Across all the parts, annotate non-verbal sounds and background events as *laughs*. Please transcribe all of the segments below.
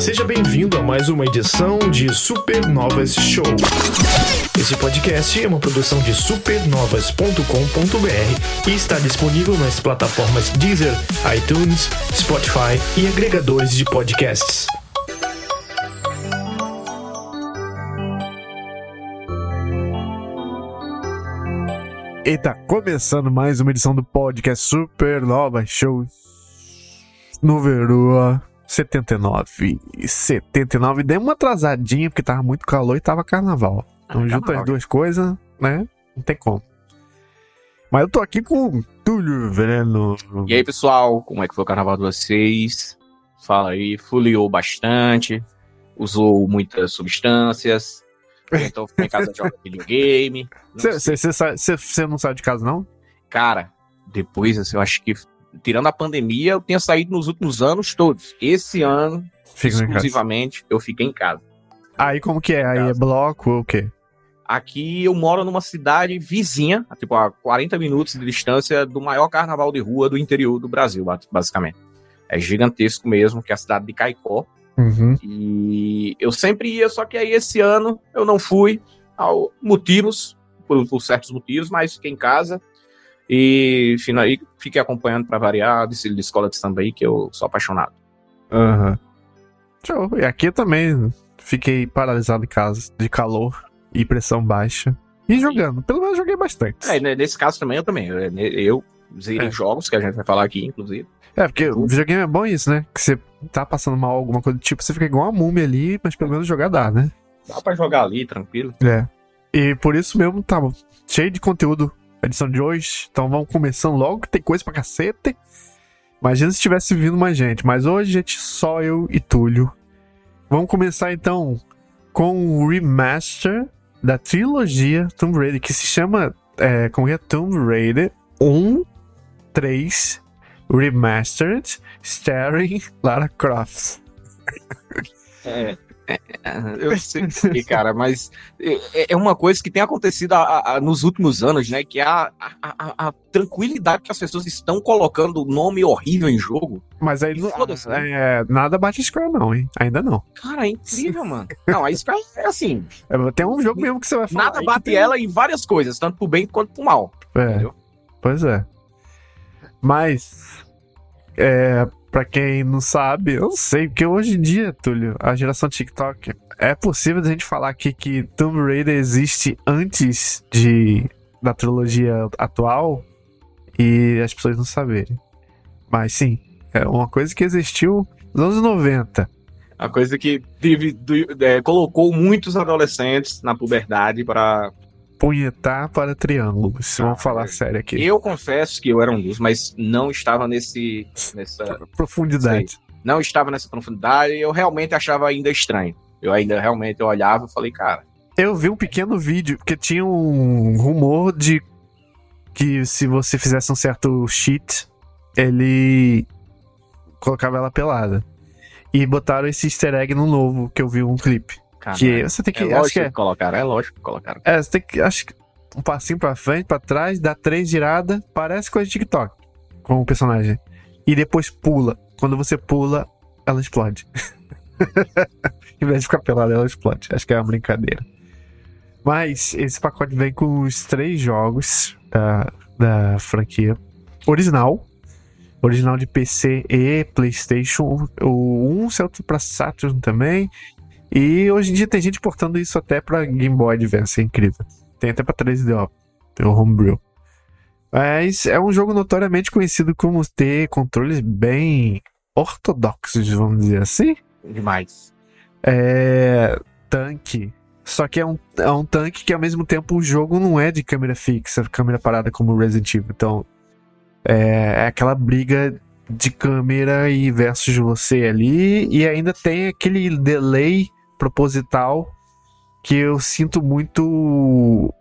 Seja bem-vindo a mais uma edição de Supernovas Show. Esse podcast é uma produção de supernovas.com.br e está disponível nas plataformas Deezer, iTunes, Spotify e agregadores de podcasts. E tá começando mais uma edição do podcast Supernova Show número 79. 79. Deu uma atrasadinha porque tava muito calor e tava carnaval. Então Ah, junta carnaval. as duas coisas, né? Não tem como. Mas eu tô aqui com o Túlio Veneno. E aí, pessoal, como é que foi o carnaval de vocês? Fala aí, fuliou bastante, usou muitas substâncias, *laughs* então ficou em casa joga videogame. Não. Você não sai de casa, não? Cara, depois, assim, eu acho que, tirando a pandemia, eu tenho saído nos últimos anos todos. Esse ano, casa. exclusivamente, eu fiquei em casa. Aí como que é? Aí é bloco ou o quê? Aqui eu moro numa cidade vizinha, tipo a 40 minutos de distância do maior carnaval de rua do interior do Brasil, ba- basicamente. É gigantesco mesmo, que é a cidade de Caicó. Uhum. E eu sempre ia, só que aí esse ano eu não fui, ao motivos, por, por certos motivos, mas fiquei em casa e fina- e fiquei acompanhando para variar de, de escola de samba aí, que eu sou apaixonado. Aham. Show. E aqui eu também fiquei paralisado em casa, de calor e pressão baixa. E jogando. Pelo menos joguei bastante. É, né, nesse caso também eu também. Eu, eu zerei É. jogos, que a gente vai falar aqui, inclusive. É, porque o videogame é bom isso, né? Que você tá passando mal alguma coisa do tipo, você fica igual uma múmia ali, mas pelo menos jogar dá, né? Dá pra jogar ali, tranquilo. É. E por isso mesmo tá cheio de conteúdo a edição de hoje. Então vamos começando logo, tem coisa pra cacete. Imagina se tivesse vindo mais gente. Mas hoje, gente, só eu e Túlio. Vamos começar então com o remaster da trilogia Tomb Raider, que se chama é, como é? Tomb Raider 1, 3 Remastered, starring Lara Croft. É, *laughs* eu sei, que, cara, mas é, é uma coisa que tem acontecido a- a- nos últimos anos, né? Que é a, a, tranquilidade que as pessoas estão colocando nome horrível em jogo. Mas aí não- né? é, nada bate Square, não, hein? Ainda não. Cara, é incrível, mano. Não, a Square é assim, É, Tem um jogo mesmo que você vai falar. nada bate tem- ela em várias coisas, tanto pro bem quanto pro mal. É, Entendeu? pois é. Mas, é, pra quem não sabe, eu não sei, porque hoje em dia, Túlio, a geração TikTok, é possível a gente falar aqui que Tomb Raider existe antes de da trilogia atual e as pessoas não saberem. Mas sim, é uma coisa que existiu nos anos 90. A coisa que teve- é, colocou muitos adolescentes na puberdade para Punhetar para triângulos. Ah, Vamos falar é. sério aqui. Eu confesso que eu era um dos, mas não estava nesse nessa Profundidade. não estava nessa profundidade e eu realmente achava ainda estranho. Eu ainda realmente eu olhava e falei, cara, Eu vi um pequeno vídeo, porque tinha um rumor de que se você fizesse um certo cheat, ele colocava ela pelada. E botaram esse easter egg no novo, que eu vi um clipe. Cara, Que você tem que. é lógico que que, é. colocaram, é lógico que colocaram. É, você tem que. Acho que um passinho pra frente, pra trás, dá três giradas, parece coisa de TikTok com o personagem. E depois pula. Quando você pula, ela explode. *laughs* em vez de ficar pelada, ela explode. Acho que é uma brincadeira. Mas esse pacote vem com os três jogos da, da franquia original. Original de PC e PlayStation. O 1 saiu pra Saturn também. E hoje em dia tem gente portando isso até pra Game Boy Advance, é incrível. Tem até pra 3DO, tem o Homebrew. Mas é um jogo notoriamente conhecido como ter controles bem ortodoxos, vamos dizer assim. Demais. É. Tanque. Só que é um, é um tanque que ao mesmo tempo o jogo não é de câmera fixa, câmera parada como o Resident Evil. Então. É, é aquela briga de câmera e versus você ali. E ainda tem aquele delay proposital que eu sinto muito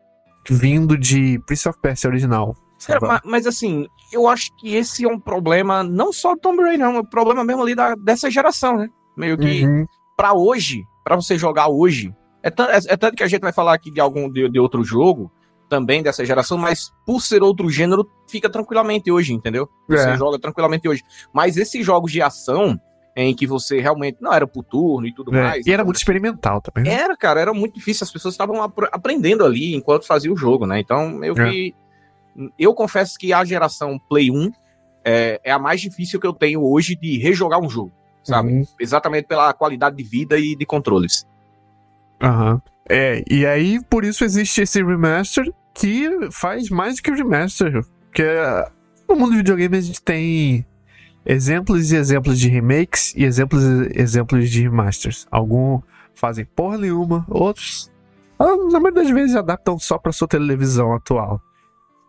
vindo de Prince of Persia original. Cara, sabe? ma- mas, assim, eu acho que esse é um problema não só do Tomb Raider, não, é um problema mesmo ali da, dessa geração, né? Meio que Uhum. pra hoje, pra você jogar hoje, é, é- é tanto que a gente vai falar aqui de algum de, de outro jogo também dessa geração, mas por ser outro gênero, fica tranquilamente hoje, entendeu? Você É. joga tranquilamente hoje. Mas esses jogos de ação, em que você realmente não era por turno e tudo É, mais. E era Então, muito experimental também. né? era, cara, era muito difícil. As pessoas estavam apr- aprendendo ali enquanto fazia o jogo, né? Então eu É. vi. Eu confesso que a geração Play 1 é, é a mais difícil que eu tenho hoje de rejogar um jogo, sabe? Uhum. Exatamente pela qualidade de vida e de controles. Aham. É, e aí por isso existe esse remaster que faz mais do que o remaster. Porque eh, no mundo do videogame a gente tem exemplos e exemplos de remakes e exemplos e exemplos de remasters. Alguns fazem porra nenhuma, outros, ah, na maioria das vezes, adaptam só pra sua televisão atual.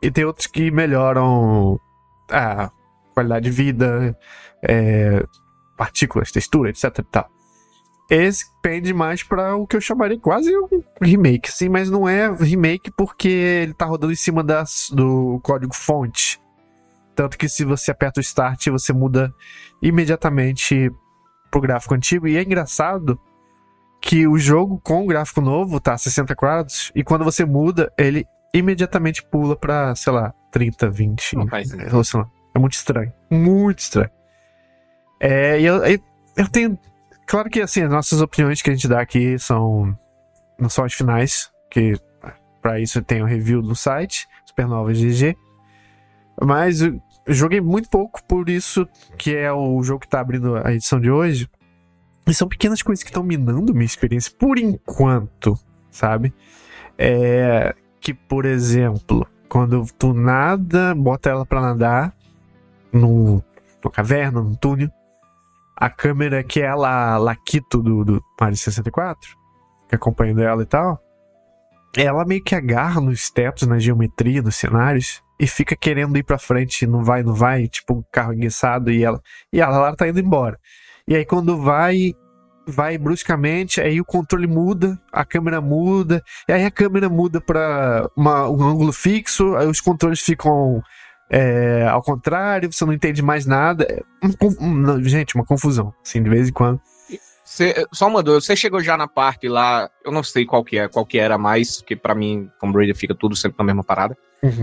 E tem outros que melhoram a qualidade de vida, é, partículas, textura, etc tal. Esse pende mais pra o que eu chamaria quase um remake, assim, mas não é remake porque ele tá rodando em cima das, do código fonte. Tanto que se você aperta o start, você muda imediatamente pro gráfico antigo. E é engraçado que o jogo com o gráfico novo tá a 60 quadros, e quando você muda, ele imediatamente pula pra, sei lá, 30, 20. Não faz ou sei lá. É muito estranho. Muito estranho. É, e eu, eu, eu tenho. Claro que assim, as nossas opiniões que a gente dá aqui são. Não são as finais, que pra isso tem o review no site, Supernova GG. Mas eu joguei muito pouco, por isso que é o jogo que tá abrindo a edição de hoje. E são pequenas coisas que estão minando minha experiência por enquanto, sabe? É que, por exemplo, quando tu nada, bota ela pra nadar num, numa caverna, num túnel, a câmera que é a La- Laquito do, do Mario 64, que acompanhando ela e tal, ela meio que agarra nos tetos, na geometria, nos cenários, e fica querendo ir pra frente, não vai, não vai, tipo um carro enguiçado, e ela, e ela, ela tá indo embora. E aí quando vai, vai bruscamente, aí o controle muda, a câmera muda, e aí a câmera muda pra uma- um ângulo fixo, aí os controles ficam é, ao contrário, você não entende mais nada. É conf- não, gente, uma confusão, assim, de vez em quando. Cê- só uma dúvida, você chegou já na parte lá, eu não sei qual que é, qual que era mais, porque pra mim Tomb Raider fica tudo sempre na mesma parada.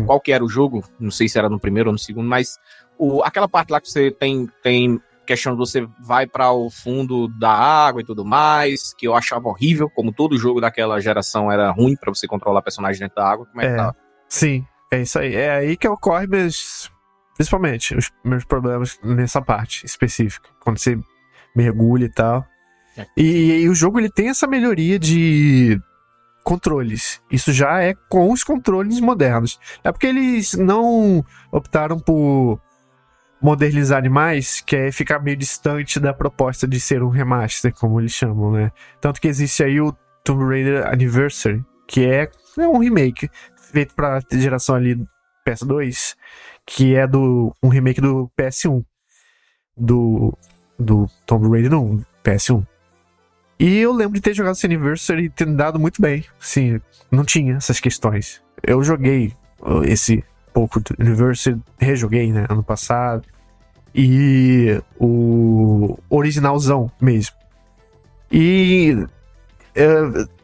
Qual que era o jogo? Não sei se era no primeiro ou no segundo, mas o, aquela parte lá que você tem tem questão de você vai para o fundo da água e tudo mais, que eu achava horrível, como todo jogo daquela geração era ruim pra você controlar personagens dentro da água. Como é, que É. tá? Sim, é isso aí. É aí que ocorre meus. Principalmente, os meus problemas nessa parte específica. Quando você mergulha e tal. E, e o jogo ele tem essa melhoria de controles. Isso já é com os controles modernos. É porque eles não optaram por modernizar demais, que é ficar meio distante da proposta de ser um remaster, como eles chamam, né? Tanto que existe aí o Tomb Raider Anniversary, que é, é um remake feito pra geração ali PS2, que é do um remake do PS1 do do Tomb Raider não, PS1. E eu lembro de ter jogado esse Anniversary e ter dado muito bem. Sim, não tinha essas questões. Eu joguei uh, esse pouco do Anniversary, rejoguei, né, ano passado. E o originalzão mesmo. E é,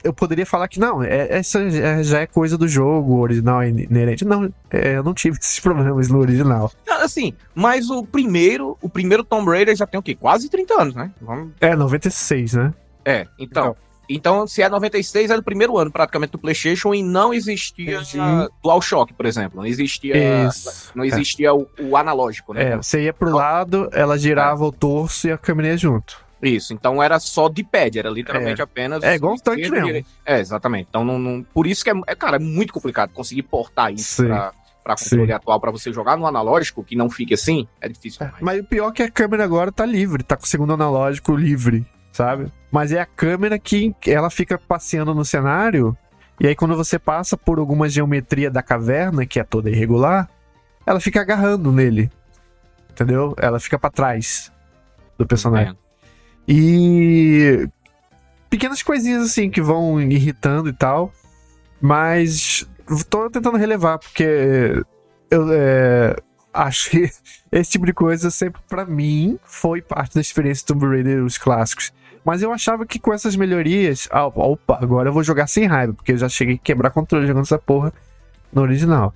eu poderia falar que não, é- essa já é coisa do jogo, o original é inerente. Não, é, eu não tive esses problemas no original. Ah, Assim, mas o primeiro, o primeiro Tomb Raider já tem o quê? Quase 30 anos, né? Vamos É, 96, né? É, então. Então, se é 96, é do primeiro ano praticamente do PlayStation e não existia Entendi. uh, DualShock, por exemplo. Não existia, Isso. não existia o, o analógico, né? É, você ia pro lado, ela girava o torso e a câmera ia junto. Isso, então era só de pad, era literalmente apenas. É igual um tanque mesmo. direita. É, exatamente. Então, não, não- por isso que é, é, cara, é muito complicado conseguir portar isso Sim. pra, pra controle Sim. atual, pra você jogar no analógico, que não fique assim, é difícil demais. Mas o pior é que a câmera agora tá livre, tá com o segundo analógico livre, sabe? Mas é a câmera que ela fica passeando no cenário, e aí quando você passa por alguma geometria da caverna, que é toda irregular, ela fica agarrando nele. Entendeu? Ela fica pra trás do personagem. É. E pequenas coisinhas assim que vão irritando e tal, mas tô tentando relevar porque eu é, acho que *laughs* esse tipo de coisa sempre pra mim foi parte da experiência do Tomb Raider os clássicos. Mas eu achava que com essas melhorias, ah, opa, agora eu vou jogar sem raiva, porque eu já cheguei a quebrar controle jogando essa porra no original.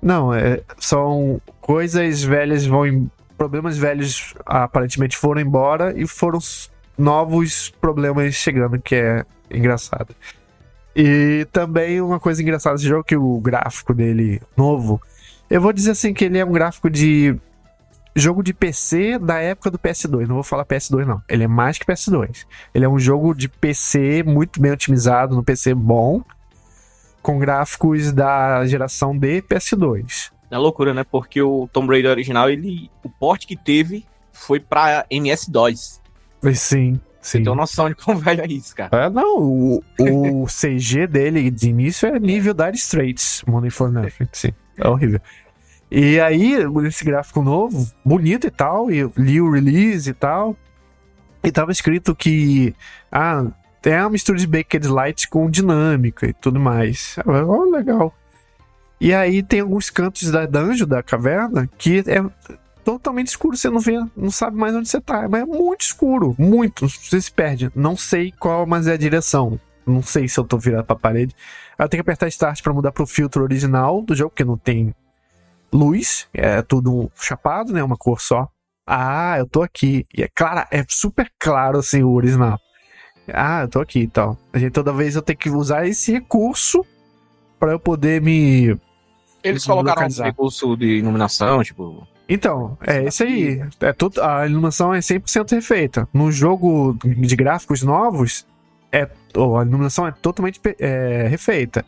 Não, é, são coisas velhas vão em- problemas velhos aparentemente foram embora e foram novos problemas chegando, que é engraçado. E também uma coisa engraçada desse jogo, que o gráfico dele novo, eu vou dizer assim que ele é um gráfico de jogo de PC da época do PS2. Não vou falar PS2 não, ele é mais que PS2. Ele é um jogo de PC muito bem otimizado, no PC bom, com gráficos da geração de PS2. É loucura, né? Porque o Tomb Raider original, ele, o porte que teve foi pra MS-DOS. Mas Sim, sim. Você tem noção de quão *laughs* velho é isso, cara. É, não, o, o CG dele de início é nível Dire Straits, Money for Nothing, sim, é horrível. E aí, esse gráfico novo, bonito e tal, e eu li o release e tal, e tava escrito que, ah, tem uma mistura de Baked Light com dinâmica e tudo mais. Oh, legal. E aí tem alguns cantos da dungeon, da caverna, que é totalmente escuro, você não vê, não sabe mais onde você tá, mas é muito escuro, muito, você se perde. Não sei qual, mas é a direção. Não sei se eu tô virado pra parede. Aí eu tenho que apertar Start pra mudar pro filtro original do jogo, porque não tem luz, é tudo chapado, né, uma cor só. Ah, eu tô aqui. E é claro, é super claro assim o original. Ah, eu tô aqui e tal. A gente toda vez eu tenho que usar esse recurso pra eu poder me Eles colocaram um Localizar. recurso de iluminação, tipo. Então, é isso aí. É tudo, a iluminação é 100% refeita. No jogo de gráficos novos, é, a iluminação é totalmente é, refeita.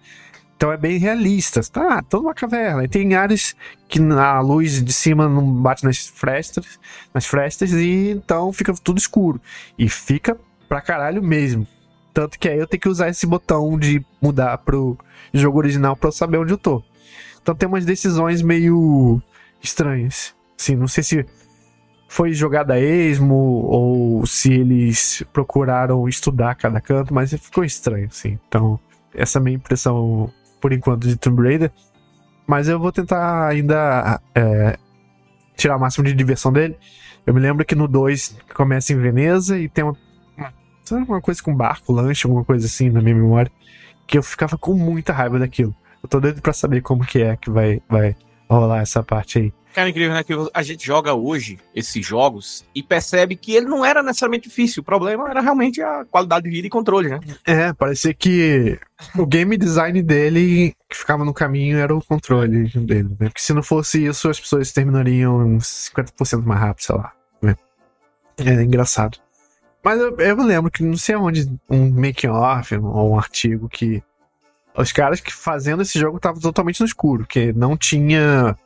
Então é bem realista. Tá, toda uma caverna. E tem áreas que a luz de cima não bate nas frestas, nas frestas e então fica tudo escuro. E fica pra caralho mesmo. Tanto que aí eu tenho que usar esse botão de mudar pro jogo original pra eu saber onde eu tô. Então tem umas decisões meio estranhas. Sim, não sei se foi jogada a esmo ou se eles procuraram estudar cada canto, mas ficou estranho, assim. Então, essa é a minha impressão, por enquanto, de Tomb Raider. Mas eu vou tentar ainda é, tirar o máximo de diversão dele. Eu me lembro que no 2 começa em Veneza e tem uma, uma, coisa com barco, lanche, alguma coisa assim na minha memória, que eu ficava com muita raiva daquilo. Eu tô doido pra saber como que é que vai, vai rolar essa parte aí. Cara, incrível, né? Que a gente joga hoje esses jogos e percebe que ele não era necessariamente difícil. O problema era realmente a qualidade de vida e controle, né? É, parecia que o game design dele que ficava no caminho era o controle dele, né? Porque se não fosse isso, as pessoas terminariam uns 50% mais rápido, sei lá. né? É engraçado. Mas eu, eu me lembro que não sei onde um making off ou um artigo que os caras que fazendo esse jogo estavam totalmente no escuro, que não tinha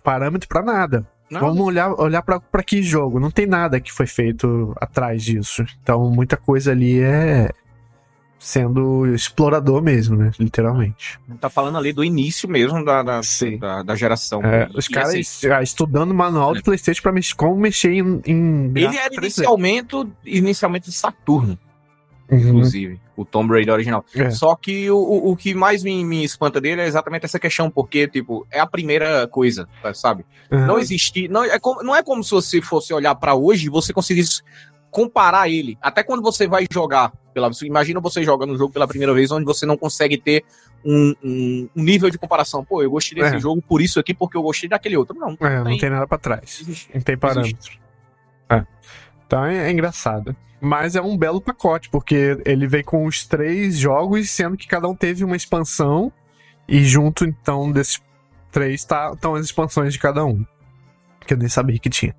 parâmetro pra nada. Não, Vamos olhar, olhar pra que jogo? Não tem nada que foi feito atrás disso. Então, muita coisa ali é sendo explorador mesmo, né? Literalmente. tá falando ali do início mesmo da, da, da, da geração. É, os caras assim, estudando manual de Playstation pra mexer, como mexer em. em ele era 3D. inicialmente, inicialmente Saturno, Uhum. inclusive, o Tomb Raider original. É. Só que o, o, que mais me, me espanta dele é exatamente essa questão, porque, tipo, é a primeira coisa, sabe? Uhum. Não existe. Não é, como, não é como se você fosse olhar pra hoje e você conseguisse comparar ele. Até quando você vai jogar. Pela, imagina você jogando um jogo pela primeira vez, onde você não consegue ter um, um- um nível de comparação. Pô, eu gostei desse É. jogo por isso aqui, porque eu gostei daquele outro. Não. É, não tem- tem nada pra trás. existe. Não tem parâmetro. É. Então é, é engraçado. Mas é um belo pacote, porque ele vem com os três jogos, sendo que cada um teve uma expansão. E junto, então, desses três tá, estão as expansões de cada um. Que eu nem sabia que tinha.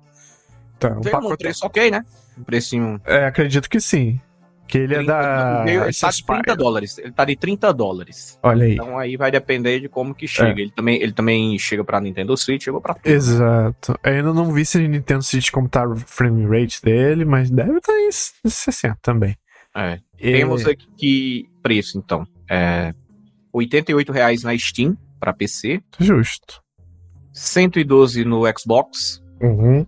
Então, é um pacote. preço ok, né? Um precinho. É, acredito que sim. Que ele é 30 da. veio- ele tá de Aspire. 30 dólares. Ele tá de 30 dólares. Olha aí. Então aí vai depender de como que chega. É. Ele, também, ele também chega pra Nintendo Switch, chegou pra tudo. Exato. Eu ainda não vi se o Nintendo Switch como tá o frame rate dele, mas deve estar em 60 também. É. E- Temos aqui preço, então. É, 88 reais na Steam para PC, Justo. 112 no Xbox, Uhum.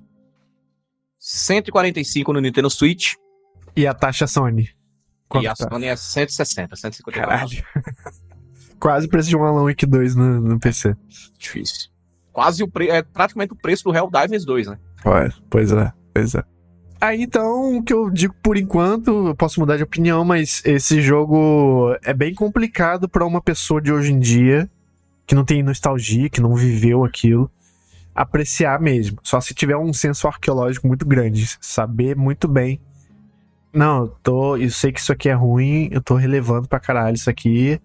145 no Nintendo Switch E a taxa Sony? Quanto e a tá? Sony é 160, 150 Caralho. *laughs* Quase o preço de um Alan Wake 2 no, no PC. Difícil. Quase o pre... é praticamente o preço do Helldivers 2, né? Ué, Pois é, pois é. Aí então, o que eu digo por enquanto, eu posso mudar de opinião, mas esse jogo é bem complicado pra uma pessoa de hoje em dia que não tem nostalgia, que não viveu aquilo. apreciar mesmo. Só se tiver um senso arqueológico muito grande. Saber muito bem. Não, eu, tô, eu sei que isso aqui é ruim, eu tô relevando pra caralho isso aqui.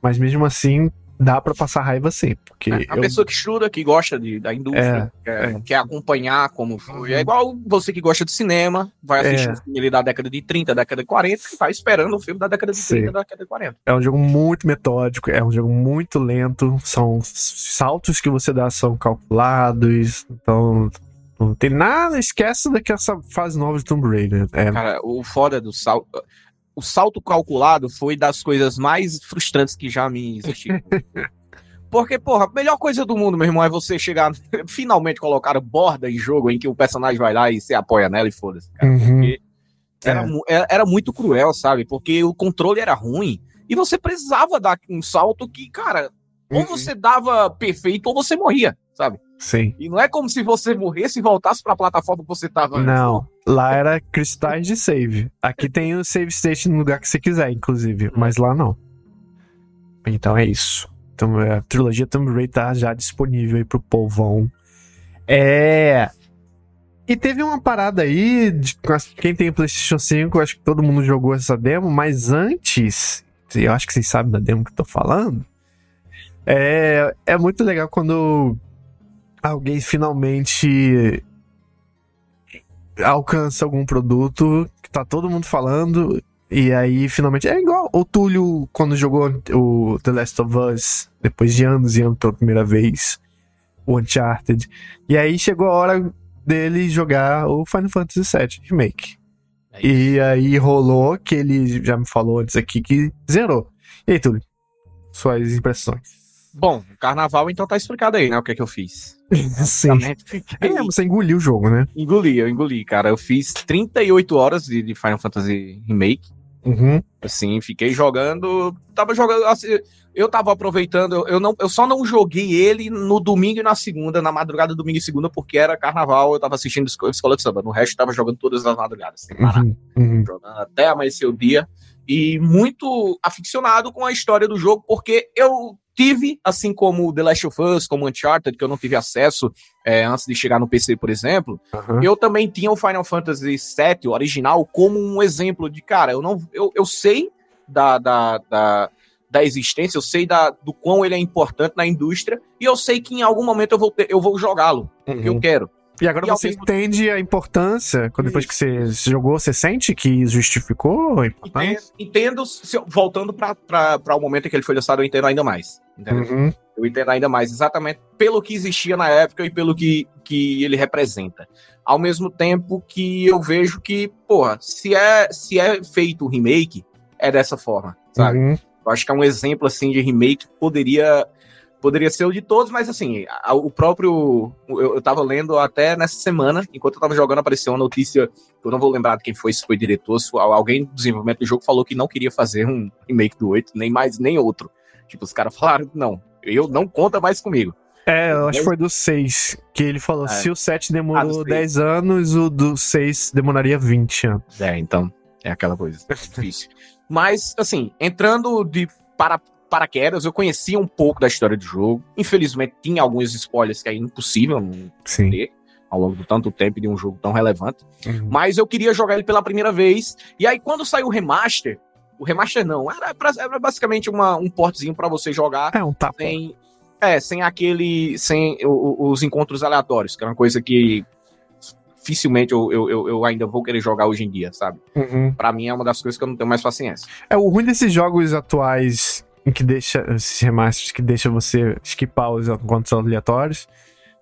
Mas mesmo assim, dá para passar raiva sim. Porque é, a eu... pessoa que estuda, que gosta de, da indústria, é, quer, é. quer, acompanhar como foi. É igual você que gosta de cinema, vai assistir é. um filme da década de 30, década de 40, e vai esperando o filme da década de sim. 30, da década de 40. É um jogo muito metódico, é um jogo muito lento, são saltos que você dá são calculados, então não tem nada, esquece daquela fase nova de Tomb Raider. É. Cara, o foda do salto o salto calculado foi das coisas mais frustrantes que já me existiu. *laughs* Porque, porra, a melhor coisa do mundo, meu irmão, é você chegar, *laughs* finalmente colocar borda em jogo em que o personagem vai lá e você apoia nela e foda-se, Uhum. Era, é. era muito cruel, sabe? Porque o controle era ruim e você precisava dar um salto que, cara, ou uhum. você dava perfeito ou você morria, sabe? Sim. E não é como se você morresse e voltasse para a plataforma que você tava Não, lá era cristais de save. Aqui tem o save state no lugar que você quiser, inclusive, mas lá não. Então é isso. Então a trilogia Tomb Raider tá já disponível aí pro povão. É. E teve uma parada aí, de, quem tem PlayStation 5, acho que todo mundo jogou essa demo, mas antes, eu acho que vocês sabem da demo que eu tô falando. É, é muito legal quando alguém finalmente alcança algum produto que tá todo mundo falando e aí finalmente é igual o Túlio quando jogou o The Last of Us depois de anos e anos pela primeira vez o Uncharted. E aí chegou a hora dele jogar o Final Fantasy VII Remake. É e aí rolou que ele já me falou antes aqui que zerou. E aí Túlio suas impressões Bom, carnaval então tá explicado aí, né? O que é que eu fiz. *laughs* Sim. É, você engoliu o jogo, né? Engoli, eu engoli, cara. Eu fiz 38 horas de, de Final Fantasy Remake. Uhum. Assim, fiquei jogando. Tava jogando. Assim, eu tava aproveitando. Eu, eu, não, eu só não joguei ele no domingo e na segunda, na madrugada, domingo e segunda, porque era carnaval. Eu tava assistindo Escola de Samba. No resto, tava jogando todas as madrugadas, sem parar. Uhum. Uhum. Jogando até amanhecer o dia. E muito aficionado com a história do jogo, porque eu tive, assim como The Last of Us, como Uncharted, que eu não tive acesso é, antes de chegar no PC, por exemplo, uhum. eu também tinha o Final Fantasy VII, o original, como um exemplo de, cara, eu não eu, eu sei da, da, da, da existência, eu sei da, do quão ele é importante na indústria, e eu sei que em algum momento eu vou, ter, eu vou jogá-lo, uhum. porque eu quero. E agora e você mesmo... entende a importância, quando depois que você jogou, você sente que justificou a importância? Entendo, entendo voltando para o momento em que ele foi lançado, eu entendo ainda mais. Uhum. Eu entendo ainda mais, exatamente pelo que existia na época e pelo que, que ele representa. Ao mesmo tempo que eu vejo que, porra, se é, se é feito o remake, é dessa forma, sabe? Uhum. Eu acho que é um exemplo, assim, de remake que poderia poderia ser o de todos, mas assim, o próprio. Eu, eu tava lendo até nessa semana, enquanto eu tava jogando, apareceu uma notícia, eu não vou lembrar de quem foi, se foi diretor, se foi, alguém do desenvolvimento do jogo falou que não queria fazer um remake do 8, nem mais, nem outro. Tipo, os caras falaram, não, eu não conta mais comigo. É, eu acho que foi do 6, que ele falou, é. se o 7 demorou ah, 10 anos, o do 6 demoraria 20 anos. É, então, é aquela coisa difícil. Mas, assim, entrando de para paraquedas, eu conhecia um pouco da história do jogo. Infelizmente, tinha alguns spoilers que é impossível não Sim. ter ao longo de tanto tempo de um jogo tão relevante. Uhum. Mas eu queria jogar ele pela primeira vez. E aí, quando saiu o remaster, o remaster não, era, era basicamente uma, um portzinho para você jogar. É um tapa. Sem, é, sem aquele. Sem o, os encontros aleatórios, que é uma coisa que dificilmente eu, eu, eu, ainda vou querer jogar hoje em dia, sabe? Uhum. Para mim é uma das coisas que eu não tenho mais paciência. É, o ruim desses jogos atuais que deixa esses remasters que deixa você skipar os encontros aleatórios.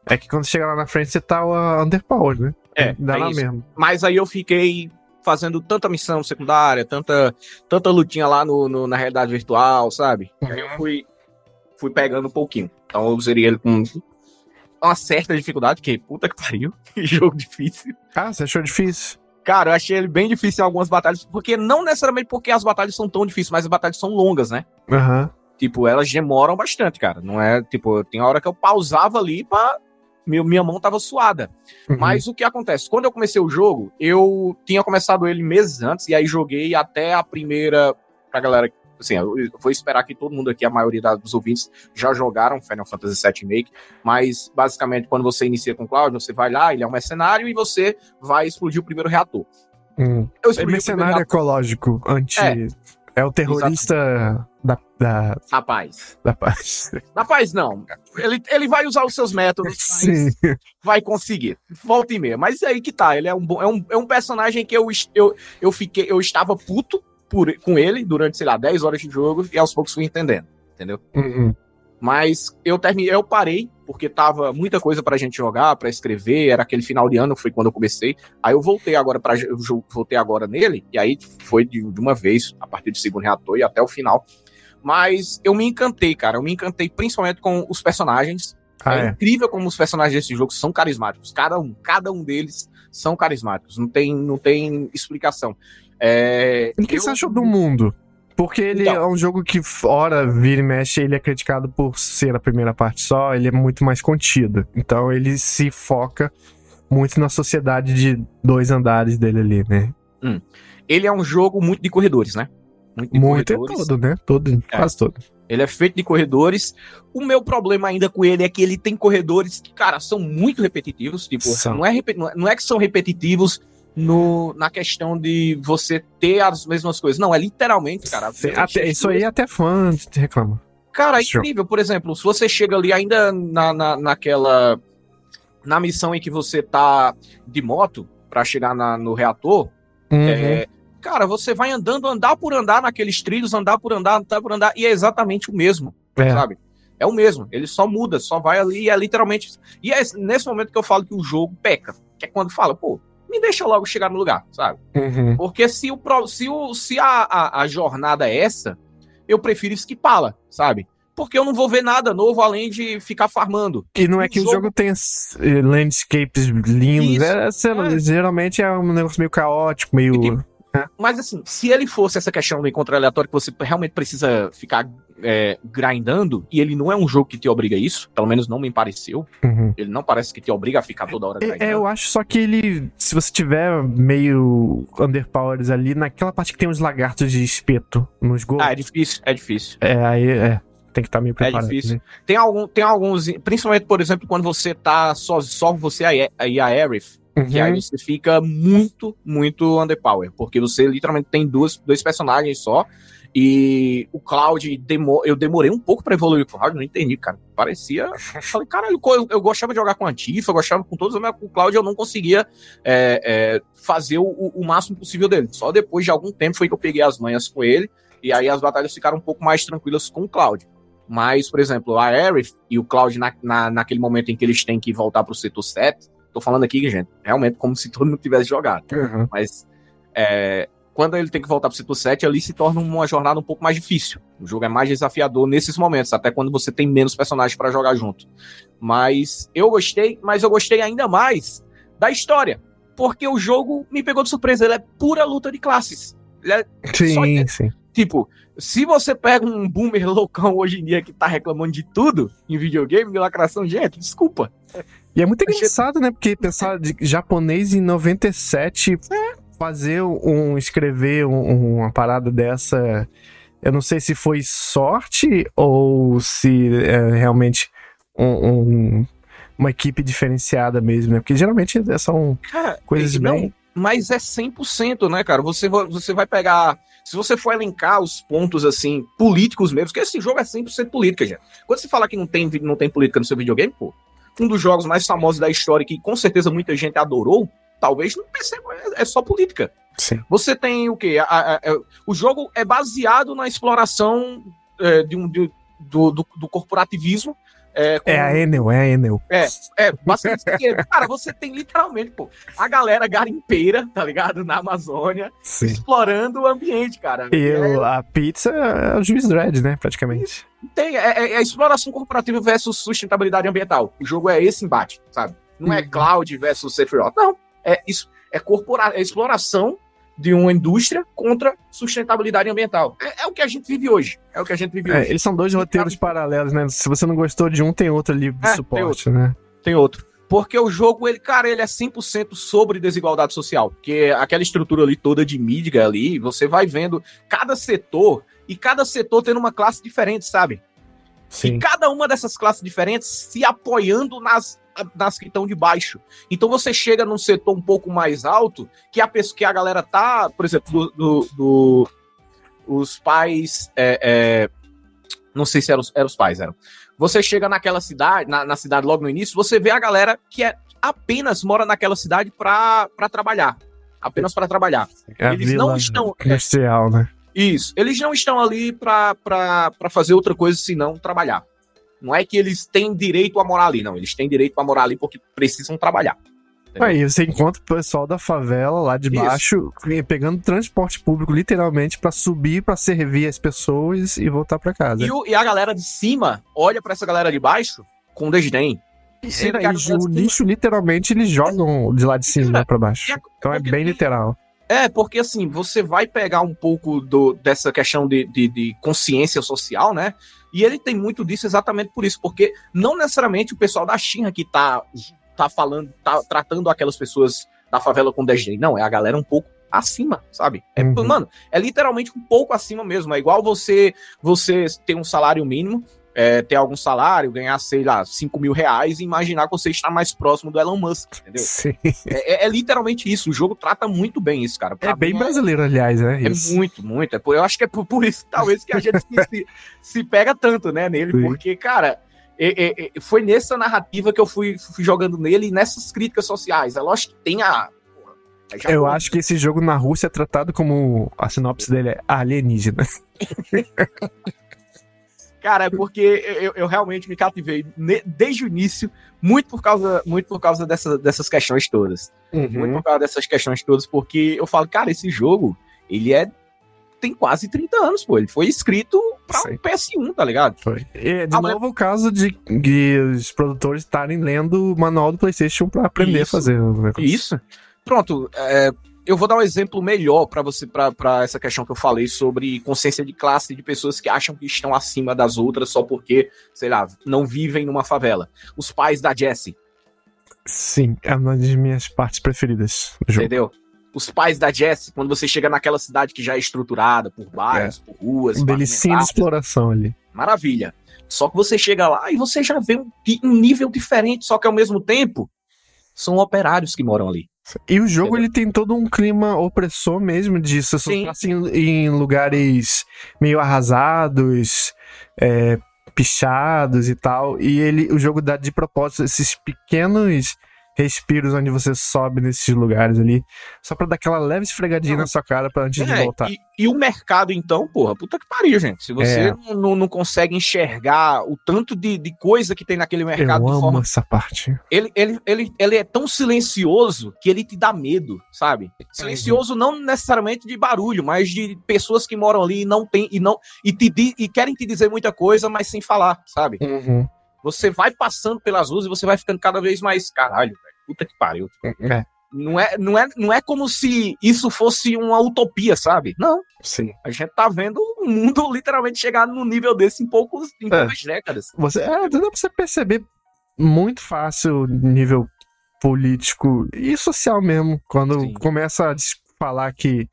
É que quando chega lá na frente você tá underpowered, né? É, Dá é lá isso. mesmo. Mas aí eu fiquei fazendo tanta missão secundária, tanta, tanta lutinha lá no, no na realidade virtual, sabe? Uhum. Aí eu fui, fui pegando um pouquinho. Então eu usaria ele com uma certa dificuldade, que puta que pariu, *laughs* que jogo difícil. Ah, você achou difícil? Cara, eu achei ele bem difícil em algumas batalhas, porque não necessariamente porque as batalhas são tão difíceis, mas as batalhas são longas, né? Aham. Uhum. Tipo, elas demoram bastante, cara. Não é, tipo, tem hora que eu pausava ali pra. Meu, minha mão tava suada. Uhum. Mas o que acontece? Quando eu comecei o jogo, eu tinha começado ele meses antes, e aí joguei até a primeira. Pra galera assim, eu vou esperar que todo mundo aqui, a maioria dos ouvintes, já jogaram Final Fantasy VII Remake, mas basicamente quando você inicia com o Cloud, você vai lá, ele é um mercenário e você vai explodir o primeiro reator. Hum. Eu é mercenário ecológico, anti... É. É o terrorista da, da. Da paz. Da paz. Da paz, não. Ele, ele vai usar os seus métodos, Sim. vai conseguir. Volta e meia. Mas é aí que tá. Ele é um, é um, é um personagem que eu, eu, eu fiquei. Eu estava puto por, com ele durante, sei lá, 10 horas de jogo e aos poucos fui entendendo. Entendeu? Uhum. Mas eu terminei, eu parei, porque tava muita coisa pra gente jogar, pra escrever, era aquele final de ano, foi quando eu comecei. Aí eu voltei agora para voltei agora nele, e aí foi de, de, uma vez, a partir do segundo reator e até o final. Mas eu me encantei, cara. Eu me encantei principalmente com os personagens. Ah, é, é, incrível como os personagens desse jogo são carismáticos. Cada um, cada um deles são carismáticos. Não tem, não tem explicação. É, o que eu... você achou do mundo? Porque ele então, é um jogo que, fora vira e mexe, ele é criticado por ser a primeira parte só, ele é muito mais contido. Então ele se foca muito na sociedade de dois andares dele ali, né? Hum. Ele é um jogo muito de corredores, né? Muito, muito é todo, né? Todo, é. quase todo. Ele é feito de corredores. O meu problema ainda com ele é que ele tem corredores que, cara, são muito repetitivos. Tipo, não é, não é que são repetitivos no, na questão de você ter as mesmas coisas. Não, é literalmente, cara. Até, isso aí até fã reclama. Cara, é incrível. Por exemplo, se você chega ali ainda na, na, naquela. Na missão em que você tá de moto para chegar na, no reator, uhum. é, cara, você vai andando, andar por andar naqueles trilhos, andar por andar, andar por andar, e é exatamente o mesmo, é. sabe? É o mesmo. Ele só muda, só vai ali e é literalmente. E é nesse momento que eu falo que o jogo peca. Que é quando fala, pô, me deixa logo chegar no lugar, sabe? Uhum. Porque se, o, se, o, se a, a, a jornada é essa, eu prefiro esquipá-la, sabe? Porque eu não vou ver nada novo além de ficar farmando. E não é que o jogo, jogo tenha landscapes lindos. É, é, Geralmente é um negócio meio caótico, meio. É. Mas assim, se ele fosse essa questão do encontro aleatório que você realmente precisa ficar é, grindando, e ele não é um jogo que te obriga a isso, pelo menos não me pareceu. Uhum. Ele não parece que te obriga a ficar toda hora é, grindando. É, eu acho só que ele, se você tiver meio underpowers ali, naquela parte que tem os lagartos de espeto nos gols. Ah, é difícil, é difícil. É, aí é. Tem que estar tá meio preparado. É difícil. Né? Tem, algum, tem alguns, principalmente, por exemplo, quando você tá só, só você e a Aerith, Uhum. Que aí você fica muito, muito underpower. Porque você literalmente tem duas, dois personagens só. E o Cloud, demo, eu demorei um pouco para evoluir o Cloud, não entendi, cara. Parecia. Falei, caralho, eu, eu gostava de jogar com a Antifa, eu gostava com todos, mas com o Cloud eu não conseguia é, é, fazer o, o, máximo possível dele. Só depois de algum tempo foi que eu peguei as manhas com ele, e aí as batalhas ficaram um pouco mais tranquilas com o Cloud. Mas, por exemplo, a Aerith e o Cloud, na, na, naquele momento em que eles têm que voltar pro setor 7, tô falando aqui, gente, realmente como se todo mundo tivesse jogado. Uhum. Mas é, quando ele tem que voltar para o Ciclo 7, ali se torna uma jornada um pouco mais difícil. O jogo é mais desafiador nesses momentos, até quando você tem menos personagens para jogar junto. Mas eu gostei, mas eu gostei ainda mais da história. Porque o jogo me pegou de surpresa. Ele é pura luta de classes. É sim, sim. Tipo, se você pega um boomer *laughs* loucão hoje em dia que tá reclamando de tudo em videogame, de lacração, gente, desculpa. E é muito engraçado, né? Porque pensar de japonês em 97 é fazer um. escrever um, uma parada dessa. Eu não sei se foi sorte ou se é realmente um, um, uma equipe diferenciada mesmo, né? Porque geralmente são cara, coisas não, bem. Mas é 100%, né, cara? Você, você vai pegar. Se você for elencar os pontos, assim, políticos mesmo, porque esse jogo é 100% política, gente. Quando você fala que não tem, não tem política no seu videogame, pô, um dos jogos mais famosos da história que com certeza muita gente adorou talvez não perceba, é, é só política. Sim. Você tem o quê? A, a, a, é, o jogo é baseado na exploração é, de um, de, do, do, do, corporativismo. É, com... é, a Enel, é a Enel. É, é bastante *laughs* Cara, você tem literalmente, pô, a galera garimpeira, tá ligado? Na Amazônia, Sim. explorando o ambiente, cara. E é... a pizza é o juiz Dredd, né, praticamente. Tem, é, é, a exploração corporativa versus sustentabilidade ambiental. O jogo é esse embate, sabe? Não é uhum. cloud versus Sephiroth, não é, isso, é, corpora, é exploração de uma indústria contra sustentabilidade ambiental. É, é, o que a gente vive hoje. É o que a gente vive é, hoje. Eles são dois roteiros paralelos, né? Se você não gostou de um, tem outro ali de é, suporte, tem né? Tem outro. Porque o jogo, ele, cara, ele é 100% sobre desigualdade social. Porque aquela estrutura ali toda de mídia ali, você vai vendo cada setor e cada setor tendo uma classe diferente, sabe? Sim. E cada uma dessas classes diferentes se apoiando nas, nas que estão de baixo. Então você chega num setor um pouco mais alto, que a pessoa que a galera tá, por exemplo, do, do, do- os pais. é, é, não sei se eram, os- eram os pais, eram. Você chega naquela cidade, na, na cidade logo no início, você vê a galera que é apenas mora naquela cidade pra pra trabalhar. Apenas pra trabalhar. É a Eles não estão- industrial, né? Isso. Eles não estão ali pra fazer outra coisa senão trabalhar. Não é que eles têm direito a morar ali, não. Eles têm direito a morar ali porque precisam trabalhar. Entendeu? Aí você encontra o pessoal da favela lá de Isso. baixo pegando transporte público literalmente pra subir, pra servir as pessoas e voltar pra casa. E, o- e a galera de cima olha pra essa galera de baixo com desdém. E, aí, galera o lixo literalmente eles jogam de lá de cima pra baixo. E Então é bem literal. É, porque assim, você vai pegar um pouco do, dessa questão de, de, de consciência social, né? E ele tem muito disso exatamente por isso, porque não necessariamente o pessoal da China que tá, tá falando, tá tratando aquelas pessoas da favela com desdém. Não, é a galera um pouco acima, sabe? É, Uhum. Mano, é literalmente um pouco acima mesmo. É igual você você ter um salário mínimo, é, ter algum salário, ganhar, sei lá, 5 mil reais e imaginar que você está mais próximo do Elon Musk, entendeu? Sim. É, é- é literalmente isso. O jogo trata muito bem isso, cara. Pra É bem brasileiro, aliás, né? é Isso. muito, muito. É por- eu acho que é por, por isso, talvez, que a gente se, se- pega tanto, né, nele. Sim. Porque, cara, é- é- é- foi nessa narrativa que eu fui, fui jogando nele e nessas críticas sociais. É lógico que tem a. já Eu acho que esse jogo na Rússia é tratado como. A sinopse dele é alienígena. *laughs* Cara, é porque eu, eu realmente me cativei desde o início, muito por causa, muito por causa dessa- dessas questões todas. Muito Uhum. por causa dessas questõões todas, porque eu falo, cara, esse jogo, ele é. Tem quase 30 anos, pô. Ele foi escrito pra Sim. um PS1, tá ligado? Foi. E, de Ah, mas- novo, o caso de que os produtores estarem lendo o manual do PlayStation pra aprender Isso. a fazer. Isso. Pronto, é, eu vou dar um exemplo melhor pra você, pra essa questão que eu falei sobre consciência de classe de pessoas que acham que estão acima das outras só porque, sei lá, não vivem numa favela. Os pais da Jessie, Sim, é uma das minhas partes preferidas do jogo. entendeu? Os pais da Jessie, quando você chega naquela cidade que já é estruturada por bairros, por ruas, Um delicinho de exploração ali. maravilha. Só que você chega lá e você já vê um, um nível diferente, só que ao mesmo tempo são operários que moram ali. E o jogo ele tem todo um clima opressor mesmo de se Sim. assim, em lugares meio arrasados, é, pichados e tal. E ele, o jogo dá de propósito esses pequenos respiros onde você sobe nesses lugares ali, só pra dar aquela leve esfregadinha Não. na sua cara pra antes de É, voltar. E, e o mercado, então, porra, puta que pariu, gente. Se você É. não, não, consegue enxergar o tanto de, de coisa que tem naquele mercado Eu de amo forma. essa parte. Ele, ele, ele, ele é tão silencioso que ele te dá medo, sabe? Silencioso não necessariamente de barulho, mas de pessoas que moram ali e não tem e não e, te, e querem te dizer muita coisa, mas sem falar, sabe? Uhum. Você vai passando pelas ruas e você vai ficando cada vez mais caralho, velho. Puta que pariu. É, Não é, não, é, não é como se isso fosse uma utopia, sabe? Não. sim. A gente tá vendo o mundo *laughs* literalmente chegar num nível desse em, poucos, em É. poucas décadas. Você, é, dá pra você perceber muito fácil nível político e social mesmo. Quando Sim. começa a falar que.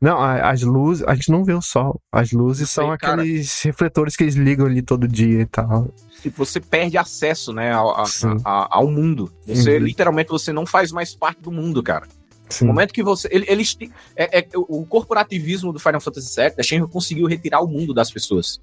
Não, as luzes. A gente não vê o sol. As luzes são cara. aqueles refletores que eles ligam ali todo dia e tal. Você perde acesso, né, ao, a- Sim. a- ao mundo. Você, Uhum. literalmente, você não faz mais parte do mundo, cara. Sim. No momento que você. ele- Eles. é, é- o corporativismo do Final Fantasy VII, a Shenmue conseguiu retirar o mundo das pessoas.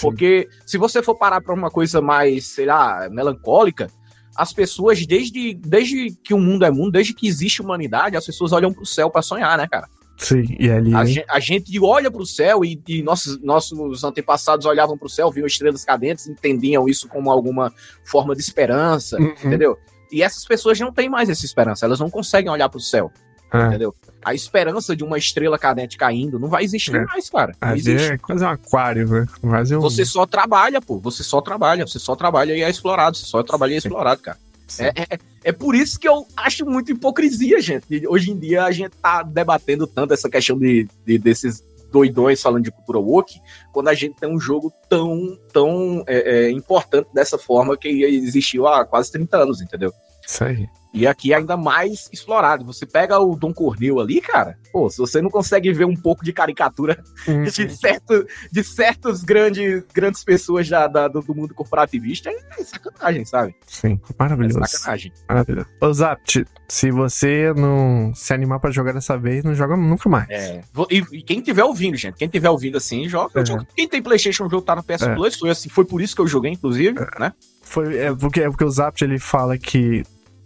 Porque se você for parar pra uma coisa mais, sei lá, melancólica, as pessoas, desde, desde que o mundo é mundo, desde que existe humanidade, as pessoas olham pro céu pra sonhar, né, cara? Sim, e ali. A, gen- a gente olha pro céu e, e nossos, nossos antepassados olhavam pro céu, viam estrelas cadentes, entendiam isso como alguma forma de esperança, Uhum. entendeu? E essas pessoas não têm mais essa esperança, elas não conseguem olhar pro céu, É. entendeu? A esperança de uma estrela cadente caindo não vai existir É. mais, cara. Não Ali existe. é quase um aquário, né? Quase um... Você só trabalha, pô. Você só trabalha. Você só trabalha e é explorado. Você só trabalha e é explorado, cara. Sim. É, é, é por isso que eu acho muito hipocrisia, gente. Hoje em dia a gente tá debatendo tanto essa questão de, de- desses doidões falando de cultura woke, quando a gente tem um jogo tão, tão é, é, importante dessa forma que existiu há quase 30 anos, entendeu? Isso aí. E aqui é ainda mais explorado. Você pega o Dom Cornel ali, cara. Pô, se você não consegue ver um pouco de caricatura Uhum. *laughs* de, certo, de certas grandes, grandes pessoas da, da- do, do mundo corporativista, é sacanagem, sabe? Sim, É maravilhoso. sacanagem. maravilhoso. Ô, Zapt, se você não se animar pra jogar dessa vez, não joga nunca mais. É. E, e quem tiver ouvindo, gente, quem tiver ouvindo assim, joga. É. Quem tem Playstation, o jogo tá no PS É. Plus. Foi, assim, foi por isso que eu joguei, inclusive, né? Foi, é, porque, é porque o Zapt ele fala que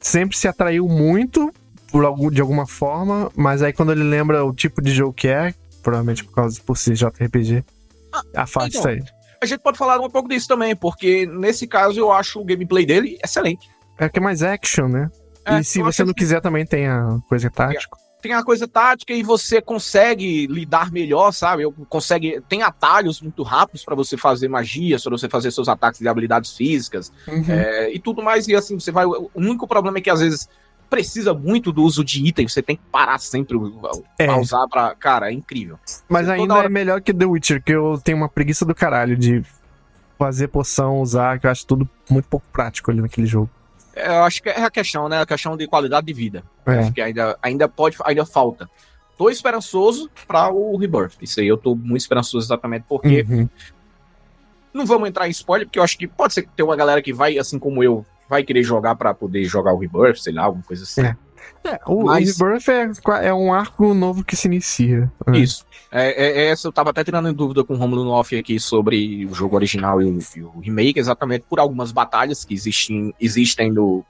sempre se atraiu muito por algum, de alguma forma, mas aí quando ele lembra o tipo de jogo que é, provavelmente por causa por ser JRPG, afasta então. ele. A gente pode falar um pouco disso também, porque nesse caso eu acho o gameplay dele excelente. É que é mais action, né? É, e se você não quiser também tem a coisa tática. Tem a coisa tática e você consegue lidar melhor, sabe? Eu consegue tem atalhos muito rápidos pra você fazer magias, para você fazer seus ataques de habilidades físicas Uhum. é, e tudo mais. E assim você vai. O único problema é que às vezes precisa muito do uso de item, você tem que parar sempre É. pra usar para, cara, é incrível. Mas Você ainda hora- é melhor que The Witcher, que eu tenho uma preguiça do caralho de fazer poção, usar, que eu acho tudo muito pouco prático ali naquele jogo. Eu acho que é a questão, né? A questão de qualidade de vida. É. Acho que ainda, ainda pode, ainda falta. Tô esperançoso para o Rebirth. Isso aí eu tô muito esperançoso exatamente porque Uhum. Não vamos entrar em spoiler, porque eu acho que pode ser que tenha uma galera que vai, assim como eu, vai querer jogar pra poder jogar o Rebirth, sei lá, alguma coisa assim. É. É, o, Mas- Rebirth é, é um arco novo que se inicia. né? Isso. É, é- é essa eu tava até tirando em dúvida com o Romulo Noff aqui sobre o jogo original e o, e o remake, exatamente por algumas batalhas que existem, existem no,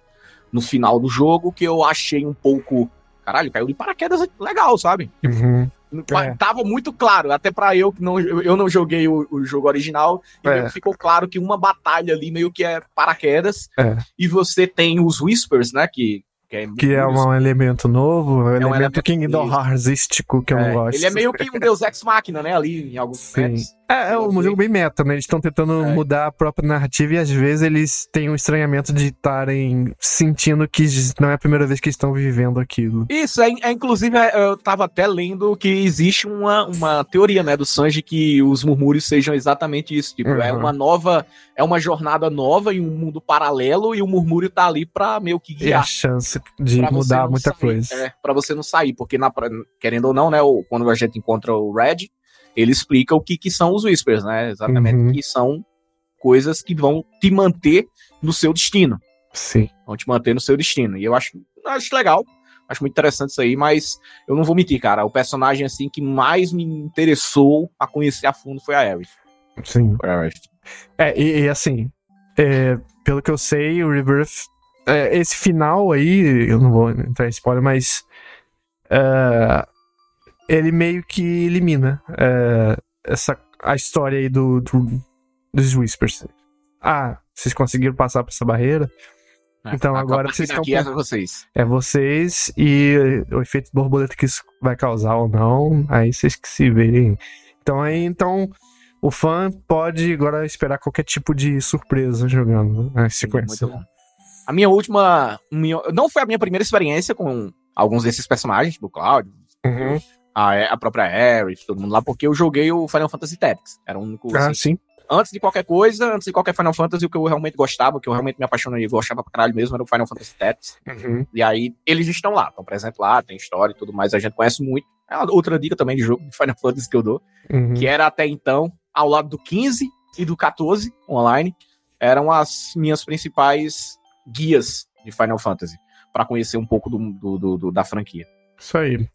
no final do jogo, que eu achei um pouco. Caralho, caiu de paraquedas legal, sabe? Uhum. É. Tava muito claro, até pra eu que não, eu não joguei o, o jogo original, e É. ficou claro que uma batalha ali meio que é paraquedas, É. e você tem os Whispers, né, que, que é, Que é um elemento novo, um elemento elemento Kingdom. Heartsístico que eu é, não gosto. ele é meio que um Deus Ex Machina, né, ali em alguns Sim. momentos. É, é um jogo bem meta, né? Eles estão tentando É. mudar a própria narrativa e às vezes eles têm um estranhamento de estarem sentindo que não é a primeira vez que estão vivendo aquilo. Isso, é, é, inclusive é, eu tava até lendo que existe uma, uma teoria, né, do Sanji que os murmúrios sejam exatamente isso, tipo, é Uhum. uma nova, é uma jornada nova em um mundo paralelo e o murmúrio tá ali pra meio que E a guiar. chance de mudar muita sair. coisa. É, pra você não sair, porque na, querendo ou não, né, o- quando a gente encontra o Red, ele explica o que, que são os Whispers, né, exatamente, Uhum. que são coisas que vão te manter no seu destino, Sim. vão te manter no seu destino, e eu acho, acho legal, acho muito interessante isso aí, mas eu não vou mentir, cara, o personagem, assim, que mais me interessou a conhecer a fundo foi a Aerith. Sim. Foi a Aerith. É, e, e assim, é, pelo que eu sei, o Rebirth. é, esse final aí, eu não vou entrar em spoiler, mas. é, ele meio que elimina é, essa, a história aí do, do- dos Whispers. Ah, vocês conseguiram passar por essa barreira? Então, A- agora vocês estão é vocês. É vocês e o efeito borboleta que isso vai causar ou não, aí vocês que se verem. Então aí, então, o fã pode agora esperar qualquer tipo de surpresa jogando a sequência. Muito bom. A minha última. minha- não foi a minha primeira experiência com alguns desses personagens, tipo o Cláudio, Uhum. A, a própria Aerith, todo mundo lá, porque eu joguei o Final Fantasy Tactics. Era o único. Ah, assim, sim. antes de qualquer coisa, antes de qualquer Final Fantasy, o que eu realmente gostava, o que eu realmente me apaixonei e gostava pra caralho mesmo, era o Final Fantasy Tactics. Uhum. E aí, eles estão lá, estão presentes lá, tem história e tudo mais, a gente conhece muito. É outra dica também de jogo de Final *laughs* Fantasy que eu dou, Uhum. que era até então, ao lado do 15 e do 14 online, eram as minhas principais guias de Final Fantasy, pra conhecer um pouco do, do- do- do- da franquia. Isso aí.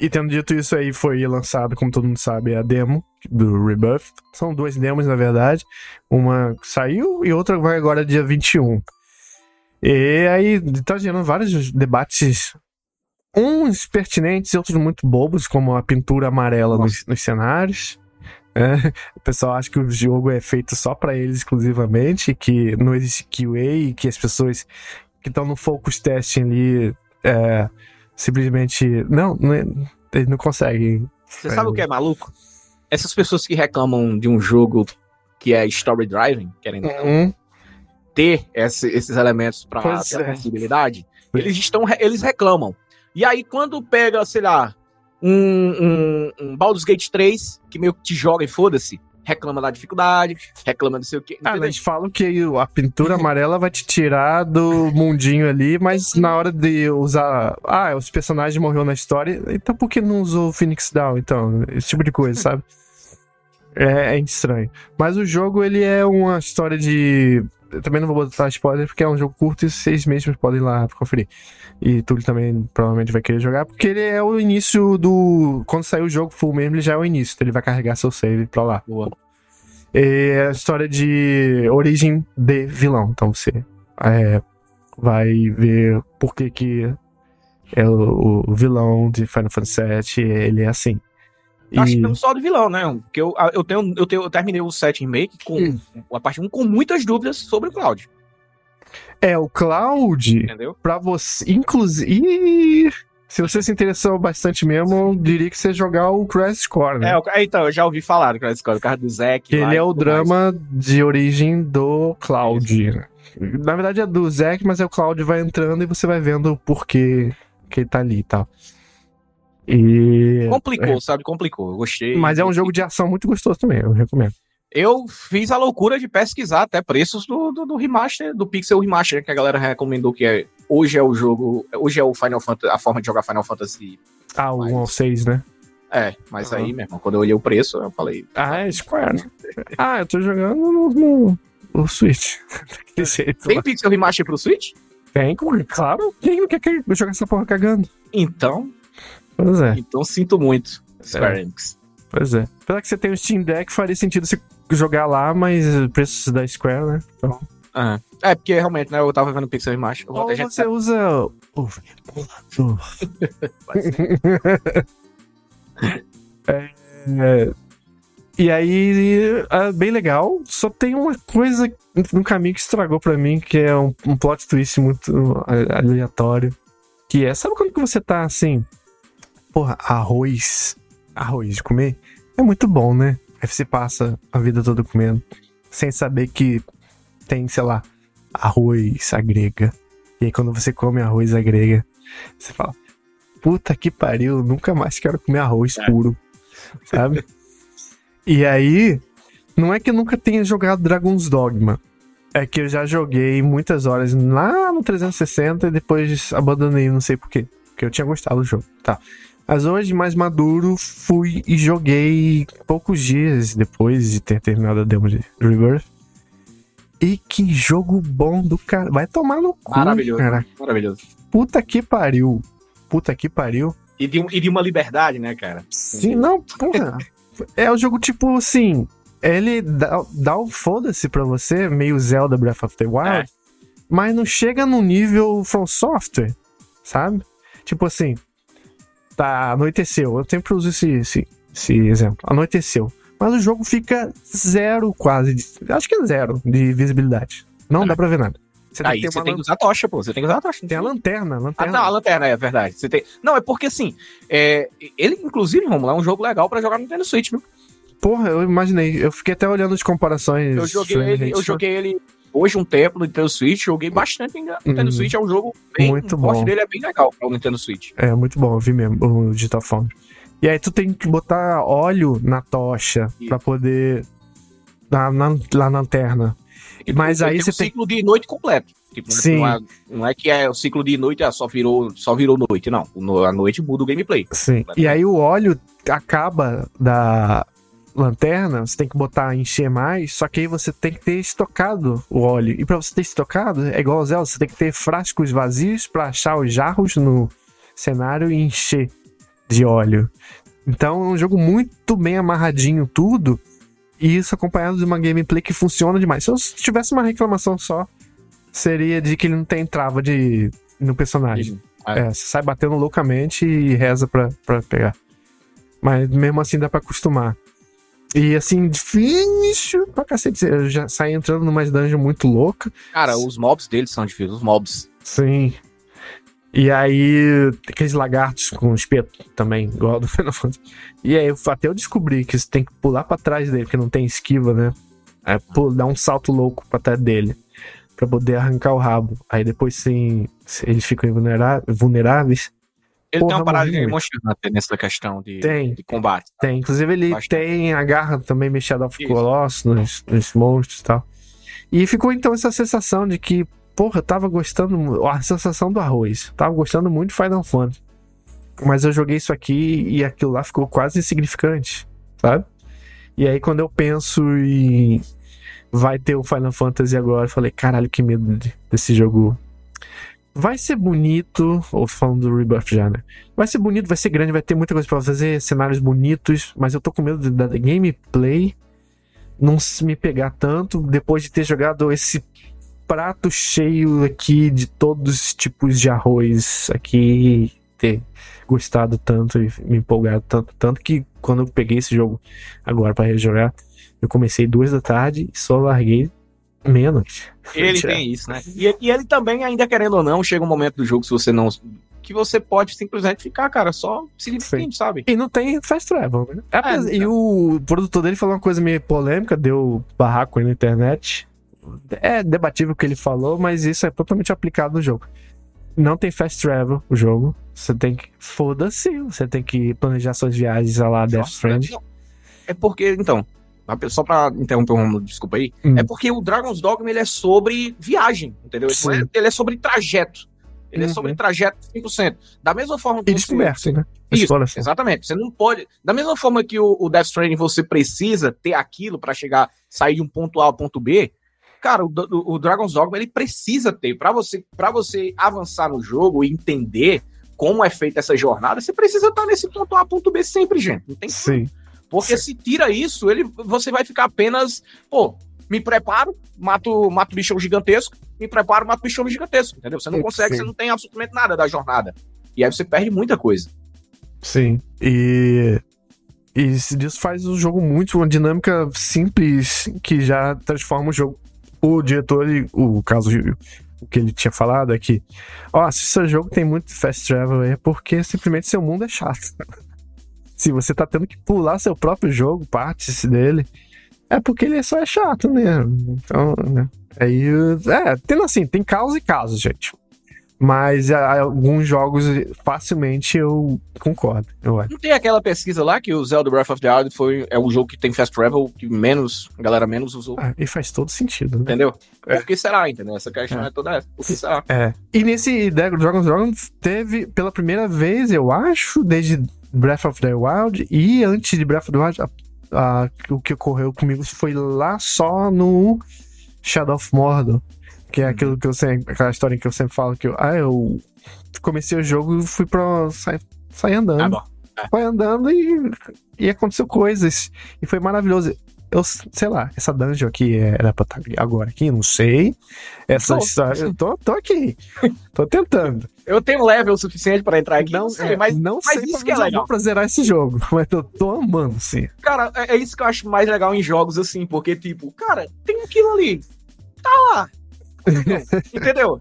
E tendo dito isso aí, foi lançado, como todo mundo sabe, a demo do Rebirth. São duas demos, na verdade. Uma saiu e outra vai agora dia 21. E aí tá gerando vários debates, uns pertinentes e outros muito bobos, como a pintura amarela nos, nos cenários. É, o pessoal acha que o jogo é feito só pra eles exclusivamente, que não existe QA, que as pessoas que estão no focus testing ali é, simplesmente. Não, não é- eles não conseguem. Você sabe o que é maluco? Essas pessoas que reclamam de um jogo que é story driving, querendo Uhum. ter esse- esses elementos Pois ter é. acessibilidade, eles estão eles reclamam. E aí quando pega, sei lá, um, um, um Baldur's Gate 3, que meio que te joga e foda-se, reclama da dificuldade, reclama não sei o quê. Ah, eles falam que a pintura amarela vai te tirar do mundinho ali, mas na hora de usar. Ah, os personagens morreram na história, então por que não usou o Phoenix Down? Então, esse tipo de coisa, sabe? *laughs* É, é estranho. Mas o jogo, ele é uma história de. Eu também não vou botar spoiler porque é um jogo curto e vocês mesmos podem ir lá conferir. E Túlio também provavelmente vai querer jogar, porque ele é o início do. Quando sair o jogo full mesmo, ele já é o início, então ele vai carregar seu save pra lá. Boa. É a história de origem de vilão. Então você é, vai ver por que, que é o, o vilão de Final Fantasy VII, ele é assim. Acho que E- não só do vilão, né? Porque eu, eu, tenho, eu, tenho, eu terminei o 7 Remake com Hum. a parte 1 com muitas dúvidas sobre o Cloud, É, o Cloud, entendeu? pra você. Inclusive. Se você se interessou bastante mesmo, eu diria que você jogar o Crash Score, né? É, é, então, eu já ouvi falar do Crash Score, o cara do Zack. lá ele e é o tudo mais. drama de origem do Cloud. Na verdade é do Zack, mas é o Cloud vai entrando e você vai vendo o porquê que ele tá ali e tal. E. Complicou, sabe? Complicou. Eu gostei. Mas é um jogo de ação muito gostoso também, eu recomendo. Eu fiz a loucura de pesquisar até preços do, do, do remaster, do Pixel Remaster, que a galera recomendou que é, hoje é o jogo. Hoje é o Final Fantasy, a forma de jogar Final Fantasy. Ah, o Mas- 1 ao 6, né? É, mas Aham. aí, meu irmão, quando eu olhei o preço, eu falei. Ah, é Square, né? *laughs* ah, eu tô jogando no, no, no Switch. *laughs* Daquele jeito. Tem lá. Pixel Remaster pro Switch? Tem, claro. Quem não quer que eu jogar essa porra cagando? Então, Pois é, então sinto muito. Square Enix. pois é. Apesar que você tem o Steam Deck, faria sentido você jogar lá, mas preços da Square, né? Então, Aham. É, porque realmente, né? Eu tava vendo o Pixel vou Ou até você usa o ventilador. *laughs* é, é, e aí, é bem legal. Só tem uma coisa no caminho que estragou pra mim, que é um, um plot twist muito aleatório. Que é, sabe quando que você tá assim? Porra, arroz. Arroz de comer? É muito bom, né? Aí você passa a vida toda comendo. Sem saber que tem, sei lá, arroz à grega. E aí quando você come arroz à grega, você fala, puta que pariu, nunca mais quero comer arroz É. puro. Sabe? e aí, não é que eu nunca tenha jogado Dragon's Dogma. É que eu já joguei muitas horas lá no 360 e depois abandonei, não sei porquê. Porque eu tinha gostado do jogo. Tá. Mas hoje, mais maduro, fui e joguei poucos dias depois de ter terminado a demo de Rebirth. E que jogo bom do cara. Vai tomar no cu, Maravilhoso. cara. Maravilhoso. Puta que pariu. Puta que pariu. E de, um- e de uma liberdade, né, cara? Sim, não, porra. É o jogo tipo assim. Ele dá, dá o foda-se pra você, meio Zelda Breath of the Wild, É. mas não chega no nível From Software, sabe? Tipo assim, tá, anoiteceu. Eu sempre uso esse, esse, esse exemplo. Anoiteceu. Mas o jogo fica zero quase. de- acho que é zero de visibilidade. Não dá pra ver nada. Você tem Aí você tem que usar a tocha, pô. Você tem que usar a tocha. tem a lanterna, a Ah, lanterna. não, a lanterna, é verdade. Você tem... Não, é porque assim, é, ele, inclusive, vamos lá, é um jogo legal pra jogar no Nintendo Switch, viu? Porra, eu imaginei. Eu fiquei até olhando as comparações. Eu joguei ele, eu joguei ele hoje um tempo no Nintendo Switch, joguei bastante no Nintendo Hum. Switch, é um jogo bem. Muito o porte dele é bem legal para o Nintendo Switch. É, muito bom, eu vi mesmo, o Digital Foundry. E aí tu tem que botar óleo na tocha pra poder. Na, na, lá na lanterna. Mas Ele aí tem você um tem- ciclo de noite completo. Tipo, Sim. Não, é, não é que é o ciclo de noite ah, só virou só virou noite, não. A noite muda o gameplay. Sim. E aí o óleo acaba da lanterna, você tem que botar, encher mais, só que aí você tem que ter estocado o óleo. E pra você ter estocado, é igual ao Zelda, você tem que ter frascos vazios pra achar os jarros no cenário e encher de óleo. Então é um jogo muito bem amarradinho tudo, e isso acompanhado de uma gameplay que funciona demais. Se eu tivesse uma reclamação só, seria de que ele não tem trava de no personagem. É. É, você sai batendo loucamente e reza pra, pra pegar. Mas mesmo assim dá pra acostumar. E assim, difícil pra cacete. Eu já saí entrando numa dungeon muito louca. Cara, os mobs deles são difíceis, os mobs. Sim. E aí, aqueles lagartos com espeto também, igual do *laughs* Final Fantasy. E aí, até eu descobri que você tem que pular pra trás dele, porque não tem esquiva, né? É, dar um salto louco pra trás dele, pra poder arrancar o rabo. Aí depois, sim, eles ficam vulneráveis, Ele Porra, tem uma parada de. Monster Hunter nessa questão de, Tem. de combate. Tem, inclusive ele Bastante. tem a garra também Shadow of Isso. Colossus nos, nos monstros e tal. E ficou então essa sensação de que, porra, eu tava gostando, a sensação do arroz. Tava gostando muito de Final Fantasy. Mas eu joguei isso aqui e aquilo lá ficou quase insignificante, sabe? E aí quando eu penso em vai ter o Final Fantasy agora, eu falei, caralho, que medo de- desse jogo. Vai ser bonito, ou falando do Rebirth já, né? Vai ser bonito, vai ser grande, vai ter muita coisa pra fazer, cenários bonitos, mas eu tô com medo da gameplay não me pegar tanto depois de ter jogado esse prato cheio aqui de todos os tipos de arroz aqui, ter gostado tanto e me empolgado tanto, tanto que quando eu peguei esse jogo agora pra rejogar, eu comecei duas da tarde e só larguei menos. Ele Tirar. tem isso, né? E, e ele também, ainda querendo ou não, chega um momento do jogo, se você não. que você pode simplesmente ficar, cara, só se divertindo, sabe? E não tem fast travel, né? Apesar- É, e o produtor dele falou uma coisa meio polêmica, deu barraco aí na internet. É debatível o que ele falou, mas isso é totalmente aplicado no jogo. Não tem fast travel o jogo. Você tem que. Foda-se. Você tem que planejar suas viagens lá Death Stranding. É porque, então, só pra interromper o Romulo, desculpa aí, Hum. é porque o Dragon's Dogma ele é sobre viagem, entendeu? Ele, é, ele é sobre trajeto. Ele é Uhum. sobre trajeto 100%. Da mesma forma que E você- descoberto, né? Isso. Exatamente. Você não pode. Da mesma forma que o, o Death Stranding você precisa ter aquilo pra chegar, sair de um ponto A ao ponto B. Cara, o, o, o Dragon's Dogma ele precisa ter Pra você para você avançar no jogo e entender como é feita essa jornada. Você precisa estar nesse ponto A ponto B sempre, gente. Não tem como. Sim. Porque se tira isso, ele você vai ficar apenas, pô, me preparo, mato, mato bichão gigantesco, me preparo, mato bichão gigantesco, entendeu? Você não Sim. consegue, você não tem absolutamente nada da jornada. E aí você perde muita coisa. Sim. E. E isso faz o jogo muito uma dinâmica simples que já transforma o jogo. O diretor, ele- o caso, o que ele tinha falado é que, ó, se seu jogo tem muito fast travel é porque simplesmente seu mundo é chato. Se você tá tendo que pular seu próprio jogo, partes dele, é porque ele só é chato mesmo. Então, né? Aí, é, tendo assim, tem casos e casos, gente. Mas ah, alguns jogos facilmente eu concordo, eu acho. Não tem aquela pesquisa lá que o Zelda Breath of the Wild foi, é o jogo que tem fast travel que menos, a galera menos usou, Ah, e faz todo sentido, né? entendeu? É. Por que será, entendeu? Essa questão É. é, toda essa. Por que será? É. E nesse Dragon- Dragon's Dragon teve pela primeira vez, eu acho, desde Breath of the Wild e antes de Breath of the Wild, a- a- o que ocorreu comigo foi lá só no Shadow of Mordor. Que é Uhum. aquilo que eu sempre. Aquela história que eu sempre falo que eu. Ah, eu comecei o jogo e fui pra. sair saí andando. Ah, bom. Foi andando e, e aconteceu coisas. E foi maravilhoso. Eu, sei lá, essa dungeon aqui era pra estar agora aqui, não sei. Essa Tô. história. Eu tô, tô aqui. Tô tentando. Eu tenho level suficiente pra entrar aqui, não, sei, é, mas, não mas sei isso que é legal. pra zerar esse jogo. *laughs* Mas eu tô amando, sim. cara, é, é isso que eu acho mais legal em jogos assim, porque, tipo, cara, tem aquilo ali, tá lá. *laughs* Entendeu?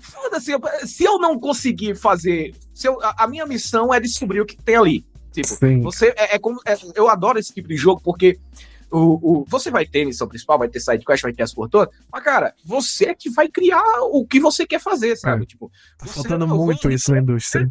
Foda-se, se eu não conseguir fazer. Se eu, a, a minha missão é descobrir o que tem ali. Tipo, Sim. Você é, é como. é- eu adoro esse tipo de jogo, porque o, o, você vai ter missão principal, vai ter side quest, vai ter as por todas, mas, cara, você é que vai criar o que você quer fazer, sabe? Tipo, Tá faltando muito isso na indústria.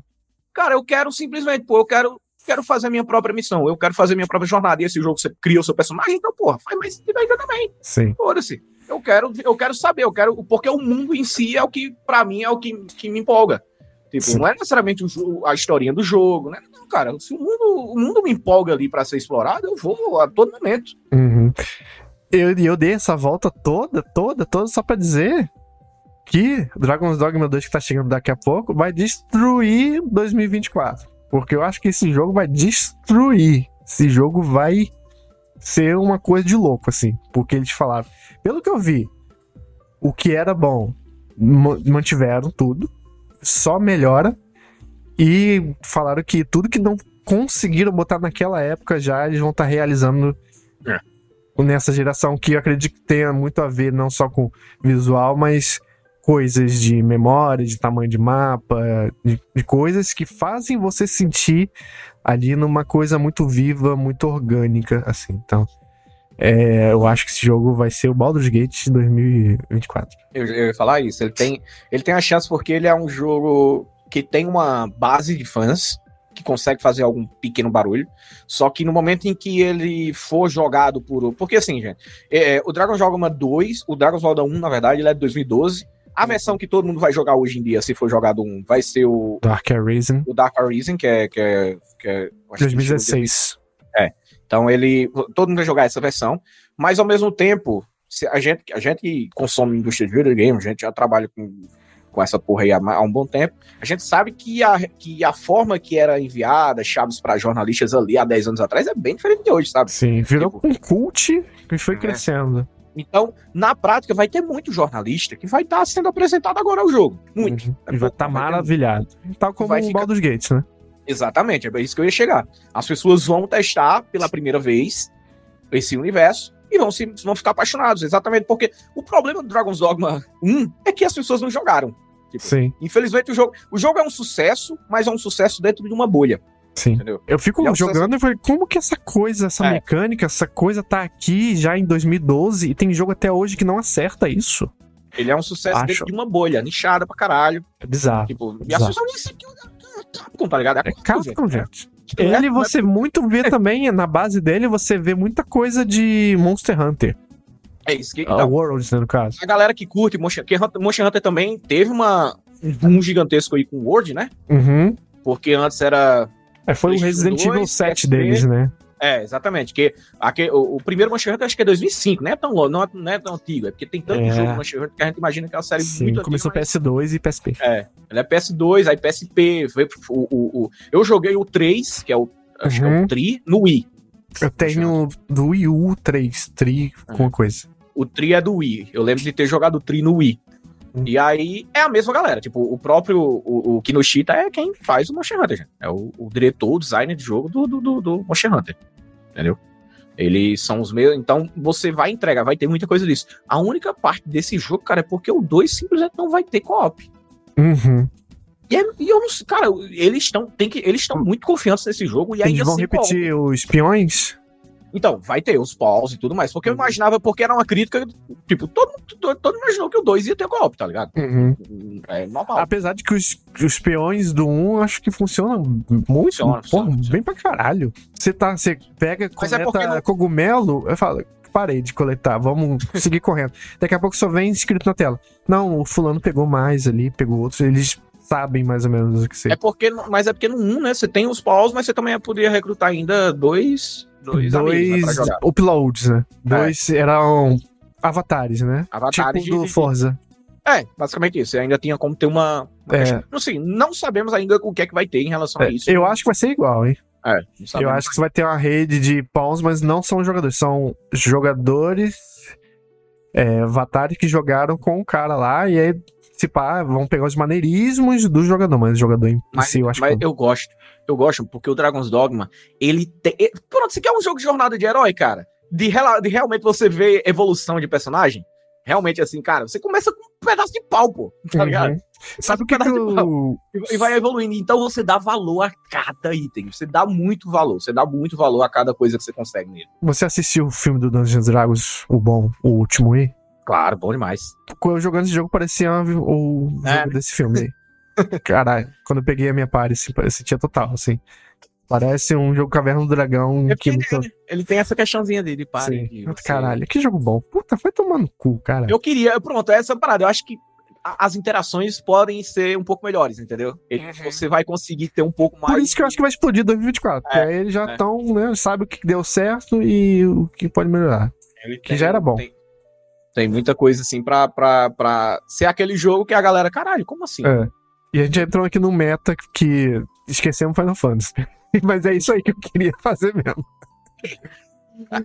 Cara, eu quero simplesmente, pô, eu quero, quero fazer a minha própria missão, eu quero fazer a minha própria jornada. E esse jogo você cria o seu personagem, então, porra, faz mais ainda também. Sim. Foda-se. Eu quero, eu quero saber, eu quero. Porque o mundo em si é o que, pra mim, é o que, que me empolga. Tipo, Sim. não é necessariamente o a historinha do jogo, né? Cara, se o mundo, o mundo me empolga ali pra ser explorado, eu vou a todo momento. Uhum. Eu, eu dei essa volta toda, toda, toda, só pra dizer que Dragon's Dogma 2, que tá chegando daqui a pouco, vai destruir 2024. Porque eu acho que esse jogo vai destruir. Esse jogo vai ser uma coisa de louco, assim. Porque eles falaram. Pelo que eu vi, o que era bom, ma- mantiveram tudo. Só melhora. E falaram que tudo que não conseguiram botar naquela época já, eles vão estar realizando nessa geração que eu acredito que tenha muito a ver não só com visual, mas coisas de memória, de tamanho de mapa, de, de coisas que fazem você sentir ali numa coisa muito viva, muito orgânica, assim. Então, é, eu acho que esse jogo vai ser o Baldur's Gate de 2024. Eu, eu ia falar isso. Ele tem, ele tem a chance porque ele é um jogo que tem uma base de fãs que consegue fazer algum pequeno barulho. Só que no momento em que ele for jogado por. Porque assim, gente, é, o Dragon's Dogma 2, o Dragon's Dogma 1, na verdade, ele é de 2012. A versão que todo mundo vai jogar hoje em dia, se for jogado um, vai ser o, Dark Arisen. o Dark Arisen, que é. Que é, que é eu acho que 2016. então ele. Todo mundo vai jogar essa versão, mas ao mesmo tempo, a gente, a gente que consome indústria de videogame, a gente já trabalha com, com essa porra aí há, há um bom tempo. A gente sabe que a, que a forma que era enviada, chaves para jornalistas ali há 10 anos atrás, é bem diferente de hoje, sabe? Sim, virou Tipo- um cult e foi É. crescendo. Então, na prática, vai ter muito jornalista que vai estar sendo apresentado agora ao jogo. Muito. Uhum. E vai estar ter maravilhado. Tal como Vai o ficar- Baldur's Gate, né? Exatamente, é isso que eu ia chegar. As pessoas vão testar pela primeira vez esse universo e vão, se, vão ficar apaixonados, exatamente porque o problema do Dragon's Dogma 1 é que as pessoas não jogaram. Tipo, Sim, Infelizmente, o jogo, o jogo é um sucesso, mas é um sucesso dentro de uma bolha, sim. entendeu? Eu fico E é um jogando e falei, como que essa coisa, essa É. mecânica, essa coisa tá aqui já em 2012 e tem jogo até hoje que não acerta isso? Ele é um sucesso Acho. dentro de uma bolha, nichada pra caralho. É bizarro. Tipo, e que é Capcom, tá ligado? É Capcom, gente. Tipo, não é- Ele é- você muito vê também, na base dele, você vê muita coisa de Monster Hunter. É isso que. Ah, Então, Worlds, né, no caso. a galera que curte Monster, que Hunter, Monster Hunter também teve uma, um boom gigantesco aí com o World, né? Uhum. Porque antes era É, foi o Resident Evil 2, 7 PSP. deles, né? É, exatamente. Que aque- o, o primeiro Monster Hunter acho que é 2005, não é tão, lo- não é, não é tão antigo. É porque tem tanto É. jogo Monster Hunter que a gente imagina que é uma série Sim, muito começou antiga. mas- PS2 e PSP. É, ele é PS2, aí PSP. Foi, o, o, o- eu joguei o 3, que é o. Acho que é Uhum. o Tri, no Wii. Eu tenho do Wii U 3, Tri, É. com uma coisa. O Tri é do Wii. Eu lembro de ter jogado o Tri no Wii. Hum. E aí é a mesma galera. Tipo, o próprio o, o Kinoshita é quem faz o Monster Hunter. gente. É o, o diretor, o designer de jogo do, do, do, do Monster Hunter. Entendeu? Eles são os meus. Então você vai entregar, vai ter muita coisa disso. A única parte desse jogo, cara, é porque o 2 simplesmente não vai ter co-op. Uhum. E, é- e eu não sei, cara, eles estão tem que eles estão muito confiantes nesse jogo e Eles ainda vão assim repetir os espiões? Então, vai ter os pause e tudo mais. Porque eu Uhum. imaginava, porque era uma crítica, tipo, todo, todo, todo mundo imaginou que o 2 ia ter co-op, tá ligado? Uhum. É normal. Apesar de que os, os peões do 1 acho que funcionam muito, Funciona, porra, funciona, bem pra caralho. Você tá, você pega, Mas é coleta porque não- cogumelo, eu falo, parei de coletar, vamos *laughs* seguir correndo. Daqui a pouco só vem escrito na tela. Não, o fulano pegou mais ali, pegou outros, eles sabem mais ou menos o que ser. É porque, mas é porque no 1, né, você tem os pause, mas você também poderia recrutar ainda dois, dois, né, Dois. É. uploads, né? Dois eram avatares, né? Avatares tipo do de- de- Forza. É, basicamente isso. Ainda tinha como ter uma... uma É. questão. Assim, não sabemos ainda o que é que vai ter em relação a É, isso. eu acho que vai ser igual, hein? É, não Eu acho que você vai ter uma rede de pawns, mas não são jogadores. São jogadores é, avatares que jogaram com o cara lá. E aí, se pá, vão pegar os maneirismos do jogador. Mas o jogador em Mas, si, eu acho mas que. eu gosto. Eu gosto, porque o Dragon's Dogma, ele tem. e- Pronto, você quer um jogo de jornada de herói, cara? De, de realmente você ver evolução de personagem? Realmente, assim, cara, você começa com um pedaço de pau, pô. Tá ligado? Uhum. Sabe o que, que eu. E e vai evoluindo. Então você dá valor a cada item. Você dá muito valor. Você dá muito valor a cada coisa que você consegue nele. Você assistiu o filme do Dungeons Dragons, o bom, o último aí? Claro, bom demais. Eu jogando esse jogo, parecia o É. jogo desse filme aí. *laughs* Caralho, quando eu peguei a minha party, assim, eu sentia total, assim. Parece um jogo Caverna do Dragão É que ele, ele- ele tem essa questãozinha de, de pare. De você- Caralho, que jogo bom. Puta, vai tomar no cu, cara. Eu queria, pronto, essa parada. Eu acho que as interações podem ser um pouco melhores, entendeu? Ele- Você vai conseguir ter um pouco mais. Uhum. Por isso que eu acho que vai explodir 2024. É, porque aí eles já é. estão, né? Sabe o que deu certo e o que pode melhorar. Ele que já era bom. Tem, tem muita coisa assim pra, pra, pra ser aquele jogo que a galera, caralho, como assim? É. E a gente entrou aqui no meta que esquecemos Final Fantasy. *laughs* Mas é isso aí que eu queria fazer mesmo.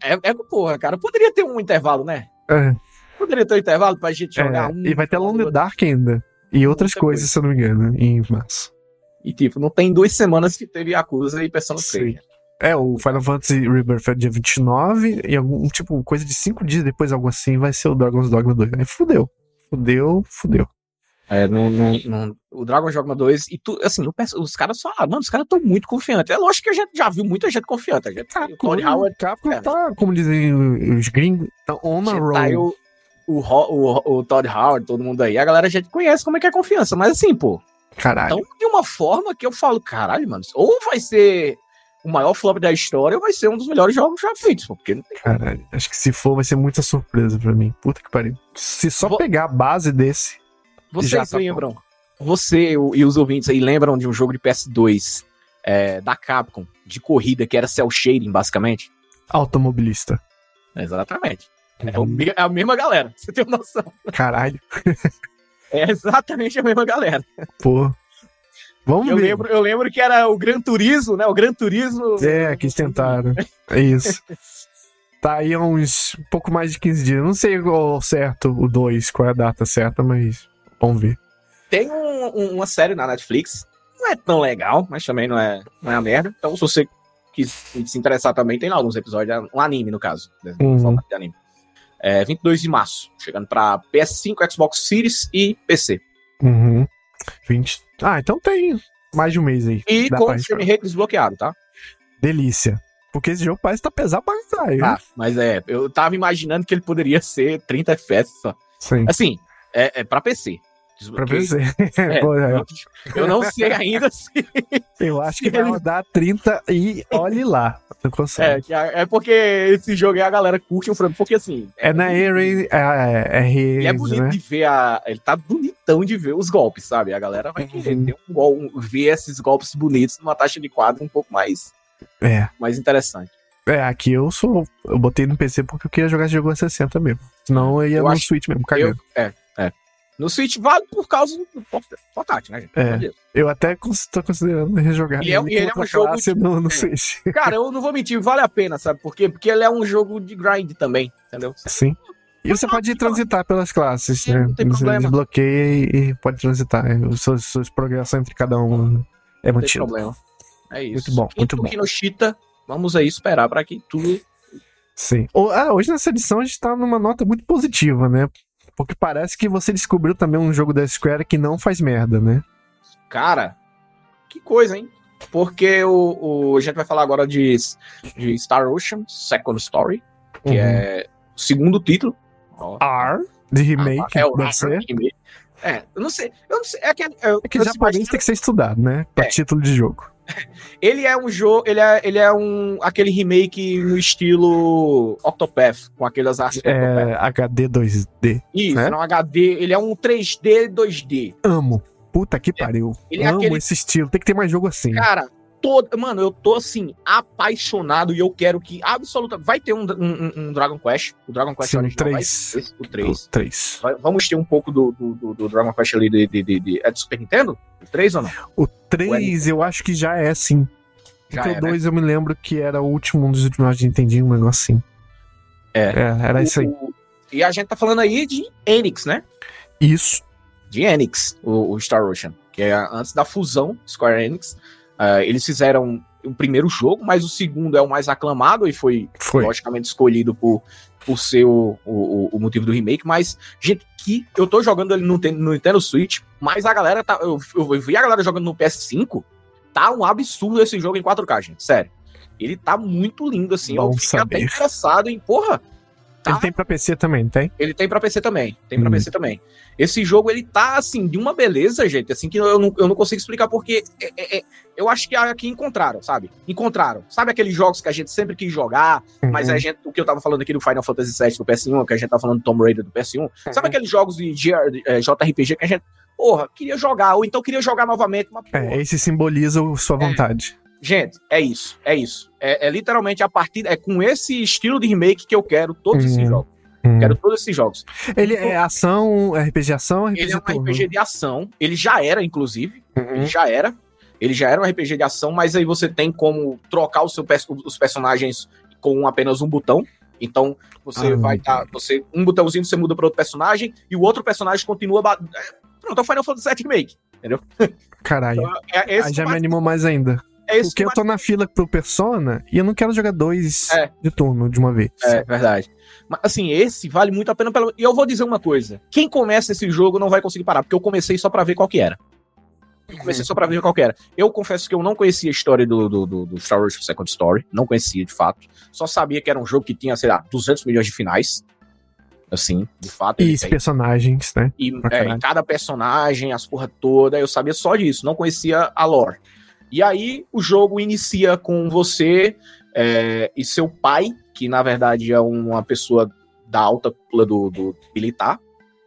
É, é, porra, cara, poderia ter um intervalo, né? É, Poderia ter um intervalo pra gente jogar é, um. e vai ter in the. Dark ainda. E outras coisas, coisa. se eu não me engano, em março. E tipo, não tem duas semanas que teve Yakuza e Persona 3. É, o Final Fantasy Rebirth é dia 29 e algum tipo, coisa de 5 dias depois, algo assim, vai ser o Dragon's Dogma 2. Aí fudeu. Fudeu, fudeu. É, o Dragon Dogma 2, e tu, assim, penso- os caras só, mano, os caras estão muito confiantes. É lógico que a gente já viu muita gente confiante. A gente, o Tony Howard, Capcom é. tá, como dizem os gringos, tá on a a roll. tá aí o, o, o, o Todd Howard, todo mundo aí. A galera já conhece como é que é confiança. Mas assim, pô, Caralho. Então, de uma forma que eu falo, caralho, mano, ou vai ser o maior flop da história, vai ser um dos melhores jogos já feitos, porque não tem Caralho. Acho que se for, vai ser muita surpresa pra mim. Puta que pariu. Se só pegar a base desse. Vocês tá lembram? Você o- e os ouvintes aí lembram de um jogo de PS2 é, da Capcom, de corrida, que era cel shading, basicamente? Automobilista. Exatamente. É, o é a mesma galera, *laughs* você tem noção. Caralho. É exatamente a mesma galera. Pô. Vamos Eu ver. lembro, eu lembro que era o Gran Turismo, né? O Gran Turismo. É, que eles tentaram. É isso. Tá aí há uns pouco mais de 15 dias. Não sei qual certo, o 2, qual é a data certa, mas vamos ver. Tem um- um- uma série na Netflix. Não é tão legal, mas também não é, não é a merda. Então, se você quis se interessar também, tem lá alguns episódios. é Um anime, no caso. né, Uhum. de anime. É 22 de março. Chegando pra PS5, Xbox Series e PC. Uhum. 20. Ah, então tem mais de um mês aí. E com pra o frame rate desbloqueado, tá? Delícia. Porque esse jogo parece que tá pesado pra caralho. né? Ah, mas é, eu tava imaginando que ele poderia ser 30 FPS só. Sim. Assim, é, é pra PC. Pra Desbloqueio- PC. *laughs* É, Pô, é. eu, eu não sei ainda se. *laughs* Eu acho que vai rodar 30 e olhe lá. É, consegue. é é porque esse jogo aí a galera curte o frango. Porque assim. É, na Area. É, é, Ele é é, bonito né? de ver a. Ele tá bonitão de ver os golpes, sabe? A galera vai querer Uhum. ter um gol, um- ver esses golpes bonitos numa taxa de quadro um pouco mais, É. mais interessante. É, aqui eu sou. Eu botei no PC porque eu queria jogar esse jogo a 60 mesmo. Senão eu ia Eu no acho- Switch mesmo, Eu, cagando. é, é. No Switch vale por causa do port- portátil, né, gente? É. Eu, até tô considerando rejogar. E é- ele ele é um outra jogo de- no, no é. Switch. *laughs* Cara, eu não vou mentir, vale a pena, sabe por quê? Porque ele é um jogo de grind também, entendeu? Sim. E você pode transitar pelas classes, É, né? não tem Você problema. desbloqueia e, pode transitar. Os seus, seus progressão entre cada um é Não tem mantido. problema. É isso. Muito bom, muito bom. Kinoshita, vamos aí esperar para que tudo. Sim. Ah, hoje nessa edição a gente tá numa nota muito positiva, né? Porque parece que você descobriu também um jogo da Square que não faz merda, né? Cara, que coisa, hein? Porque o, o- a gente vai falar agora de, de Star Ocean Second Story, que Uhum. é o segundo título. R, de remake, é o deve ser. remake. É, eu não sei. Eu não sei. É que, eu, É que eu japonês imagino- tem que ser estudado, né? Pra É. título de jogo. Ele é um jogo. Ele é, ele é um. aquele remake no estilo Octopath, com aquelas artes. É HD 2D. Isso, né? não HD. Ele é um 3D, 2D. Amo. Puta que pariu. Ele é Amo aquele- esse estilo. Tem que ter mais jogo assim. Cara, todo, mano, eu tô assim, apaixonado e eu quero que absolutamente. Vai ter um, um, um Dragon Quest. O Dragon Quest Sim, o original vai 3. ter esse, o 3. 3. Vai- vamos ter um pouco do, do, do- Dragon Quest ali de, de, de, de- É do Super Nintendo? O 3 ou não? O 3 eu acho que já é sim. Já Porque é, o 2 eu me lembro que era o último, um dos últimos de Nintendinho, um negócio assim. É. era isso aí. O- E a gente tá falando aí de Enix, né? Isso. de Enix, o, o Star Ocean, que é antes da fusão Square Enix. Ah, eles fizeram o primeiro jogo, mas o segundo é o mais aclamado e foi, Foi. logicamente escolhido por, por ser o, o, o motivo do remake. Mas, gente, que eu tô jogando ele no, no Nintendo Switch, mas a galera tá. Eu, eu vi a galera jogando no PS5, tá um absurdo esse jogo em 4K, gente. Sério. Ele tá muito lindo, assim. Bom eu fiquei até saber. interessado em, porra, Tá. Ele tem pra PC também, tem? ele tem pra PC também. Tem pra Hum. PC também. Esse jogo, ele tá, assim, de uma beleza, gente, assim, que eu não, eu não consigo explicar porque é- é- é- eu acho que aqui encontraram, sabe? Encontraram. Sabe aqueles jogos que a gente sempre quis jogar, mas Uhum. a gente, o que eu tava falando aqui do Final Fantasy VII do PS1, que a gente tava falando do Tomb Raider do PS1, sabe aqueles jogos de de, eh, JRPG que a gente, porra, queria jogar, ou então queria jogar novamente, mas, porra, É, esse simboliza o- sua vontade. Gente, é isso, é isso. É, é literalmente a partir, é com esse estilo de remake que eu quero todos esses Uhum. jogos. Hum. Quero todos esses jogos. Ele é ação, RPG ação, RPG Ele é um turno. RPG de ação. Ele já era, inclusive. Uhum. Ele já era. Ele já era um RPG de ação, mas aí você tem como trocar seu os personagens com apenas um botão. Então, você Ah. vai estar. você um botãozinho você muda para outro personagem e o outro personagem continua. é, Pronto, é o Final Fantasy VII Remake. Caralho. Então, é, esse Aí já me animou mais ainda. É esse Porque que eu tô na fila pro Persona e eu não quero jogar dois É. de turno de uma vez. É, verdade. Mas, assim, esse vale muito a pena. Pela... E eu vou dizer uma coisa: quem começa esse jogo não vai conseguir parar, porque eu comecei só pra ver qual que era. Eu comecei só pra ver qual que era. Eu confesso que eu não conhecia a história do, do, do, do Star Wars Second Story. Não conhecia, de fato. Só sabia que era um jogo que tinha, sei lá, 200 milhões de finais. assim, de fato. E tem. personagens, né? E, é, cada personagem, as porra toda, eu sabia só disso, não conhecia a lore. E aí o jogo inicia com você é, e seu pai, que na verdade é uma pessoa da alta cúpula do, do militar,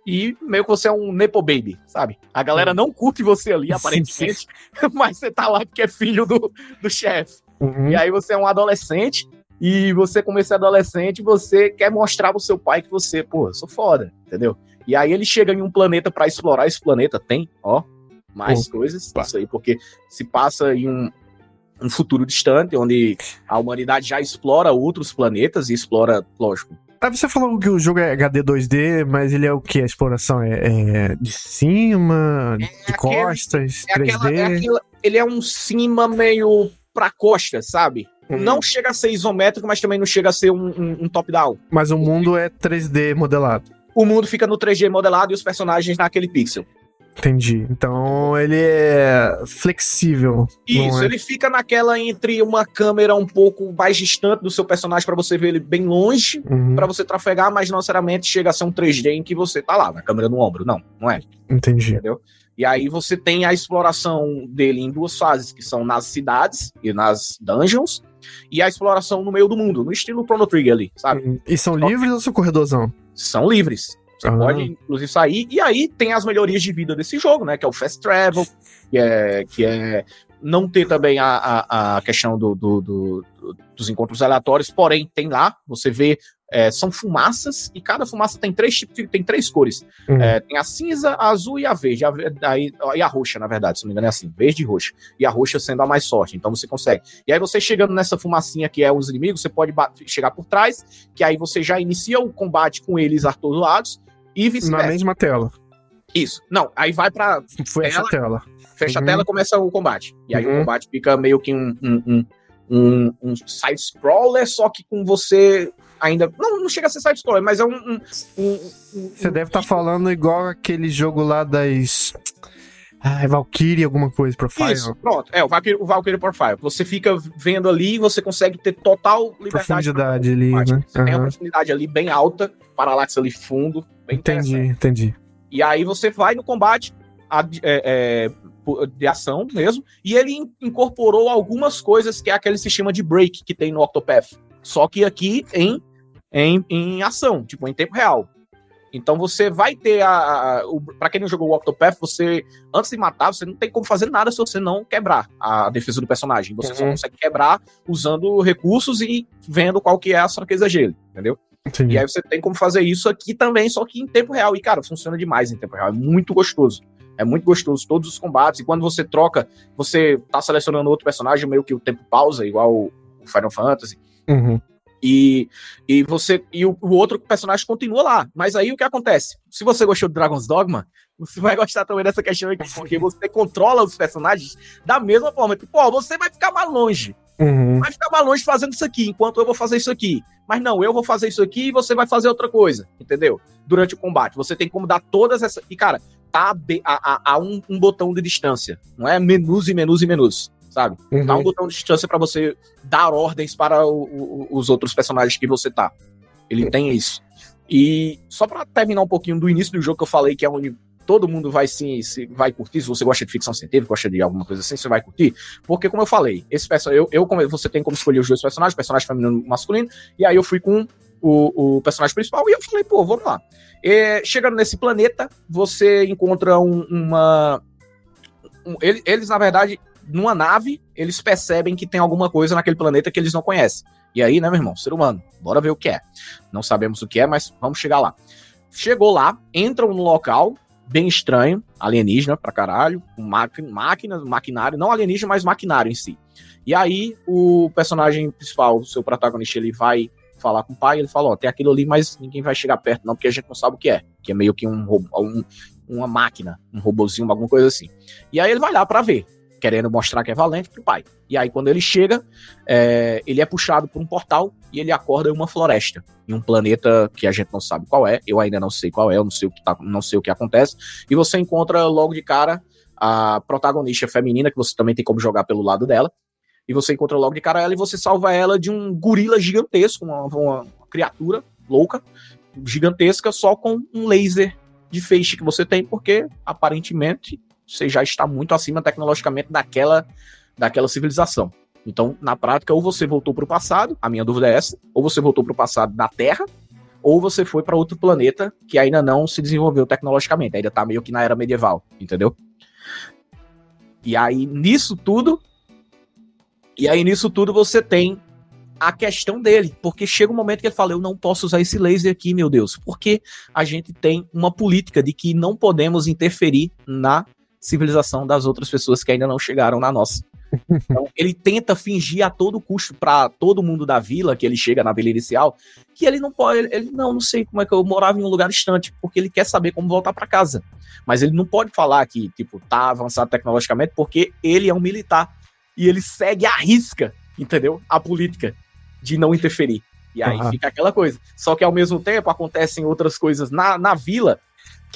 e meio que você é um Nepo Baby, sabe? A galera não curte você ali, aparentemente, *laughs* mas você tá lá porque é filho do, do chefe. Uhum. E aí você é um adolescente, e você, como esse adolescente, você quer mostrar pro seu pai que você, pô, eu sou foda, entendeu? E aí ele chega em um planeta pra explorar esse planeta, tem, ó, mais coisas, isso aí, porque se passa em um, um futuro distante, onde a humanidade já explora outros planetas e explora, lógico, Aí você falou que o jogo é HD 2D, mas ele é o que? A exploração é, é de cima, de aquele- costas, é aquela, 3D? é aquela- ele é um cima meio pra costa, sabe? Uhum. Não chega a ser isométrico, mas também não chega a ser um, um- um top-down. Mas o mundo é 3D modelado. O mundo fica no 3D modelado e os personagens naquele pixel. Entendi. Então ele é flexível. Isso, é? ele fica naquela entre uma câmera um pouco mais distante do seu personagem pra você ver ele bem longe, Uhum, pra você trafegar, mas não necessariamente chega a ser um 3D em que você tá lá, na câmera no ombro. Não, não é. Entendi. Entendeu? E aí você tem a exploração dele em duas fases, que são nas cidades e nas dungeons, e a exploração no meio do mundo, no estilo Chrono Trigger ali, sabe? Uhum. E são livres ou são corredorzão? São livres. Você Ah. pode, inclusive, sair. E aí tem as melhorias de vida desse jogo, né? Que é o Fast Travel, que é, que é não ter também a, a, a questão do, do- do- do- dos encontros aleatórios, porém tem lá, você vê, é, são fumaças, e cada fumaça tem três tipos, tem três cores. Uhum. É, tem a cinza, a azul e a verde. A, aí- e a roxa, na verdade, se não me engano, é assim: verde e roxa. E a roxa sendo a mais forte. Então você consegue. E aí você chegando nessa fumacinha que é os inimigos, você pode chegar por trás, que aí você já inicia o combate com eles atordoados e Na vice-versa. mesma tela. Isso. Não, aí vai pra. Foi essa tela. Fecha Uhum. a tela começa o combate. E aí Uhum. o combate fica meio que um. um, um um, um side-scroller, só que com você ainda. Não, não chega a ser side-scroller, mas é um. um, um- um- Você deve estar falando igual aquele jogo lá das. Ai, Valkyrie, alguma coisa, Profile. Isso, pronto. É, o Valkyrie, o Valkyrie Profile. Você fica vendo ali e você consegue ter total liberdade. Profundidade ali, né? Você tem uma profundidade ali bem alta, paralaxe ali fundo, bem Entendi, entendi. E aí você vai no combate a- é, é, de ação mesmo, e ele in- incorporou algumas coisas que é aquele sistema de break que tem no Octopath. Só que aqui em, em, em ação, tipo, em tempo real. Então você vai ter a. a o, pra quem não jogou o Octopath, você, antes de matar, você não tem como fazer nada se você não quebrar a defesa do personagem. Você só Uhum. consegue quebrar usando recursos e vendo qual que é a fraqueza dele, entendeu? entendi. E aí você tem como fazer isso aqui também, só que em tempo real. E, cara, funciona demais em tempo real. É muito gostoso. É muito gostoso todos os combates. E quando você troca, você tá selecionando outro personagem, meio que o tempo pausa, igual o Final Fantasy. Uhum. E, e você e o, o outro personagem continua lá. Mas aí o que acontece? Se você gostou do Dragon's Dogma, *laughs* você vai gostar também dessa questão aqui, porque você controla os personagens da mesma forma. Tipo, ó, você vai ficar mais longe Uhum. vai ficar mais longe fazendo isso aqui, enquanto eu vou fazer isso aqui. Mas não, eu vou fazer isso aqui e você vai fazer outra coisa, entendeu? Durante o combate. Você tem como dar todas essas. E, cara, tá a, a- a um, um botão de distância. Não é menus e menus e menus, sabe? Uhum. Dá um botão de distância pra você dar ordens para o- o- os outros personagens que você tá. Ele tem isso. E só pra terminar um pouquinho do início do jogo que eu falei, que é onde todo mundo vai se, se vai curtir, se você gosta de ficção científica, gosta de alguma coisa assim, você vai curtir. Porque, como eu falei, esse perso- eu, eu você tem como escolher os dois personagens, personagem feminino e masculino, e aí eu fui com o, o personagem principal e eu falei, pô, vamos lá. É, chegando nesse planeta, você encontra um- uma. um- ele- eles, na verdade, numa nave, eles percebem que tem alguma coisa naquele planeta que eles não conhecem. E aí, né, meu irmão, ser humano, bora ver o que é. Não sabemos o que é, mas vamos chegar lá. Chegou lá, entram no local, bem estranho, alienígena pra caralho, máquina, maquinário, não alienígena, mas maquinário em si. E aí, o personagem principal, o seu protagonista, ele vai falar com o pai, ele fala, ó, tem aquilo ali, mas ninguém vai chegar perto não, porque a gente não sabe o que é. Que é meio que um, um- uma máquina, um robozinho, alguma coisa assim. E aí ele vai lá pra ver, querendo mostrar que é valente pro pai. E aí, quando ele chega, é, ele é puxado por um portal e ele acorda em uma floresta, em um planeta que a gente não sabe qual é, eu ainda não sei qual é, eu não sei o que, tá, não sei o que acontece, e você encontra logo de cara a protagonista feminina, que você também tem como jogar pelo lado dela, e você encontra logo de cara ela e você salva ela de um gorila gigantesco, uma, uma criatura louca, gigantesca só com um laser de feixe que você tem, porque aparentemente você já está muito acima tecnologicamente daquela, daquela civilização. Então, na prática, ou você voltou para o passado, a minha dúvida é essa, ou você voltou para o passado da Terra, ou você foi para outro planeta que ainda não se desenvolveu tecnologicamente, ainda está meio que na era medieval, entendeu? E aí, nisso tudo, e aí nisso tudo você tem a questão dele, porque chega um momento que ele fala: Eu não posso usar esse laser aqui, meu Deus, porque a gente tem uma política de que não podemos interferir na civilização das outras pessoas que ainda não chegaram na nossa. Então, *laughs* ele tenta fingir a todo custo para todo mundo da vila, que ele chega na vila inicial, que ele não pode, ele, não, não sei como é que eu morava em um lugar distante, porque ele quer saber como voltar para casa. Mas ele não pode falar que, tipo, tá avançado tecnologicamente, porque ele é um militar e ele segue a risca, entendeu? A política de não interferir. E aí uhum. fica aquela coisa. Só que ao mesmo tempo acontecem outras coisas na, na vila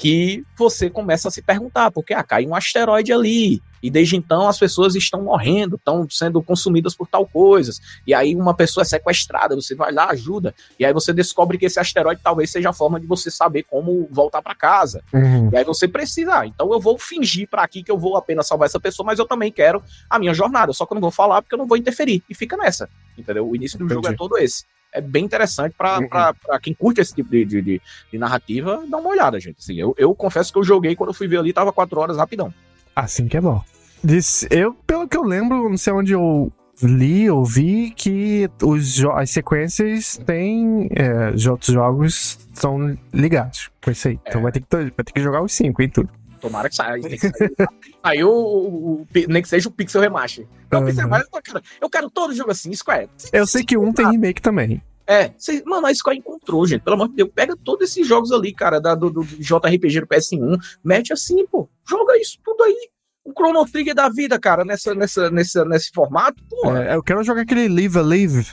que você começa a se perguntar, porque ah, cai um asteroide ali, e desde então as pessoas estão morrendo, estão sendo consumidas por tal coisas, e aí uma pessoa é sequestrada, você vai lá, ajuda, e aí você descobre que esse asteroide talvez seja a forma de você saber como voltar para casa. Uhum. E aí você precisa, ah, então eu vou fingir para aqui que eu vou apenas salvar essa pessoa, mas eu também quero a minha jornada, só que eu não vou falar porque eu não vou interferir, e fica nessa, entendeu? O início do Entendi. jogo é todo esse é bem interessante para uhum. quem curte esse tipo de, de, de, de, narrativa, dar uma olhada, gente. Assim, eu, eu confesso que eu joguei quando eu fui ver ali, tava quatro horas rapidão. Assim que é bom. Disse, eu, pelo que eu lembro, não sei onde eu li ou vi, que os, as sequências têm. É, de outros jogos são ligados com isso aí. Então é. Então vai ter, que, vai ter que jogar os cinco e tudo. Tomara que saia. Tem que sair. aí o, o, o, nem que seja o Pixel Remaster. Uhum. Pixel Remaster, eu quero, eu quero todo jogo assim, Square. Eu sei que um tem remake também. É, cê, mano, a Square encontrou, gente. Pelo amor de Deus, pega todos esses jogos ali, cara, da, do, do JRPG do PS1, mete assim, pô. Joga isso tudo aí. O Chrono Trigger da vida, cara, nessa, nessa, nessa, nesse formato, pô. É, eu quero jogar aquele Live Alive.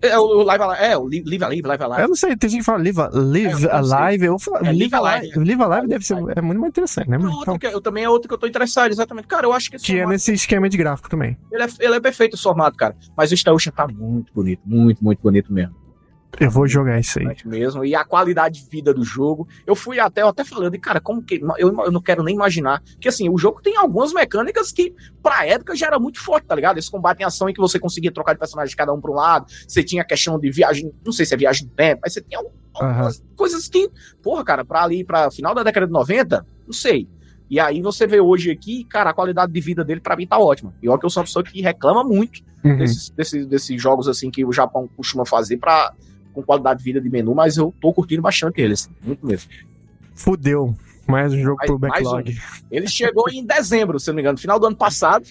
É o Live Alive, é, o Live Alive, Live Alive. Eu não sei, tem gente que fala Live, live é, Alive. Eu falo, é, Live Alive. Live Alive deve ser é muito mais interessante, né? É então, que, eu também é outro que eu tô interessado, exatamente. Cara, eu acho que. Que é nesse esquema de gráfico também. Ele é, ele é perfeito esse formato, cara. Mas o Star Ocean tá muito bonito, muito, muito bonito mesmo. Eu vou jogar isso aí. Mesmo. E a qualidade de vida do jogo. Eu fui até, eu até falando, e cara, como que. Eu, eu não quero nem imaginar. Que assim, o jogo tem algumas mecânicas que, pra época, já era muito forte, tá ligado? Esse combate em ação em que você conseguia trocar de personagem de cada um pra um lado. Você tinha a questão de viagem. Não sei se é viagem no tempo, mas você tinha algumas uhum. coisas que. Porra, cara, pra ali, pra final da década de 90, não sei. E aí você vê hoje aqui, cara, a qualidade de vida dele para mim tá ótima. E olha que eu sou uma pessoa que reclama muito uhum. desses, desses, desses jogos assim que o Japão costuma fazer para com qualidade de vida de menu, mas eu tô curtindo bastante eles, assim, muito mesmo. Fudeu. Mais um jogo mais, pro backlog. Um. Ele chegou em dezembro, se não me engano, final do ano passado,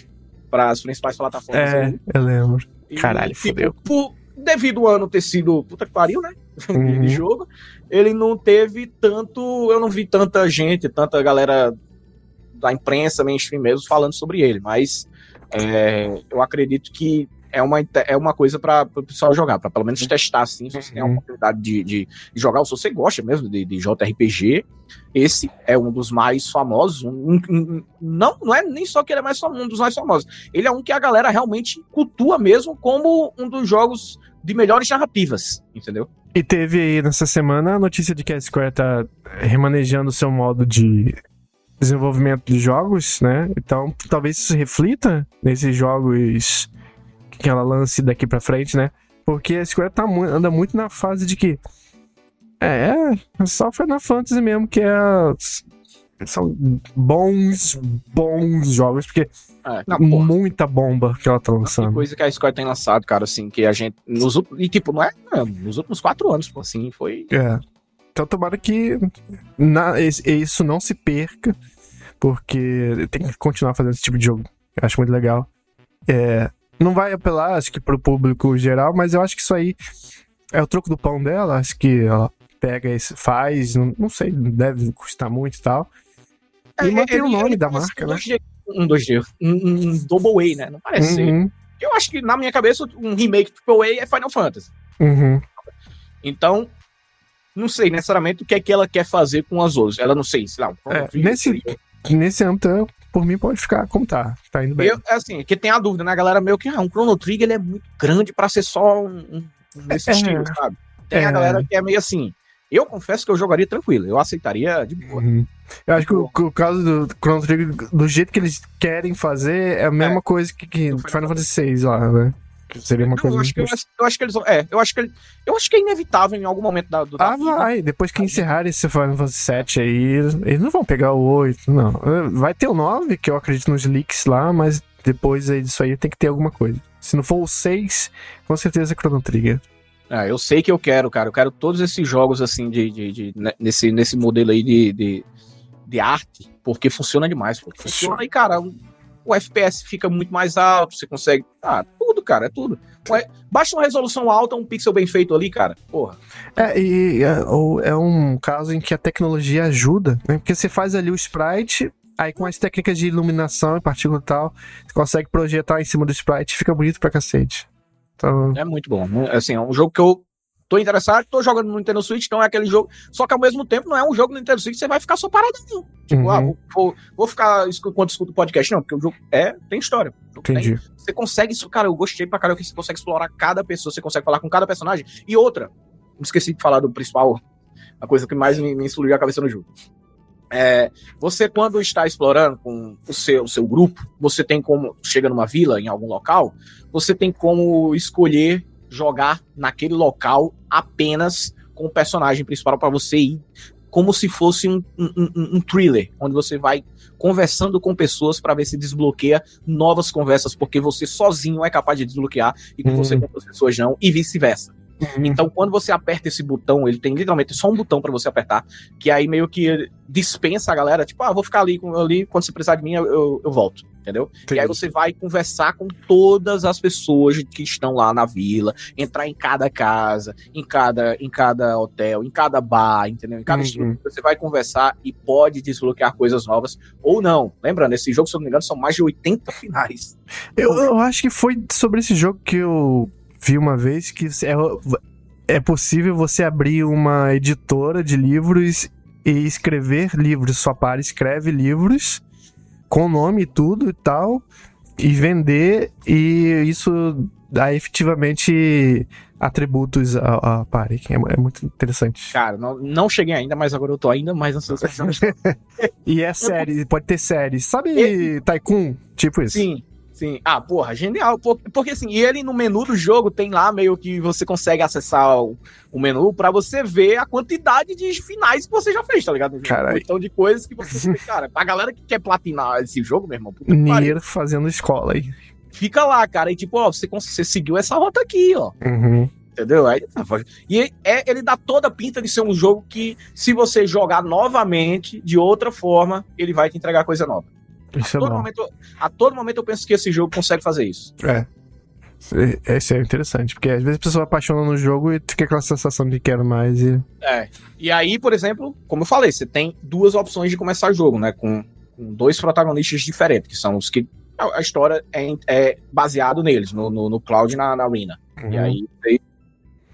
para as principais plataformas. É, aí. eu lembro. E, Caralho, tipo, fudeu. Por, devido ao ano ter sido puta que pariu, né? *laughs* Uhum. de jogo, ele não teve tanto. Eu não vi tanta gente, tanta galera da imprensa, mainstream mesmo, falando sobre ele, mas é, eu acredito que é uma, é uma coisa para o pessoal jogar, para pelo menos testar assim, se você tem a uhum. oportunidade de, de, jogar, ou se você gosta mesmo de, de JRPG, esse é um dos mais famosos. Um, um, não, não é nem só que ele é mais um dos mais famosos. Ele é um que a galera realmente cultua mesmo como um dos jogos de melhores narrativas, entendeu? E teve aí nessa semana a notícia de que a Square tá remanejando o seu modo de desenvolvimento de jogos, né? Então talvez isso reflita nesses jogos que ela lance daqui pra frente, né? Porque a Square tá, anda muito na fase de que. É, é só Final Fantasy mesmo, que é. São bons, bons jogos, porque é, muita bomba que ela tá lançando. coisa que a Square tem lançado, cara, assim, que a gente. Nos, e tipo, não é, é nos últimos quatro anos, assim, foi. É. Então tomara que na, isso não se perca, porque tem que continuar fazendo esse tipo de jogo. Eu acho muito legal. É, não vai apelar, acho que pro público geral, mas eu acho que isso aí é o troco do pão dela. Acho que ela pega e faz, não, não sei, deve custar muito e tal. E é, mantém o nome da marca, né? Um 2D, um, um Double A, né? Não parece uhum. Eu acho que, na minha cabeça, um remake Triple A é Final Fantasy. Uhum. Então, não sei necessariamente o que é que ela quer fazer com as outras. Ela não sei, sei lá. Um é, nesse, nesse âmbito, por mim pode ficar como tá. Tá indo bem. Eu, assim, que tem a dúvida, né? A galera meio que, ah, um Chrono Trigger ele é muito grande pra ser só um, um desse é, estilo, sabe? Tem é. a galera que é meio assim, eu confesso que eu jogaria tranquilo, eu aceitaria de boa. Uhum. Eu acho que o, o caso do Chrono Trigger, do jeito que eles querem fazer, é a mesma É. coisa que, que Final Fantasy VI lá, né? Seria uma Não, coisa eu, acho que, eu, acho, eu acho que eles. É, eu acho que ele- eu acho que é inevitável em algum momento da, do da Ah, vida. vai. Depois que encerrar esse Final Fantasy VII aí, eles não vão pegar o 8, não. Vai ter o 9, que eu acredito nos leaks lá, mas depois aí disso aí tem que ter alguma coisa. Se não for o 6, com certeza é Chrono Trigger. É, eu sei que eu quero, cara. Eu quero todos esses jogos assim de, de, de- né, nesse, nesse modelo aí de, de, de arte, porque funciona demais. Pô. Funciona e, cara, o, o FPS fica muito mais alto, você consegue. Ah, tudo, cara, é tudo. Baixa uma resolução alta, um pixel bem feito ali, cara. Porra. É, e é, ou é um caso em que a tecnologia ajuda, né? Porque você faz ali o sprite, aí com as técnicas de iluminação e partícula e tal, você consegue projetar em cima do sprite e fica bonito pra cacete. Então, É muito bom. né? Assim, é um jogo que eu tô interessado, tô jogando no Nintendo Switch, então é aquele jogo. Só que ao mesmo tempo não é um jogo no Nintendo Switch que você vai ficar só parado, não. Tipo, Uhum. ah, vou, vou, vou ficar enquanto escuto o podcast, não, porque o jogo é, tem história. Jogo tem- entendi. você consegue isso, cara, eu gostei pra caramba que você consegue explorar cada pessoa, você consegue falar com cada personagem. E outra, esqueci de falar do principal, a coisa que mais me, me explodiu a cabeça no jogo. É, você, quando está explorando com o seu, o seu grupo, você tem como, chega numa vila, em algum local, você tem como escolher jogar naquele local apenas com o personagem principal para você ir como se fosse um, um, um- thriller, onde você vai conversando com pessoas para ver se desbloqueia novas conversas, porque você sozinho é capaz de desbloquear e com Hum. você com outras pessoas não, e vice-versa. Então, quando você aperta esse botão, ele tem literalmente só um botão para você apertar, que aí meio que dispensa a galera, tipo, ah, vou ficar ali, ali quando você precisar de mim, eu, eu, eu volto, entendeu? E aí você vai conversar com todas as pessoas que estão lá na vila, entrar em cada casa, em cada, em cada hotel, em cada bar, entendeu? Em cada Uhum. você vai conversar e pode desbloquear coisas novas ou não. Lembrando, esse jogo, se eu não me engano, são mais de 80 *laughs* finais. Eu, eu acho que foi sobre esse jogo que eu vi uma vez que é, é possível você abrir uma editora de livros e escrever livros. Sua par escreve livros com nome e tudo e tal, e vender, e isso dá efetivamente atributos à, à party. que É, é muito interessante. Cara, não, não cheguei ainda, mas agora eu tô ainda mais ansioso. *laughs* E é série, pode ter série. Sabe Tycoon? Tipo isso. Sim, sim. Ah, porra, genial. Por- Porque assim, e ele no menu do jogo tem lá meio que você consegue acessar o, o menu pra você ver a quantidade de finais que você já fez, tá ligado? Caralho. Então de coisas que você. Cara, pra galera que quer platinar esse jogo, meu irmão, Nier fazendo escola aí. fica lá, cara. E tipo, ó, você, você seguiu essa rota aqui, ó. Uhum. Entendeu? Aí, e é, ele dá toda a pinta de ser um jogo que, se você jogar novamente, de outra forma, ele vai te entregar coisa nova. Isso é todo bom. momento, a todo momento eu penso que esse jogo consegue fazer isso. É. Esse é interessante, porque às vezes a pessoa apaixona no jogo e fica aquela sensação de quero mais e. É. E aí, por exemplo, como eu falei, você tem duas opções de começar o jogo, né? Com, com dois protagonistas diferentes, que são os que. A, a história é, é baseado neles, no, no, no Cloud e na, na Arena. Uhum. E aí vocês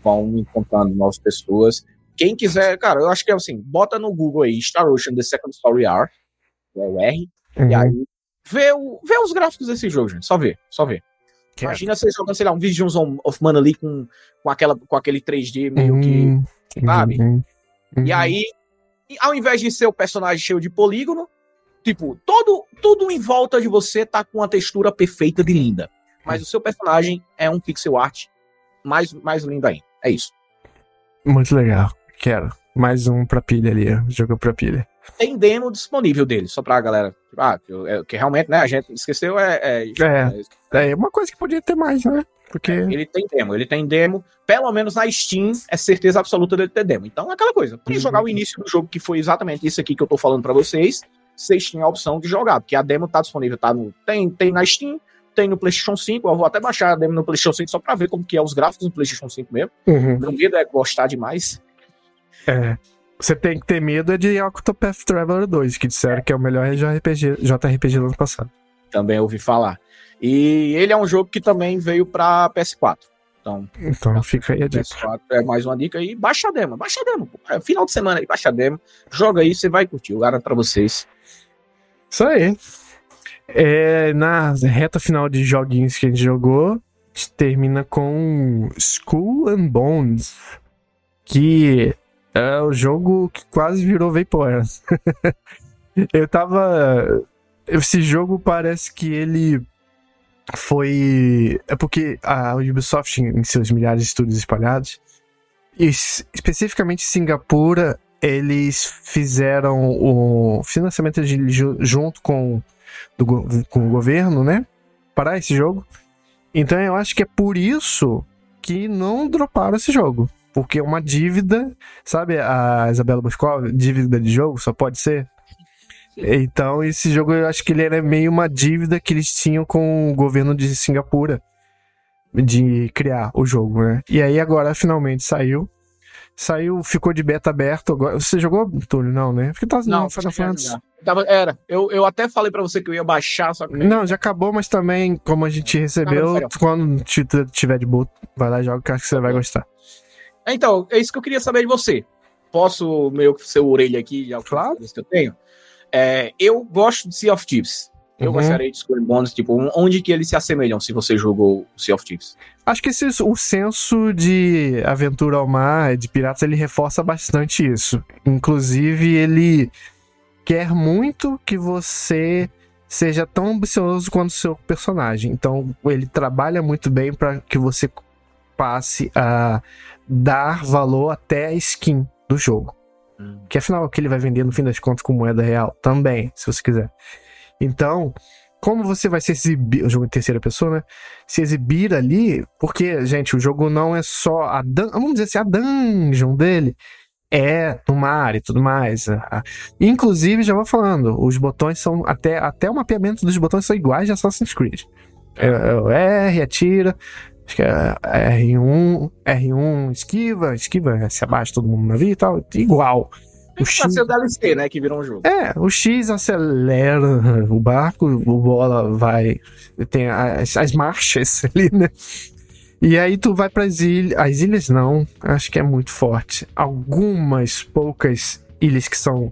vão encontrando novas pessoas. Quem quiser, cara, eu acho que é assim, bota no Google aí Star Ocean The Second Story R, é o R, Uhum. e aí vê, o, vê os gráficos desse jogo, gente. Só vê, só vê. Quero. Imagina você jogando, sei lá, um Visions of Mana ali com, com, aquela, com aquele 3D meio que. Uhum. sabe? Uhum. E aí, e ao invés de ser o personagem cheio de polígono, tipo, todo, tudo em volta de você tá com uma textura perfeita de linda. Mas o seu personagem é um pixel art mais, mais lindo ainda. É isso. Muito legal. Quero. Mais um pra pilha ali, ó. Jogo pra pilha. Tem demo disponível dele, só pra galera. Ah, que, é, que realmente, né, a gente esqueceu é. é, É. É uma coisa que podia ter mais, né? Porque. Ele tem demo, ele tem demo. Pelo menos na Steam é certeza absoluta dele ter demo. Então é aquela coisa. Pra Uhum. jogar o início do jogo, que foi exatamente isso aqui que eu tô falando pra vocês, vocês tinham a opção de jogar, porque a demo tá disponível, tá no. Tem, tem na Steam, tem no PlayStation 5. Eu vou até baixar a demo no PlayStation 5 só pra ver como que é os gráficos no PlayStation 5 mesmo. Uhum. Meu medo é gostar demais. É. Você tem que ter medo é de Octopath Traveler 2, que disseram que é o melhor JRPG, JRPG do ano passado. Também ouvi falar. E ele é um jogo que também veio pra PS4. Então, Então fica aí a dica. PS4 é mais uma dica aí. Baixa a demo, baixa a demo. pô. É, final de semana aí, baixa a demo. Joga aí, você vai curtir. Eu garanto pra vocês. Isso aí. É, na reta final de joguinhos que a gente jogou, a gente termina com School and Bones. Que É o jogo que quase virou Vapor. *laughs* eu tava. Esse jogo parece que ele foi. É porque a Ubisoft, em seus milhares de estúdios espalhados, e especificamente Singapura, eles fizeram o financiamento de, junto com, do, com o governo, né? Para esse jogo. Então eu acho que é por isso que não droparam esse jogo. Porque é uma dívida, sabe a Isabela Boscov, dívida de jogo, só pode ser. Então, esse jogo eu acho que ele era meio uma dívida que eles tinham com o governo de Singapura de criar o jogo, né? E aí agora finalmente saiu. Saiu, ficou de beta aberto. Agora, você jogou, Túlio? Não, né? Porque tá não, Final Fantasy. Era. Eu, eu até falei para você que eu ia baixar, só que. Não, já acabou, mas também, como a gente recebeu, não, quando tiver de boot, vai lá e joga, que acho que você vai gostar. Então, é isso que eu queria saber de você. Posso meio que ser orelha aqui de claro. que eu tenho? É, eu gosto de Sea of Thieves. Eu uhum. gostaria de escolher bônus, tipo, onde que eles se assemelham se você jogou Sea of Thieves? Acho que esse, o senso de aventura ao mar, de piratas, ele reforça bastante isso. Inclusive, ele quer muito que você seja tão ambicioso quanto o seu personagem. Então, ele trabalha muito bem para que você passe a dar valor até a skin do jogo. Hum. Que afinal é o que ele vai vender no fim das contas com moeda real também, se você quiser. Então, como você vai se exibir, o jogo em terceira pessoa, né? Se exibir ali, porque, gente, o jogo não é só a vamos dizer assim, a dungeon dele é no mar e tudo mais. Inclusive, já vou falando, os botões são até até o mapeamento dos botões são iguais de Assassin's Creed. É, é o R, atira, Acho que é R1, R1 esquiva, esquiva, se abaixa todo mundo no navio e tal, igual. O X... o DLC, né, que virou um jogo. É, o X acelera o barco, o bola vai. Tem as, as marchas *laughs* ali, né? E aí tu vai para as ilhas. As ilhas não, acho que é muito forte. Algumas poucas ilhas que são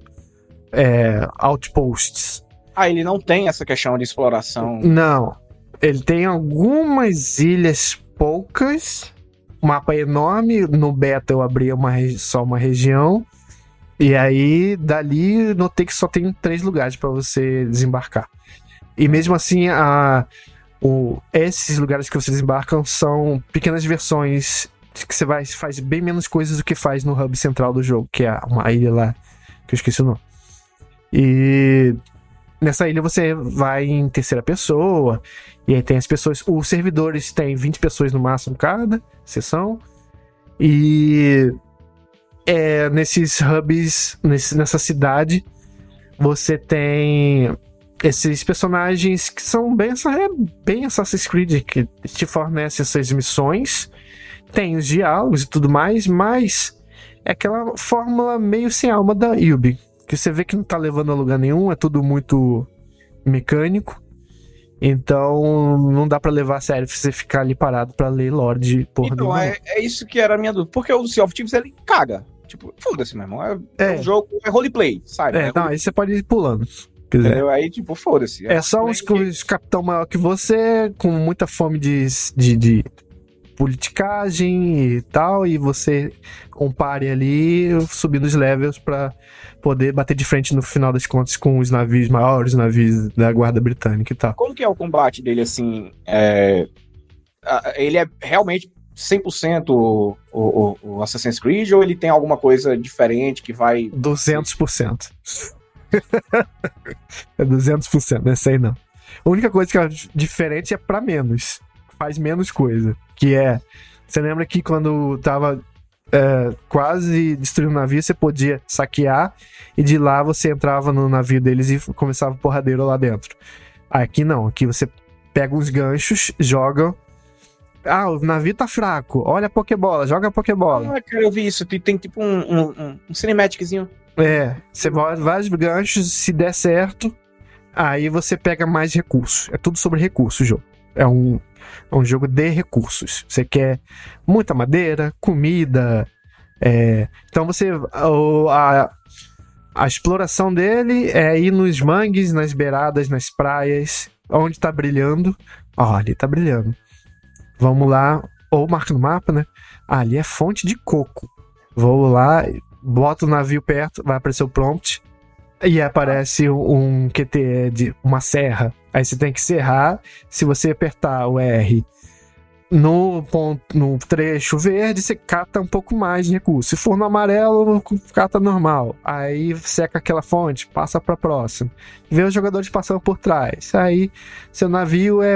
é, outposts. Ah, ele não tem essa questão de exploração. Não. Ele tem algumas ilhas poucas, mapa enorme. No beta eu abri uma, só uma região. E aí, dali, notei que só tem três lugares para você desembarcar. E mesmo assim, a, o, esses lugares que você desembarcam são pequenas versões que você vai, faz bem menos coisas do que faz no hub central do jogo, que é uma ilha lá, que eu esqueci o nome. E nessa ilha você vai em terceira pessoa, e aí tem as pessoas. Os servidores têm 20 pessoas no máximo cada sessão. E é, nesses hubs, nesse, nessa cidade, você tem esses personagens que são bem, é bem Assassin's Creed, que te fornecem essas missões. Tem os diálogos e tudo mais, mas é aquela fórmula meio sem alma da Yubi. Que você vê que não tá levando a lugar nenhum, é tudo muito mecânico. Então, não dá para levar a sério você ficar ali parado para ler Lorde porra Então, é, é, isso que era a minha dúvida. Porque o Sea of Thieves, ele caga. Tipo, foda-se, meu irmão. É, é. um jogo, é roleplay, sabe? É, é não, aí você pode ir pulando. Entendeu? Aí, tipo, foda-se. É, é só uns, uns capitão maior que você, com muita fome de, de, de politicagem e tal, e você compare ali, subindo os levels para poder bater de frente no final das contas com os navios maiores, navios da guarda britânica e tal. Como que é o combate dele, assim? É... Ele é realmente 100% o, o, o Assassin's Creed ou ele tem alguma coisa diferente que vai... 200%. *laughs* é 200%, não é sei não. A única coisa que é diferente é para menos. Faz menos coisa. Que é. Você lembra que quando tava é, quase destruindo o navio, você podia saquear e de lá você entrava no navio deles e começava porradeiro lá dentro. Aqui não, aqui você pega uns ganchos, joga. Ah, o navio tá fraco. Olha a Pokébola, joga a Pokébola. Ah, cara, eu vi isso. Tem, tipo um, um, um cinematiczinho. É, você bota vários ganchos, se der certo, aí você pega mais recursos. É tudo sobre recursos o jogo. É um, é um jogo de recursos. Você quer muita madeira, comida. É... Então você. A, a exploração dele é ir nos mangues, nas beiradas, nas praias, onde tá brilhando. Ó, ali tá brilhando. Vamos lá, ou marca no mapa, né? Ali é fonte de coco. Vou lá, bota o navio perto, vai aparecer o prompt. E aparece um QTE de uma serra. Aí você tem que serrar. Se você apertar o R no, ponto, no trecho verde, você cata um pouco mais de recurso. Se for no amarelo, cata normal. Aí seca aquela fonte, passa para próxima. Vê os jogadores passando por trás. Aí seu navio é,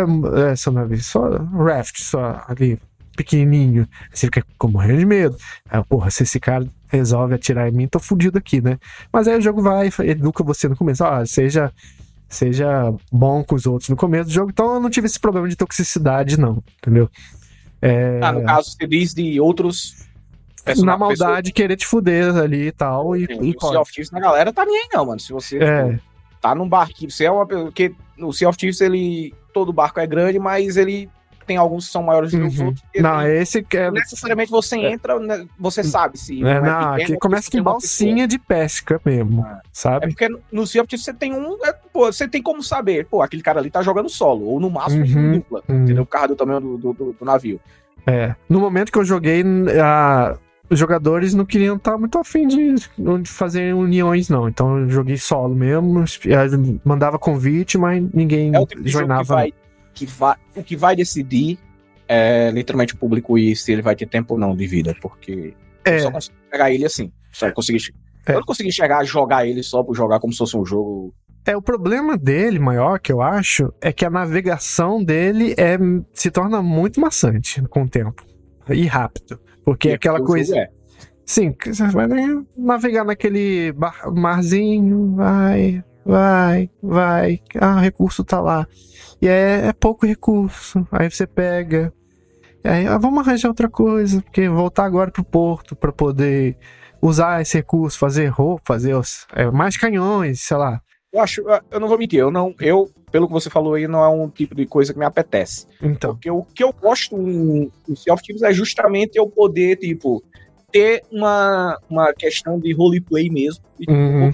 é seu navio, só raft, só ali pequenininho. Você fica com morrendo de medo. Aí, porra, se esse cara resolve atirar em mim, tô fudido aqui, né? Mas aí o jogo vai, educa você no começo. Ah, seja seja bom com os outros no começo do jogo. Então eu não tive esse problema de toxicidade, não, entendeu? É... Ah, no caso, você diz de outros. Na maldade, querer te fuder ali e tal. E, e o Sea of Thieves na galera tá nem aí, não, mano. Se você é. tipo, tá num barquinho, você é uma. Porque no Sea of Thieves, ele. Todo barco é grande, mas ele tem alguns que são maiores do que os uhum. outros. Não, ele, esse que é... Necessariamente você é. entra, né, você sabe se. É, não, é pequeno, aqui começa com balsinha de pesca mesmo, ah. sabe? É porque no of você tem um. É, pô, você tem como saber, pô, aquele cara ali tá jogando solo, ou no máximo uhum, dupla, uhum. entendeu? O carro do tamanho do, do, do, do, navio. É. No momento que eu joguei, a, os jogadores não queriam estar tá muito afim de, de fazer uniões, não. Então eu joguei solo mesmo, mandava convite, mas ninguém é o tipo joinava. Que vai que vai, o que vai decidir é literalmente o público e se ele vai ter tempo ou não de vida, porque é. eu só consigo pegar ele assim. Só consegui, é. Eu não consegui chegar a jogar ele só por jogar como se fosse um jogo. É, o problema dele maior, que eu acho, é que a navegação dele é, se torna muito maçante com o tempo. E rápido. Porque e é aquela coisa. É. Sim, você vai navegar naquele bar, marzinho, vai, vai, vai. Ah, o recurso tá lá. E é, é pouco recurso. Aí você pega. Aí, ah, vamos arranjar outra coisa, porque voltar agora pro porto para poder usar esse recurso, fazer roupa, fazer os, é, mais canhões, sei lá. Eu acho, eu não vou mentir, eu não, eu, pelo que você falou aí, não é um tipo de coisa que me apetece. Então. Porque o que eu gosto no, no Sea of Thieves é justamente eu poder, tipo, ter uma, uma questão de roleplay mesmo. E, tipo, uhum.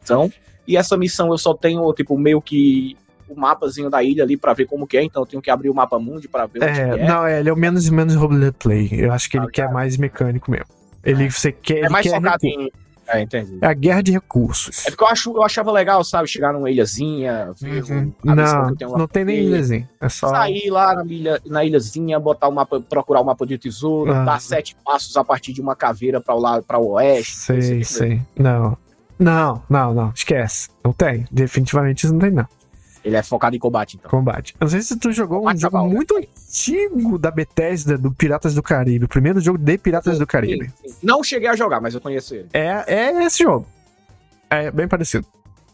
missão, e essa missão eu só tenho, tipo, meio que o mapazinho da ilha ali para ver como que é, então eu tenho que abrir o mapa mundi para ver é, é. Não, é, ele é o menos e menos roleplay. Eu acho que ele ah, quer mais mecânico mesmo. Ele é. você quer, é mais quer focado em é, entendi. É a guerra de recursos. É porque eu, acho, eu achava legal, sabe? Chegar numa ilhazinha, ver uhum. Não, não tem nem ilhazinha. É só... Sair lá na, ilha, na ilhazinha, botar o mapa, procurar o mapa de tesouro, ah. dar sete passos a partir de uma caveira para o lado, para o oeste. Sei, sei. Não. Não, não, não. Esquece. Não tem. Definitivamente isso não tem, não. Ele é focado em combate, então. Combate. Não sei se tu jogou combate um jogo muito antigo da Bethesda, do Piratas do Caribe. O primeiro jogo de Piratas sim, do Caribe. Sim, sim. Não cheguei a jogar, mas eu conheço ele. É, é esse jogo. É bem parecido.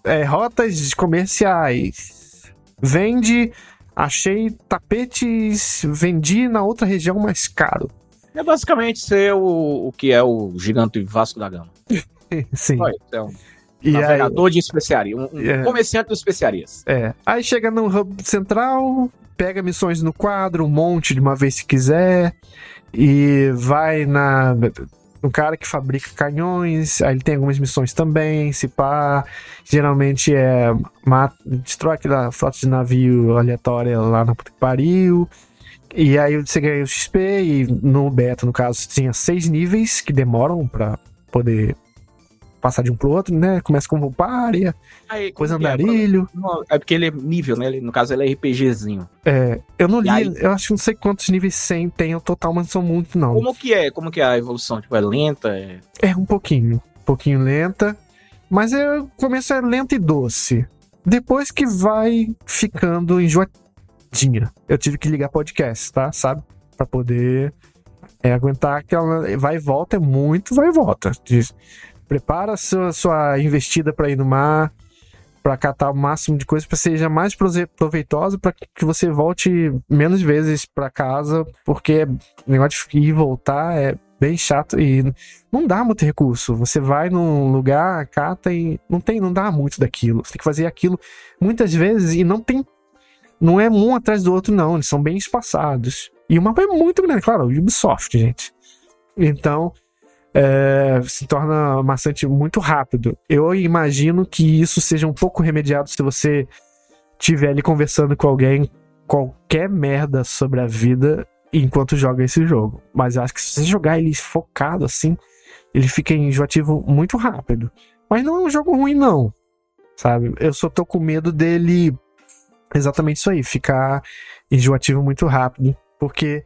É, rotas comerciais. Vende. Achei tapetes. Vendi na outra região mais caro. É basicamente ser o, o que é o gigante Vasco da Gama. *laughs* *laughs* Sim. é um e navegador aí, de especiaria, um, um é, comerciante de especiarias. É. Aí chega no hub central, pega missões no quadro, um monte de uma vez se quiser, e vai na um cara que fabrica canhões, aí ele tem algumas missões também, se pá, geralmente é mata, destrói aquela frota de navio aleatória lá na puta que pariu, e aí você ganha o XP, e no beta, no caso, tinha seis níveis que demoram para poder passar de um pro outro, né? Começa com Vampária, Aí, depois é? Andarilho. É? é porque ele é nível, né? Ele, no caso, ele é RPGzinho. É, eu não li, aí... eu acho que não sei quantos níveis 100 tem o total, mas não são muitos, não. Como que é? Como que é a evolução? Tipo, é lenta? É, é um pouquinho. Um pouquinho lenta. Mas é, o começo é lento e doce. Depois que vai ficando enjoadinha. Eu tive que ligar podcast, tá? Sabe? Pra poder é, aguentar aquela vai e volta, é muito vai e volta. Prepara sua, sua investida para ir no mar, para catar o máximo de coisa para seja mais proveitosa, para que você volte menos vezes para casa, porque o negócio de ir e voltar é bem chato e não dá muito recurso. Você vai num lugar, cata e não tem, não dá muito daquilo. Você tem que fazer aquilo muitas vezes e não tem não é um atrás do outro não, eles são bem espaçados. E o mapa é muito grande, claro, Ubisoft, gente. Então, é, se torna maçante muito rápido. Eu imagino que isso seja um pouco remediado se você estiver ali conversando com alguém qualquer merda sobre a vida enquanto joga esse jogo. Mas eu acho que se você jogar ele focado assim, ele fica enjoativo muito rápido. Mas não é um jogo ruim, não. Sabe? Eu só tô com medo dele. Exatamente isso aí, ficar enjoativo muito rápido. Porque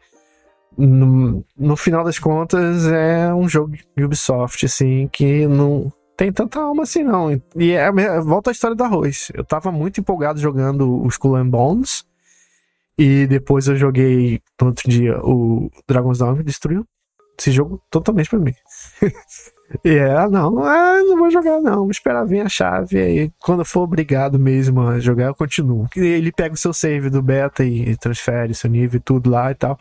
no, no final das contas é um jogo de Ubisoft, assim, que não tem tanta alma assim, não. E é, volta à história do arroz. Eu tava muito empolgado jogando o Skull and Bones. E depois eu joguei no outro dia o Dragon's Dogma destruiu esse jogo totalmente pra mim. *laughs* e é, ah, não, ah, não vou jogar não, vou esperar vir a chave aí. Quando for obrigado mesmo a jogar, eu continuo. Ele pega o seu save do beta e transfere seu nível e tudo lá e tal.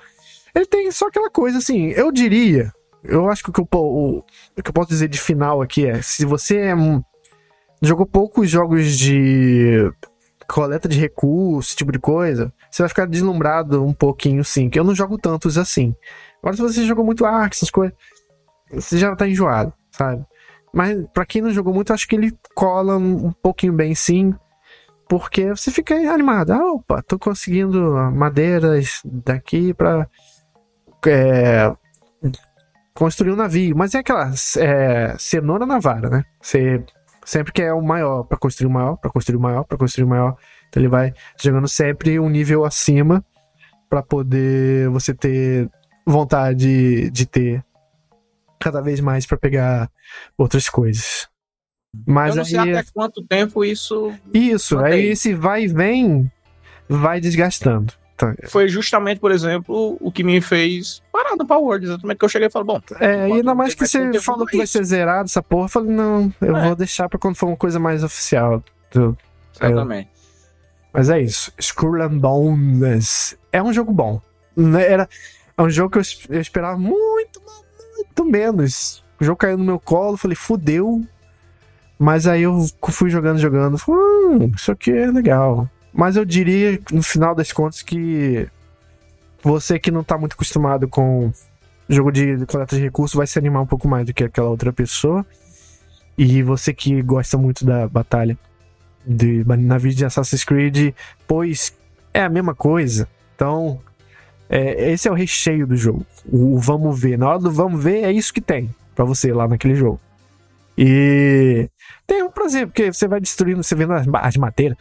Ele tem só aquela coisa assim, eu diria, eu acho que o que eu, o, o que eu posso dizer de final aqui é, se você é um- jogou poucos jogos de coleta de recursos, esse tipo de coisa, você vai ficar deslumbrado um pouquinho, sim. Que eu não jogo tantos assim. Agora, se você jogou muito Ark, essas coisas, você já tá enjoado, sabe? Mas pra quem não jogou muito, acho que ele cola um, pouquinho bem, sim. Porque você fica animado. Ah, opa, tô conseguindo madeiras daqui pra é, construir um navio. Mas é aquela é, cenoura na vara, né? Você sempre quer o maior pra construir o maior, pra construir o maior, pra construir o maior. Então ele vai jogando sempre um nível acima pra poder você ter vontade de ter cada vez mais pra pegar outras coisas. Mas eu não sei aí até quanto tempo isso isso, Mantém. aí esse vai e vem vai desgastando. Então, foi justamente, por exemplo, o que me fez parar do Power Word. Exatamente que eu cheguei e falei, bom, é, e ainda mais que você falou que vai isso. ser zerado essa porra, eu falei, não, eu É. vou deixar pra quando for uma coisa mais oficial. do- exatamente. Mas é isso. Skull and Bones é um jogo bom. Né, Era, é um jogo que eu, eu esperava muito, muito menos. O jogo caiu no meu colo, falei, fudeu. Mas aí eu fui jogando, jogando. Falei, hum, isso aqui é legal. Mas eu diria, no final das contas, que você que não tá muito acostumado com jogo de coleta de recursos vai se animar um pouco mais do que aquela outra pessoa. E você que gosta muito da batalha de navios de Assassin's Creed, pois é a mesma coisa. Então, é, esse é o recheio do jogo. O, vamos ver. Na hora do vamos ver, é isso que tem pra você lá naquele jogo. E tem um prazer, porque você vai destruindo, você vendo as madeira,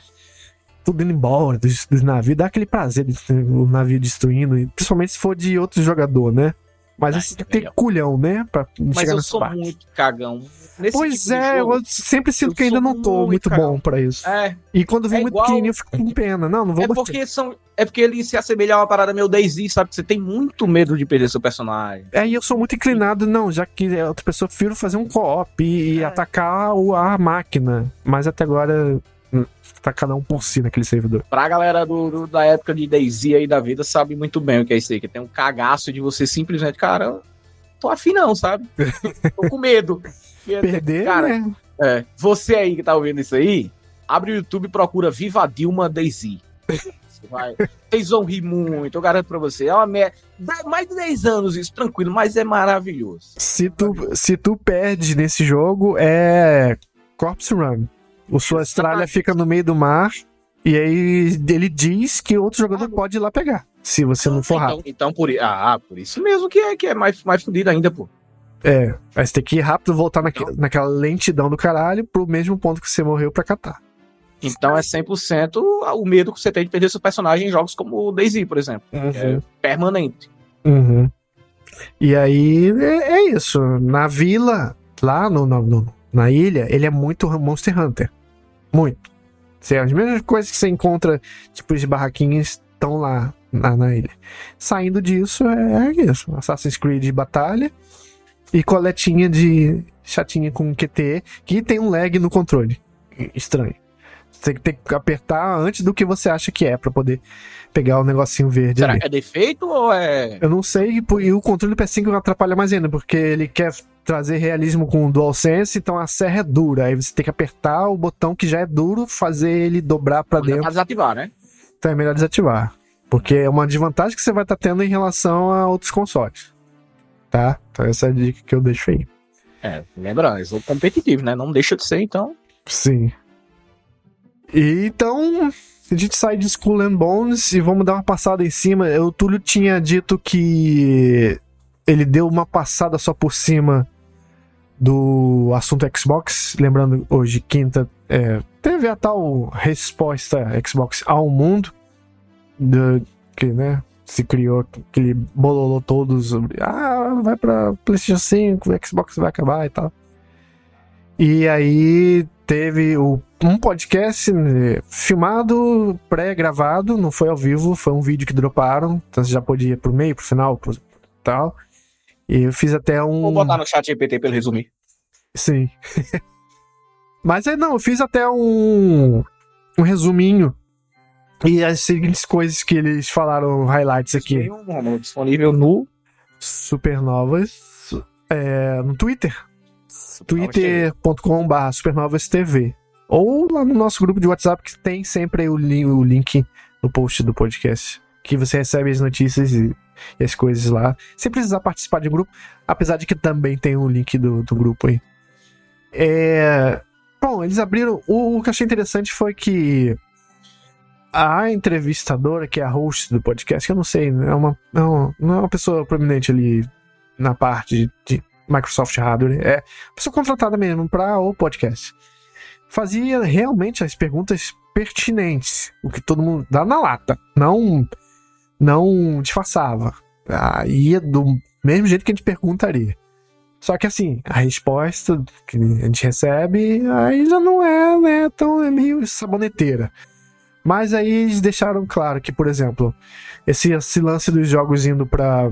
tudo indo embora dos, dos navios, dá aquele prazer de o navio destruindo, e principalmente se for de outro jogador, né? Mas Ah, você tem que ter melhor. culhão, né? Pra Mas chegar eu sou parte. muito cagão. Nesse Pois tipo é, jogo, eu sempre sinto eu que ainda não tô muito, muito bom pra isso. É, E quando vem É muito igual- pequenininho, eu fico com pena. Não, não vou é bater. porque são. É porque ele se assemelha a uma parada meio Daisy, sabe? Que você tem muito medo de perder seu personagem. É, e eu sou muito inclinado, não, já que é outra pessoa, eu prefiro fazer um co-op e, e É. atacar o, a máquina. Mas até agora tá cada um por si naquele servidor. Pra galera do, do- da época de Daisy aí da vida, sabe muito bem o que é isso aí. Que tem um cagaço de você simplesmente, cara, tô afim não, sabe? tô com medo. *laughs* Perder, Cara, né? É, você aí que tá ouvindo isso aí, abre o YouTube e procura Viva Dilma Daisy. Vai- Vocês vão rir muito, eu garanto pra você. É uma me... dá mais de 10 anos isso, tranquilo, mas é maravilhoso. Se tu, se tu perde nesse jogo, é Corpse Run. O sua Austrália fica no meio do mar e aí ele diz que outro jogador pode ir lá pegar. Se você não for rápido. Então, então por, ah, por isso mesmo que é, que é mais, mais fudido ainda, pô. É, você tem que ir rápido, voltar naque- Então. naquela lentidão do caralho pro mesmo ponto que você morreu pra catar. Então é 100% o medo que você tem de perder seu personagem em jogos como o Daisy, por exemplo. Que é permanente. Uhum. E aí é, é isso. Na vila, lá no, no- no- na ilha, ele é muito Monster Hunter. Muito. Assim, as mesmas coisas que você encontra, tipo, de barraquinhas, estão lá na, na ilha. Saindo disso, é, é isso. Assassin's Creed de batalha e coletinha de chatinha com QTE, que tem um lag no controle. Estranho. Você tem que apertar antes do que você acha que é, pra poder pegar o negocinho verde Será ali. que é defeito ou é. Eu não sei, e e o controle do PS5 atrapalha mais ainda, porque ele quer trazer realismo com o DualSense, então a serra é dura. Aí você tem que apertar o botão que já é duro, fazer ele dobrar pra Dá dentro. pra desativar, né? Então é melhor desativar. Porque é uma desvantagem que você vai estar tendo em relação a outros consoles. Tá? Então essa é a dica que eu deixo aí. É, lembrando, eles são competitivos, né? Não deixa de ser, então. Sim. E então, a gente sai de Skull and Bones e vamos dar uma passada em cima. O Túlio tinha dito que ele deu uma passada só por cima do assunto Xbox. Lembrando, hoje, quinta, é, teve a tal resposta Xbox ao mundo, do, que, né, se criou aquele bololô todo sobre, ah, vai pra PlayStation 5, o Xbox vai acabar e tal. E aí teve o, um podcast né, filmado, pré-gravado, não foi ao vivo, foi um vídeo que droparam, então você já podia ir pro meio, pro final, pro tal. E eu fiz até um. Vou botar no chat GPT pra ele resumir. Sim. *laughs* Mas é não, eu fiz até um, um resuminho. E as seguintes coisas que eles falaram, highlights aqui. Tem um Romulo, disponível no Supernovas é, no Twitter. twitter.com.br supernovastv. Ou lá no nosso grupo de WhatsApp que tem sempre aí o, link, o link no post do podcast. Que você recebe as notícias e, e as coisas lá. Sem precisar participar de um grupo. Apesar de que também tem o link do, do grupo aí. É, bom, eles abriram. O, o que eu achei interessante foi que a entrevistadora, que é a host do podcast, que eu não sei, é uma, não, não é uma pessoa prominente ali na parte de Microsoft Hardware, é pessoa contratada mesmo para o podcast. Fazia realmente as perguntas pertinentes, o que todo mundo dá na lata, não não disfarçava. Ah, ia do mesmo jeito que a gente perguntaria. Só que assim, a resposta que a gente recebe aí já não é, né, tão é meio saboneteira. Mas aí eles deixaram claro que, por exemplo, esse, esse lance dos jogos indo para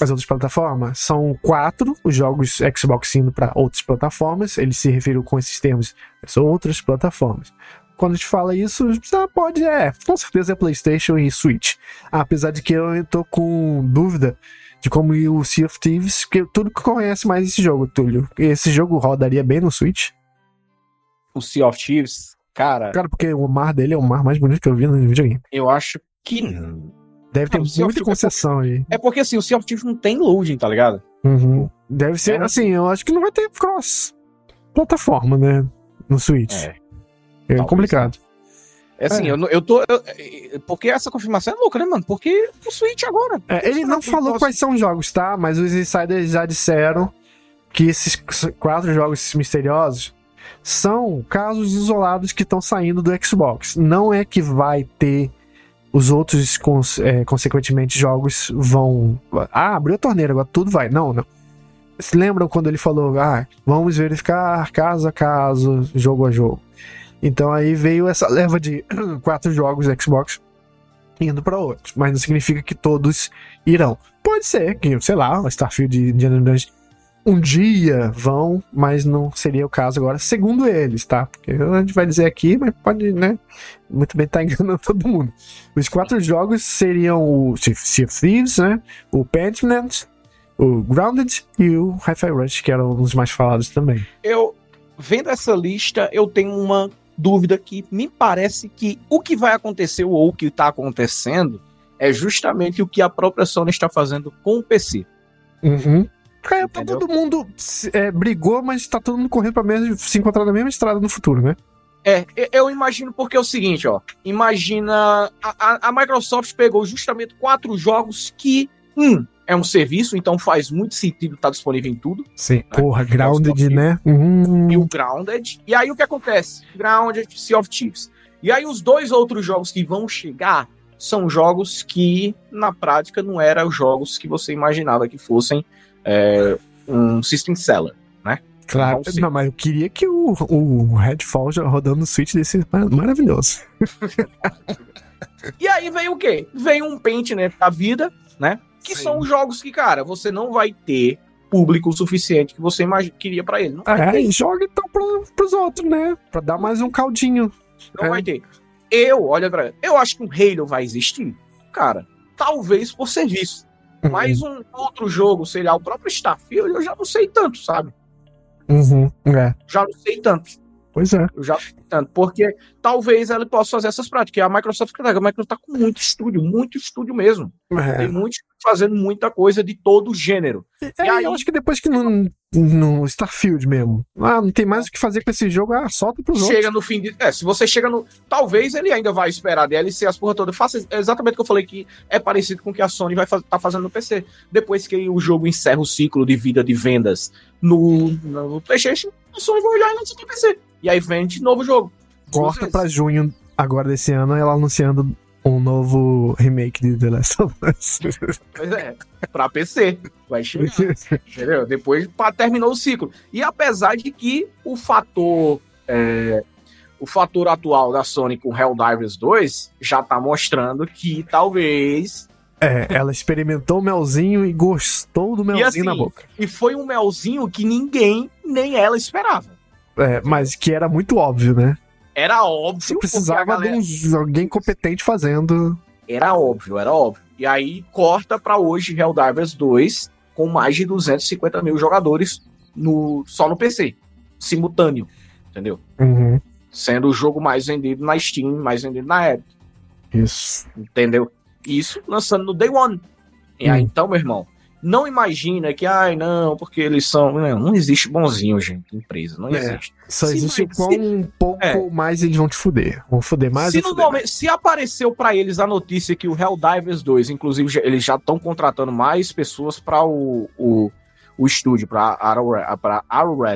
as outras plataformas são quatro os jogos Xbox indo para outras plataformas. Ele se referiu com esses termos, são outras plataformas. Quando a gente fala isso, ah, pode, é, com certeza é PlayStation e Switch. Apesar de que eu tô com dúvida de como o Sea of Thieves, que tudo que conhece mais esse jogo, Túlio. Esse jogo rodaria bem no Switch? O Sea of Thieves, cara. Cara, porque o mar dele é o mar mais bonito que eu vi no videogame. Eu acho que Deve ter Cara, muita concessão aí. É porque assim, o Sea of Thieves não tem loading, tá ligado? Uhum. Deve ser, É. assim, eu acho que não vai ter cross plataforma, né? No Switch. É. É, talvez complicado. É assim, É. eu, eu tô. eu- é, porque essa confirmação é louca, né, mano? Porque o Switch agora. É, ele não falou posso- quais são os jogos, tá? Mas os insiders já disseram que esses quatro jogos misteriosos são casos isolados que estão saindo do Xbox. Não é que vai ter os outros, é, consequentemente, jogos vão. Ah, abriu a torneira, agora tudo vai. Não, não. Se lembram quando ele falou, ah, vamos verificar caso a caso, jogo a jogo. Então aí veio essa leva de *clears throat* quatro jogos Xbox indo para outros, mas não significa que todos irão. Pode ser que, sei lá, o Starfield e Indiana Jones um dia vão, mas não seria o caso agora, segundo eles, tá? Porque a gente vai dizer aqui, mas pode, né? Muito bem, tá *laughs* enganando todo mundo. Os quatro jogos seriam o Sea of Thieves, né? O Pentiment, o Grounded e o Hi-Fi Rush, que eram os mais falados também. Eu, vendo essa lista, eu tenho uma dúvida que me parece que o que vai acontecer ou o que tá acontecendo é justamente o que a própria Sony está fazendo com o PC. Uhum. É, tá todo mundo é, brigou, mas tá todo mundo correndo pra mesma, se encontrar na mesma estrada no futuro, né? É, eu imagino porque é o seguinte, ó. Imagina. A- a Microsoft pegou justamente quatro jogos que. Um, é um serviço, então faz muito sentido estar disponível em tudo. Sim. Porra, Xbox Grounded, né? Uhum. E o Grounded. E aí o que acontece? Grounded, Sea of Thieves. E aí os dois outros jogos que vão chegar são jogos que, na prática, não eram os jogos que você imaginava que fossem é, um system seller. Claro. Não. Não, mas eu queria que o, o Redfall já rodando no Switch desse mar- maravilhoso. *laughs* E aí vem o quê? Vem um Paint, né, da vida, né? Que Sim. são jogos que, cara, você não vai ter público suficiente que você queria pra ele. Não É, e joga então pro, pros outros, né? Pra dar mais um caldinho. Não É. vai ter. Eu, olha pra eu acho que um Halo vai existir, cara. Talvez por serviço. Mas um outro jogo, sei lá, o próprio Starfield, eu já não sei tanto, sabe? Uhum. É. Já não sei tanto. Pois é. Eu já tanto, porque talvez ela possa fazer essas práticas. A Microsoft, a Microsoft tá com muito estúdio, muito estúdio mesmo. É. Tem muito fazendo muita coisa de todo gênero. É, E aí- eu acho que depois que no, no Starfield mesmo, ah, não tem mais o que fazer com esse jogo, ah, solta pros outros. Chega no fim de. É, se você chega no. Talvez ele ainda vai esperar DLC, as porra toda. Faça exatamente o que eu falei que é parecido com o que a Sony vai faz, tá fazendo no PC. Depois que o jogo encerra o ciclo de vida de vendas no, no PlayStation, a Sony vai olhar e lança no PC. E aí vende novo jogo. Corta pra vezes. junho agora desse ano, ela anunciando um novo remake de The Last of Us. *laughs* Pois é, pra PC. Vai chegar. Entendeu? Depois pá, terminou o ciclo. E apesar de que o fator. é, o fator atual da Sony com Helldivers 2 já tá mostrando que talvez. é, ela experimentou o melzinho e gostou do melzinho assim, na boca. E foi um melzinho que ninguém, nem ela esperava. É, mas que era muito óbvio, né? Era óbvio. Você precisava galera- de um, alguém competente fazendo. Era óbvio, era óbvio. E aí corta pra hoje Helldivers 2 com mais de 250 mil jogadores no, só no PC. Simultâneo. Entendeu? Uhum, Sendo o jogo mais vendido na Steam, mais vendido na Epic. isso. Entendeu? Isso lançando no Day One. E aí, Hum. então, meu irmão, não imagina que, ai, não, porque eles são. Não, não existe bonzinho, gente, empresa. Não É. existe. Só Se existe o quão um pouco é. mais eles vão te fuder. Vão fuder mais se, fuder momento, se apareceu pra eles a notícia que o Helldivers 2, inclusive, já- eles já estão contratando mais pessoas para o, o, o estúdio, para Arrowhead, para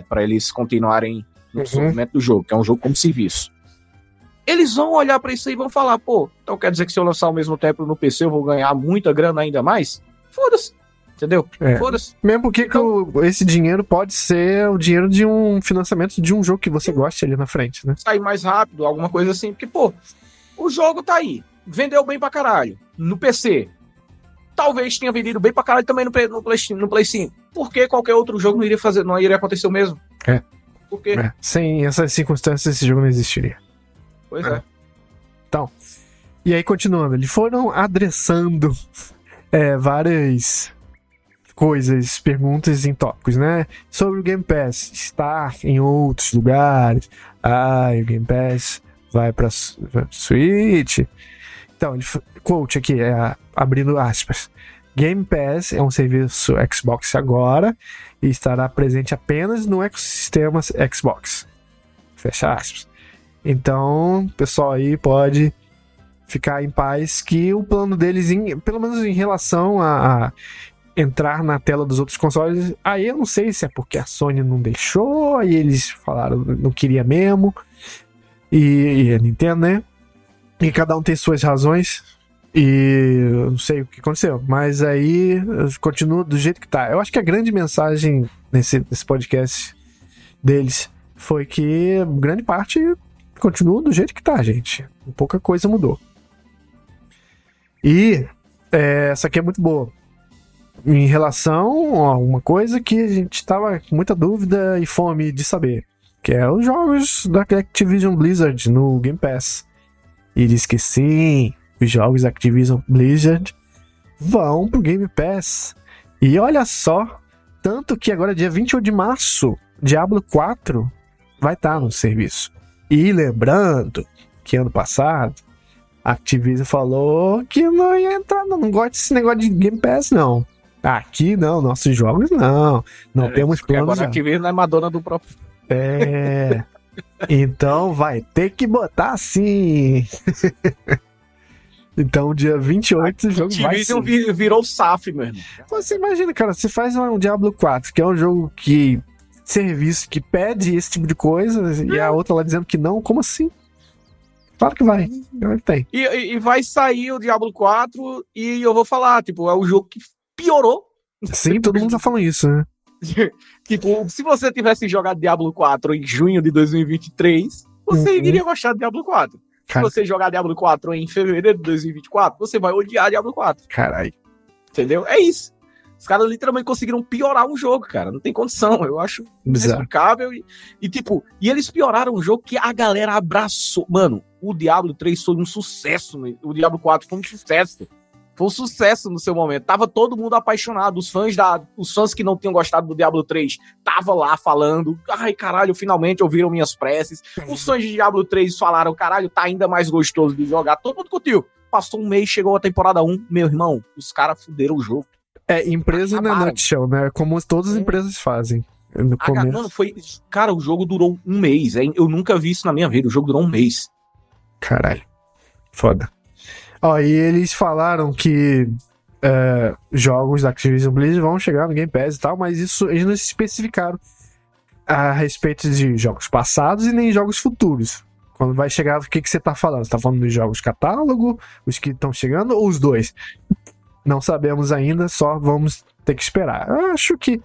para eles continuarem no Uhum. desenvolvimento do jogo, que é um jogo como serviço. Eles vão olhar pra isso aí e vão falar, pô, então quer dizer que se eu lançar ao mesmo tempo no PC eu vou ganhar muita grana ainda mais? Foda-se. Entendeu? É. Foda-se. Mesmo porque que o- esse dinheiro pode ser o dinheiro de um financiamento de um jogo que você goste ali na frente, né? Sair mais rápido, alguma coisa assim. Porque, pô, o jogo tá aí. Vendeu bem pra caralho. No PC. Talvez tenha vendido bem pra caralho também no, Play- no, Play, no Play 5. Por que qualquer outro jogo não iria fazer, não iria acontecer o mesmo? É. Por quê? É, Sem essas circunstâncias, esse jogo não existiria. Pois É. é. E aí, continuando, eles foram adressando *laughs* é, várias coisas, perguntas em tópicos, né? Sobre o Game Pass estar em outros lugares. Ah, o Game Pass vai pra Switch. Então, ele, quote aqui, é, abrindo aspas. Game Pass é um serviço Xbox agora e estará presente apenas no ecossistema Xbox. Fecha aspas. Então, o pessoal aí pode ficar em paz que o plano deles, em- pelo menos em relação a, a entrar na tela dos outros consoles, aí eu não sei se é porque a Sony não deixou, aí eles falaram não queria mesmo, e, e a Nintendo, né? E cada um tem suas razões, e eu não sei o que aconteceu, mas aí continua do jeito que tá. Eu acho que a grande mensagem nesse, nesse podcast deles foi que grande parte continua do jeito que tá, gente. Pouca coisa mudou. E é, essa aqui é muito boa. Em relação a uma coisa que a gente tava com muita dúvida e fome de saber. Que é os jogos da Activision Blizzard no Game Pass. E diz que sim, os jogos Activision Blizzard vão pro Game Pass. E olha só, tanto que agora dia 28 de março, Diablo 4 vai estar no serviço. E lembrando que ano passado a Activision falou que não ia entrar, não, não gosta desse negócio de Game Pass, não. Aqui não, nossos jogos não. Não É, temos planos. agora a não. Activision é Madonna do próprio. É. Então vai ter que botar sim. *laughs* então, dia 28, o jogo vai vi- virou SAF, meu irmão. Você imagina, cara, você faz um Diablo 4, que é um jogo que. serviço que pede esse tipo de coisa, e a outra lá dizendo que não, como assim? Claro que vai. Claro que tem. E- e vai sair o Diablo 4 e eu vou falar, tipo, é o jogo que piorou. Sim, todo mundo tá falando isso, né? *laughs* tipo, se você tivesse jogado Diablo 4 em junho de 2023, você Uhum. iria gostar de Diablo 4. Cara. Se você jogar Diablo 4 em fevereiro de 2024, você vai odiar Diablo 4. Caralho. Entendeu? É isso. Os caras literalmente conseguiram piorar um jogo, cara. Não tem condição. Eu acho inexplicável. E, e, tipo, e eles pioraram um jogo que a galera abraçou. Mano, o Diablo 3 foi um sucesso. né? O Diablo 4 foi um sucesso. Foi um sucesso no seu momento. Tava todo mundo apaixonado. Os fãs da, os fãs que não tinham gostado do Diablo 3 tava lá falando: "Ai, caralho, finalmente ouviram minhas preces". Os fãs de Diablo 3 falaram: "Caralho, tá ainda mais gostoso de jogar". Todo mundo curtiu. Passou um mês, chegou a temporada 1, meu irmão, os caras fuderam o jogo. É, empresa na nutshell, né? Como todas as empresas fazem. No começo. mano, foi, cara, o jogo durou um mês. hein? Eu nunca vi isso na minha vida. O jogo durou um mês. Caralho. Foda. Ó, e eles falaram que é, jogos da Activision Blizzard vão chegar no Game Pass e tal, mas isso eles não se especificaram a respeito de jogos passados e nem jogos futuros. Quando vai chegar, o que, que você tá falando? Você tá falando dos jogos catálogo, os que estão chegando, ou os dois? Não sabemos ainda, só vamos ter que esperar. Eu acho que.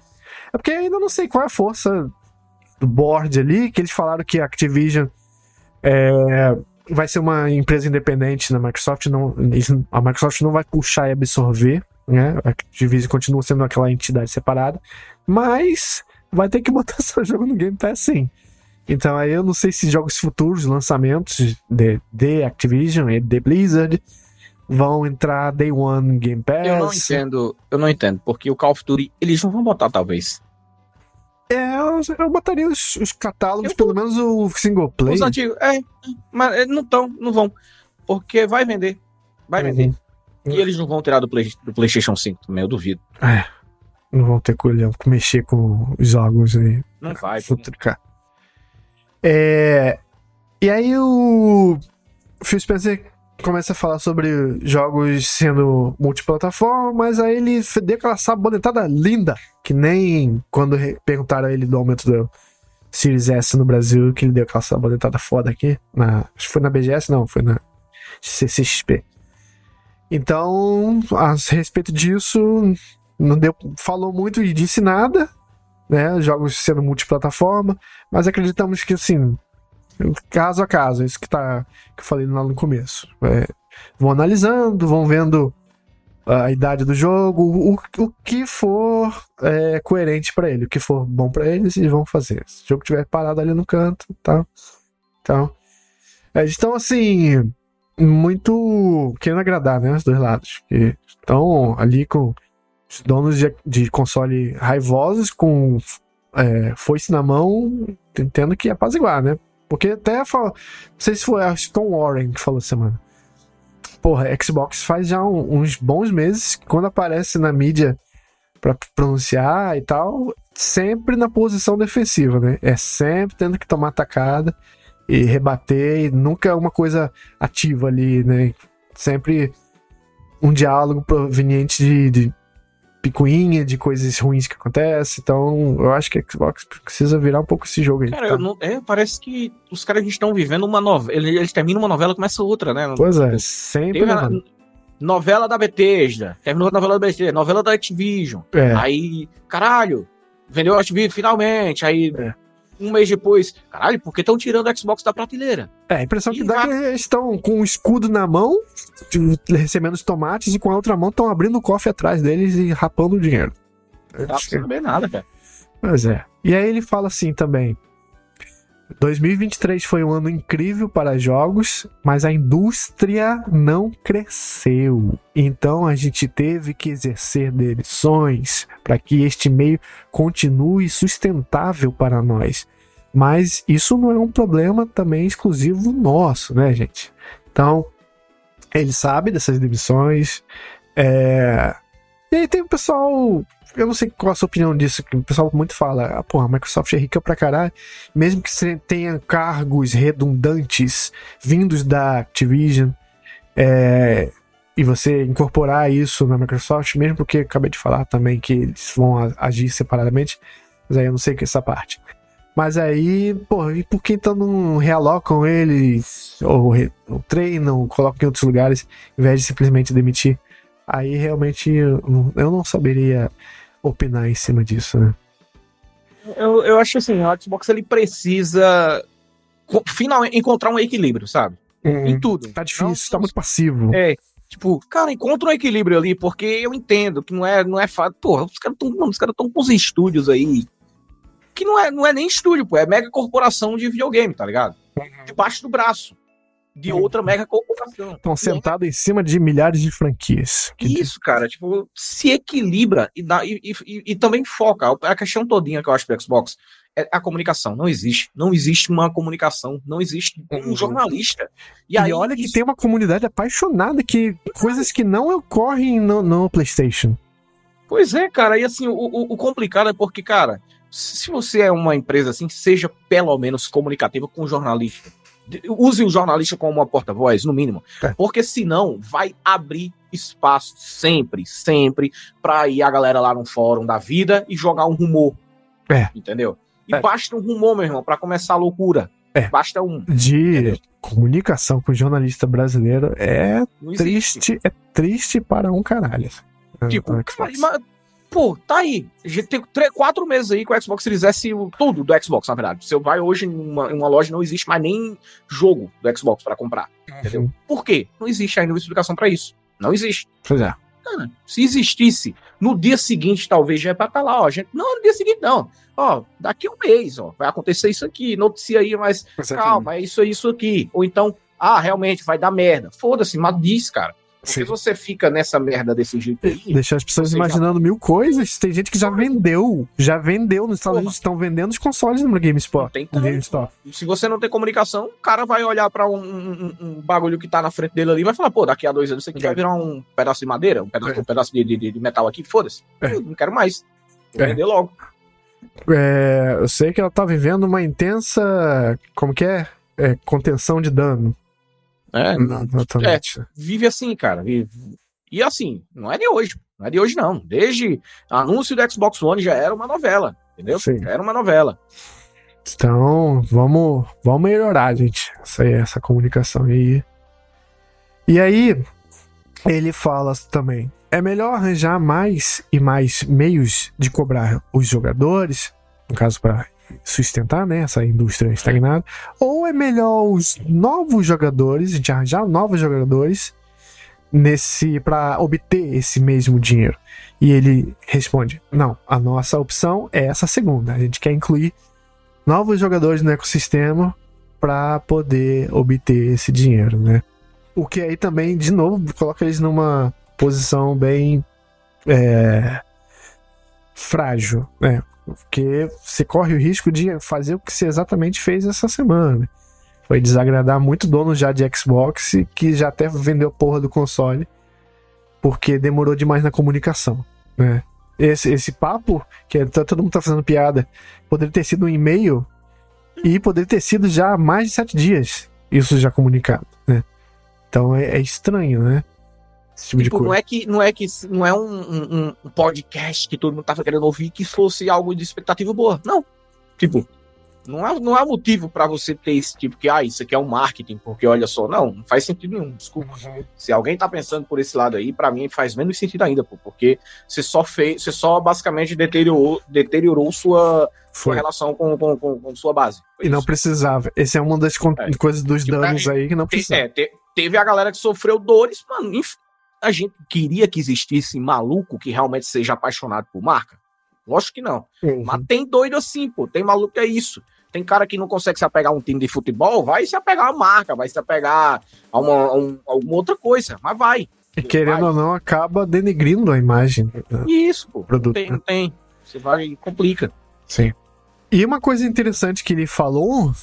É porque ainda não sei qual é a força do board ali, que eles falaram que a Activision é, vai ser uma empresa independente da Microsoft, não, a Microsoft não vai puxar e absorver, né? A Activision continua sendo aquela entidade separada, mas vai ter que botar *laughs* seu jogo no Game Pass sim. Então aí eu não sei se jogos futuros, lançamentos de, de Activision e de Blizzard vão entrar Day One no Game Pass. Eu não entendo, eu não entendo, porque o Call of Duty, eles não vão botar, talvez. É, eu, eu botaria os, os catálogos, Eu- pelo menos o single player. Os antigos, é, mas não estão, não vão. Porque vai vender. Vai vender. E eles não vão tirar do, Play, do PlayStation 5 também, eu duvido. É, não vão ter colhão mexer com os jogos aí. Não vai. Futuro, cara. É, e aí o Phil Spencer começa a falar sobre jogos sendo multiplataforma, mas aí ele deu aquela sabonetada linda, que nem quando perguntaram a ele do aumento do Series S no Brasil, que ele deu aquela sabonetada foda aqui. Na, acho que foi na BGS, não, foi na CCXP. Então, a respeito disso, não deu, falou muito e disse nada, né? Jogos sendo multiplataforma, mas acreditamos que assim, caso a caso, é isso que tá que eu falei lá no começo. É, vão analisando, vão vendo a idade do jogo, o, o que for é, coerente pra ele, o que for bom pra eles, eles vão fazer. Se o jogo estiver parado ali no canto, tá? Então, é, eles estão assim muito querendo agradar, né, os dois lados. Que estão ali com os donos de, de console raivosos com é, foice na mão, tendo que apaziguar, né? Porque até fala, não sei se foi a Stone Warren que falou semana. Porra, Xbox faz já um- uns bons meses que quando aparece na mídia pra pronunciar e tal, sempre na posição defensiva, né? É sempre tendo que tomar atacada e rebater, e nunca é uma coisa ativa ali, né? Sempre um diálogo proveniente de, de picuinha, de coisas ruins que acontecem. Então, eu acho que a Xbox precisa virar um pouco esse jogo aí. Cara, tá? não- é, parece que os caras estão vivendo uma novela. Eles, eles terminam uma novela e começa outra, né? Pois é, sempre Teve a levando. novela da Bethesda. Terminou a novela da Bethesda. Novela da Activision. É, Aí, caralho, vendeu a Activision finalmente. Aí, É. um mês depois, caralho, por que estão tirando o Xbox da prateleira? é, a impressão E que dá é que eles estão com o escudo na mão, recebendo os tomates, e com a outra mão estão abrindo o cofre atrás deles e rapando o dinheiro. Não dá pra saber nada, cara. Pois é. E aí ele fala assim também. 2023 foi um ano incrível para jogos, mas a indústria não cresceu. Então a gente teve que exercer demissões para que este meio continue sustentável para nós. Mas isso não é um problema também exclusivo nosso, né, gente? Então, ele sabe dessas demissões. É... E aí tem o pessoal eu não sei qual a sua opinião disso, que o pessoal muito fala, ah, porra, a Microsoft é rica pra caralho, mesmo que tenha cargos redundantes vindos da Activision, é, e você incorporar isso na Microsoft, mesmo porque acabei de falar também que eles vão agir separadamente, mas aí eu não sei que essa parte. Mas aí, porra, e por que então não realocam eles, ou, ou treinam, ou colocam em outros lugares, em vez de simplesmente demitir? Aí realmente eu não- saberia opinar em cima disso, né? Eu, eu acho assim, o Xbox ele precisa finalmente encontrar um equilíbrio, sabe? Em tudo. Tá difícil, Não- tá muito passivo. É, tipo, cara, encontra um equilíbrio ali, porque eu entendo que não é, não é fácil. Porra, os caras estão tão com os estúdios aí. Que não é, não é nem estúdio, pô, é mega corporação de videogame, tá ligado? Debaixo do braço. De outra mega corporação. Estão sentados em cima de milhares de franquias. Que Isso, cara, tipo, se equilibra e, dá, e, e, e também foca. A questão todinha que eu acho do Xbox é a comunicação. Não existe. Não existe uma comunicação. Não existe um Uhum. jornalista. E, aí, olha que isso- tem uma comunidade apaixonada que coisas que não ocorrem no, no PlayStation. Pois é, cara. E assim, o, o- o complicado é porque, cara, se você é uma empresa assim, seja pelo menos comunicativa com o jornalista. Use o jornalista como uma porta-voz, no mínimo. É. Porque senão vai abrir espaço sempre, sempre, pra ir a galera lá no fórum da vida e jogar um rumor. É. Entendeu? E É. basta um rumor, meu irmão, pra começar a loucura. É. Basta um. De comunicação com o jornalista brasileiro é triste, é triste para um caralho. Tipo, cara, pô, tá aí. A gente tem três, quatro meses aí que o Xbox Series S, o- tudo do Xbox, na verdade. Você vai hoje em uma, em uma loja, não existe mais nem jogo do Xbox pra comprar. Entendeu? Por quê? Não existe ainda uma explicação pra isso. Não existe. Pois é. Cara, se existisse, no dia seguinte, talvez já é pra estar lá, ó. Gente, não, no dia seguinte, não. Ó, daqui um mês, ó, vai acontecer isso aqui, noticia aí, mas calma, é isso aí, isso aqui. Ou então, ah, realmente vai dar merda. Foda-se, mas diz, cara. Porque Sim. você fica nessa merda desse jeito aí. Deixar as pessoas Você já- imaginando mil coisas. Tem gente que já vendeu. Já vendeu nos Estados Porra. Unidos. Estão vendendo os consoles no GameSpot. Tem como. GameStop. Se você não tem comunicação, o cara vai olhar pra um, um- um bagulho que tá na frente dele ali e vai falar, pô, daqui a dois anos isso aqui É. vai virar um pedaço de madeira, um pedaço, É. um pedaço de, de- de metal aqui, foda-se. É. Eu Não quero mais. Vou É. vender logo. É, eu sei que ela tá vivendo uma intensa. Como que é? É, contenção de dano. É, Exatamente. vive assim, cara. Vive. E assim, não é de hoje. Não é de hoje, não. Desde anúncio do Xbox One já era uma novela. Entendeu? Sim. Já era uma novela. Então, vamos, vamos melhorar, gente, essa, aí, essa comunicação aí. E aí, ele fala também: é melhor arranjar mais e mais meios de cobrar os jogadores, no caso, para sustentar né, essa indústria estagnada, ou é melhor os novos jogadores, a gente arranjar novos jogadores nesse para obter esse mesmo dinheiro. E ele responde: não, a nossa opção é essa segunda. A gente quer incluir novos jogadores no ecossistema para poder obter esse dinheiro, né? O que aí também, de novo, coloca eles numa posição bem é, frágil, né? Porque você corre o risco de fazer o que você exatamente fez essa semana. Foi desagradar muito dono já de Xbox que já até vendeu porra do console porque demorou demais na comunicação, né? Esse, esse papo, que é- todo mundo tá fazendo piada, poderia ter sido um e-mail e poderia ter sido já há mais de sete dias isso já comunicado, né? Então é, é estranho, né? Esse tipo, Tipo, de não coisa. é que não é que não é um, um- um podcast que todo mundo tava querendo ouvir que fosse algo de expectativa boa. Não. Tipo, não há, não há motivo pra você ter esse tipo que, ah, isso aqui é um marketing, porque olha só, não, não faz sentido nenhum, desculpa. Se alguém tá pensando por esse lado aí, pra mim faz menos sentido ainda, pô, porque você só fez, você só basicamente deteriorou, deteriorou sua, sua relação com, com, com, com sua base. Foi E não isso. precisava. Essa é uma das É. coisas dos Tipo, danos aí que não precisava. é, te- teve a galera que sofreu dores, mano. inf- A gente queria que existisse maluco que realmente seja apaixonado por marca? Lógico que não. Mas tem doido assim, pô. Tem maluco que é isso. Tem cara que não consegue se apegar a um time de futebol, vai se apegar a marca, vai se apegar a uma, a um- a alguma outra coisa, mas vai. E querendo vai. ou não, acaba denegrindo a imagem. Isso, pô. Produto, Não tem, né? não tem. Você vai e complica. Sim. E uma coisa interessante que ele falou,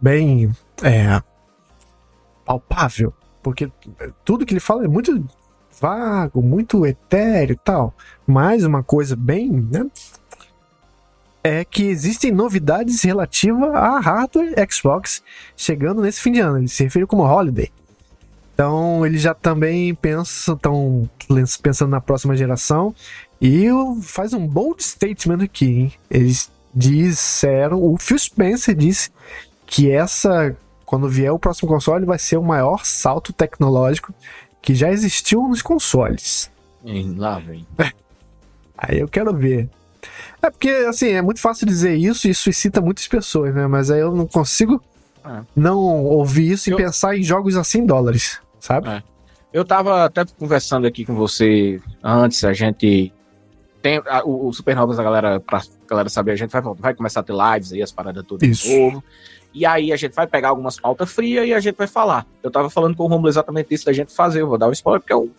bem é, palpável, porque tudo que ele fala é muito vago, muito etéreo e tal. Mas uma coisa bem, né, é que existem novidades relativas a hardware Xbox chegando nesse fim de ano. Ele se refere como holiday. Então eles já também pensam, estão pensando na próxima geração e faz um bold statement aqui, hein? Eles disseram, o Phil Spencer disse que essa, quando vier o próximo console, vai ser o maior salto tecnológico que já existiu nos consoles. Lá, velho. *laughs* Aí eu quero ver. É porque, assim, é muito fácil dizer isso e isso excita muitas pessoas, né? Mas aí eu não consigo É. não ouvir isso Eu- e pensar em jogos assim dólares, sabe? É. Eu tava até conversando aqui com você antes, a gente tem a- o, o Supernovas, a galera, pra galera saber, a gente vai, vai começar a ter lives aí, as paradas todas de novo. E aí a gente vai pegar algumas pautas frias e a gente vai falar. Eu tava falando com o Romulo exatamente isso da gente fazer. Eu vou dar um spoiler, porque é um,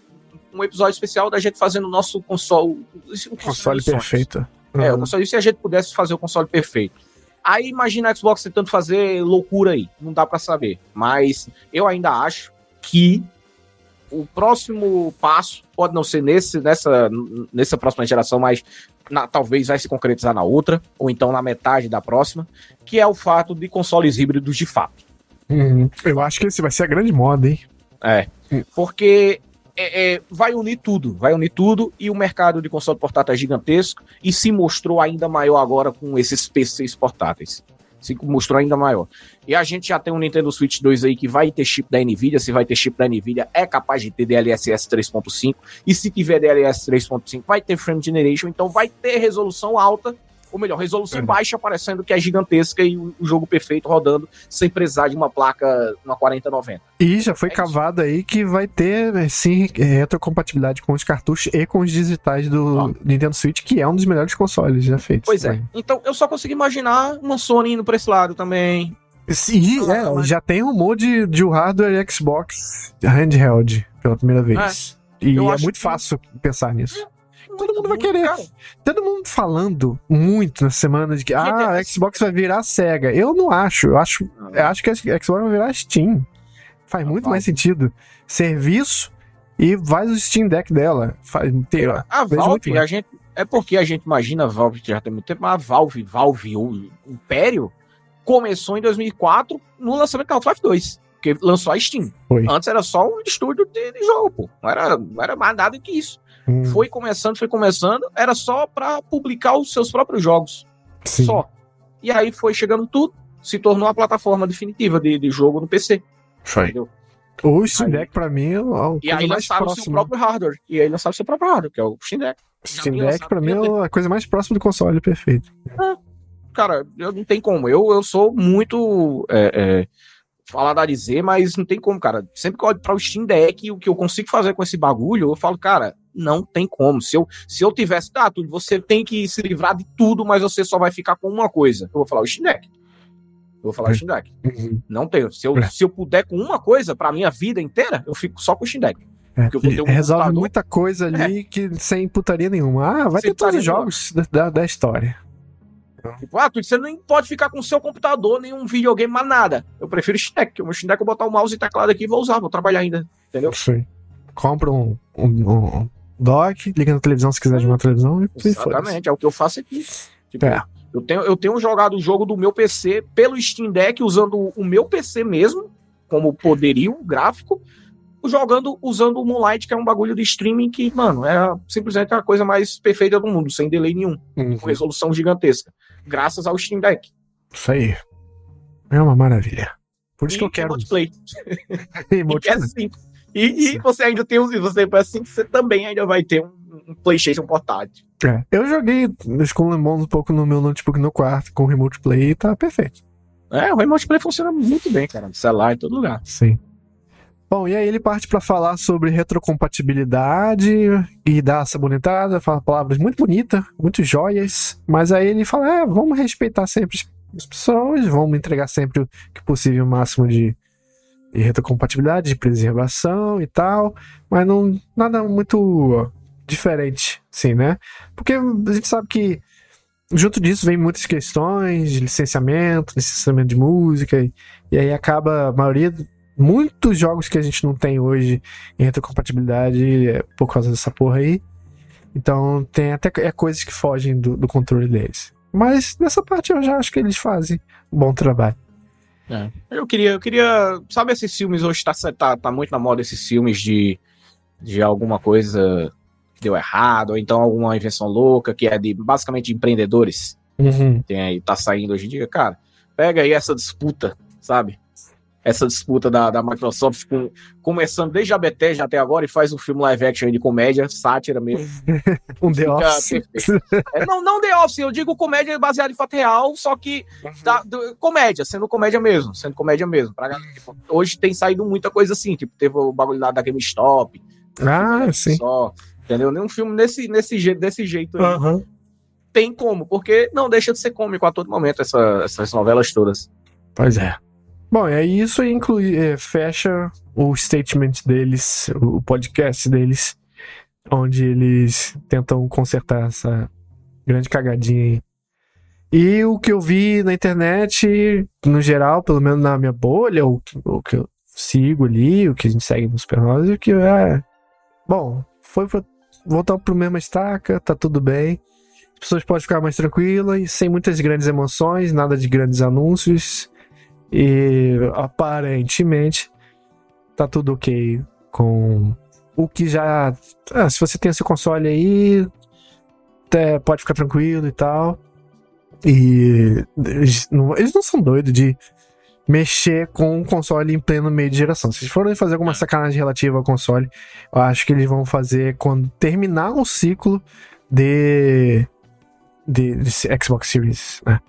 um episódio especial da gente fazendo o nosso console. O Console dos sonhos. perfeito. É, o Uhum. console, se a gente pudesse fazer o console perfeito. Aí imagina a Xbox tentando fazer loucura aí. Não dá pra saber. Mas eu ainda acho que o próximo passo pode não ser nesse, nessa, nessa próxima geração, mas na- talvez vai se concretizar na outra, ou então na metade da próxima, que é o fato de consoles híbridos de fato. Uhum. Eu acho que esse vai ser a grande moda, hein? É. Porque é, é, vai unir tudo, vai unir tudo, e o mercado de console portátil é gigantesco e se mostrou ainda maior agora com esses PCs portáteis. Se mostrou ainda maior. E a gente já tem um Nintendo Switch 2 aí que vai ter chip da Nvidia. Se vai ter chip da Nvidia, é capaz de ter DLSS 3.5. E se tiver DLSS 3.5, vai ter frame generation. Então vai ter resolução alta, ou melhor, resolução Uhum. baixa, parecendo que é gigantesca e o jogo perfeito rodando sem precisar de uma placa, uma 4090. E já foi É isso. cavado aí que vai ter, né, sim, retrocompatibilidade com os cartuchos e com os digitais do Ó. Nintendo Switch, que é um dos melhores consoles já feitos. Pois é. também. Então eu só consigo imaginar uma Sony indo pra esse lado também. Sim, Ah, é, mas- já tem rumor de, de o hardware Xbox handheld pela primeira vez. e eu é muito que- fácil pensar nisso. Todo mundo vai querer. cara. Todo mundo falando muito na semana de que ah, a Xbox vai virar Sega. Eu não acho. Eu acho, eu acho que a Xbox vai virar Steam. Faz Ah, muito Valve. mais sentido. Serviço e faz o Steam Deck dela. Faz, tem, A vejo Valve, a gente. É porque a gente imagina a Valve já tem muito tempo, mas a Valve, Valve, o Império, começou em 2004 no lançamento do Half-Life 2. Porque lançou a Steam. Foi. Antes era só um estúdio de, de jogo, pô. Não era, não era mais nada que isso. Hum, Foi começando, foi começando, era só pra publicar os seus próprios jogos. sim. Só. E aí foi chegando tudo, se tornou a plataforma definitiva de, de jogo no PC. Foi. Entendeu? O Steam Deck, pra mim, é a E aí mais lançaram o seu próprio hardware. E aí lançaram o seu próprio hardware, que é o Steam Deck. Steam Deck, pra mim, é a coisa mais próxima do console perfeito. Cara, eu não tem como. Eu, eu sou muito. É, é, falar da dizer, mas não tem como, cara. Sempre que eu olho para o Steam Deck, o que eu consigo fazer com esse bagulho, eu falo, cara, não tem como. Se eu, se eu tivesse, tá, tudo, você tem que se livrar de tudo, mas você só vai ficar com uma coisa. Eu vou falar o Steam. Eu vou falar o Steam Deck. Não tenho. Se eu, É. se eu puder com uma coisa pra minha vida inteira, eu fico só com o Steam. É, vou um resolve computador. muita coisa ali que sem putaria nenhuma. Ah, vai Sem ter todos os jogos da, da, história. Tipo, ah, você nem pode ficar com o seu computador, nenhum videogame, mais nada. Eu prefiro o Steam. O meu Steam eu botar o mouse e teclado aqui e vou usar, vou trabalhar ainda. Entendeu? Sim. Compra um, um, um dock, liga na televisão se quiser jogar na televisão e e. Exatamente, é o que eu faço aqui. Tipo, É. eu, tenho, eu tenho jogado o jogo do meu PC pelo Steam Deck, usando o meu PC mesmo, como poderio gráfico, jogando, usando o Moonlight, que é um bagulho de streaming que, mano, é simplesmente a coisa mais perfeita do mundo, sem delay nenhum, Uhum. com resolução gigantesca. Graças ao Steam Deck. Isso aí. É uma maravilha. Por isso E que eu quero. multiplayer. E multiplayer. *laughs* *laughs* PS5. E, e você ainda tem os. Você PS5, você também ainda vai ter um, um PlayStation portátil. É. Eu joguei Skull and Bones um pouco no meu notebook no quarto com Remote Play e tá perfeito. É, o Remote Play funciona muito bem, cara. No celular, em todo lugar. Sim. Bom, e aí ele parte pra falar sobre retrocompatibilidade e dá essa bonitada, fala palavras muito bonitas, muito joias, mas aí ele fala, é, vamos respeitar sempre as pessoas, vamos entregar sempre o que possível o máximo de, de retrocompatibilidade, de preservação e tal, mas não nada muito diferente, sim, né? Porque a gente sabe que junto disso vem muitas questões de licenciamento, licenciamento de música, e, e aí acaba a maioria muitos jogos que a gente não tem hoje em retrocompatibilidade é por causa dessa porra aí. Então tem até é, coisas que fogem do, do controle deles. Mas nessa parte eu já acho que eles fazem um bom trabalho. Eu queria, eu queria. Sabe esses filmes hoje tá, tá, tá muito na moda esses filmes de, de alguma coisa que deu errado, ou então alguma invenção louca, que é de basicamente empreendedores. Uhum. Tem aí, tá saindo hoje em dia, cara. Pega aí essa disputa, sabe? Essa disputa da, da Microsoft com, começando desde a Bethesda até agora e faz um filme live action de comédia, sátira mesmo. *laughs* Um The Fica Office. perfeito. É, não, não The Office, eu digo comédia baseada em fato real, só que da- do- comédia, sendo comédia mesmo, sendo comédia mesmo. Pra tipo, hoje tem saído muita coisa assim, tipo, teve o bagulho lá da GameStop. Ah, sim. Só, entendeu? Nenhum filme nesse, nesse, jeito, desse jeito aí. Aham. tem como, porque não deixa de ser cômico a todo momento essa, essas novelas todas. Pois é. Bom, aí isso inclui, é, fecha o statement deles, o podcast deles, onde eles tentam consertar essa grande cagadinha aí. E o que eu vi na internet, no geral, pelo menos na minha bolha, o, o que eu sigo ali, o que a gente segue nos Supernova, o que é. Bom, foi pra voltar pro mesma estaca, tá tudo bem. As pessoas podem ficar mais tranquilas, sem muitas grandes emoções, nada de grandes anúncios. E aparentemente tá tudo ok com o que já. Ah, se você tem esse console aí, até pode ficar tranquilo e tal. E eles não, eles não são doidos de mexer com um console em pleno meio de geração. Se eles forem fazer alguma sacanagem relativa ao console, eu acho que eles vão fazer quando terminar o ciclo de, de, de Xbox Series, né?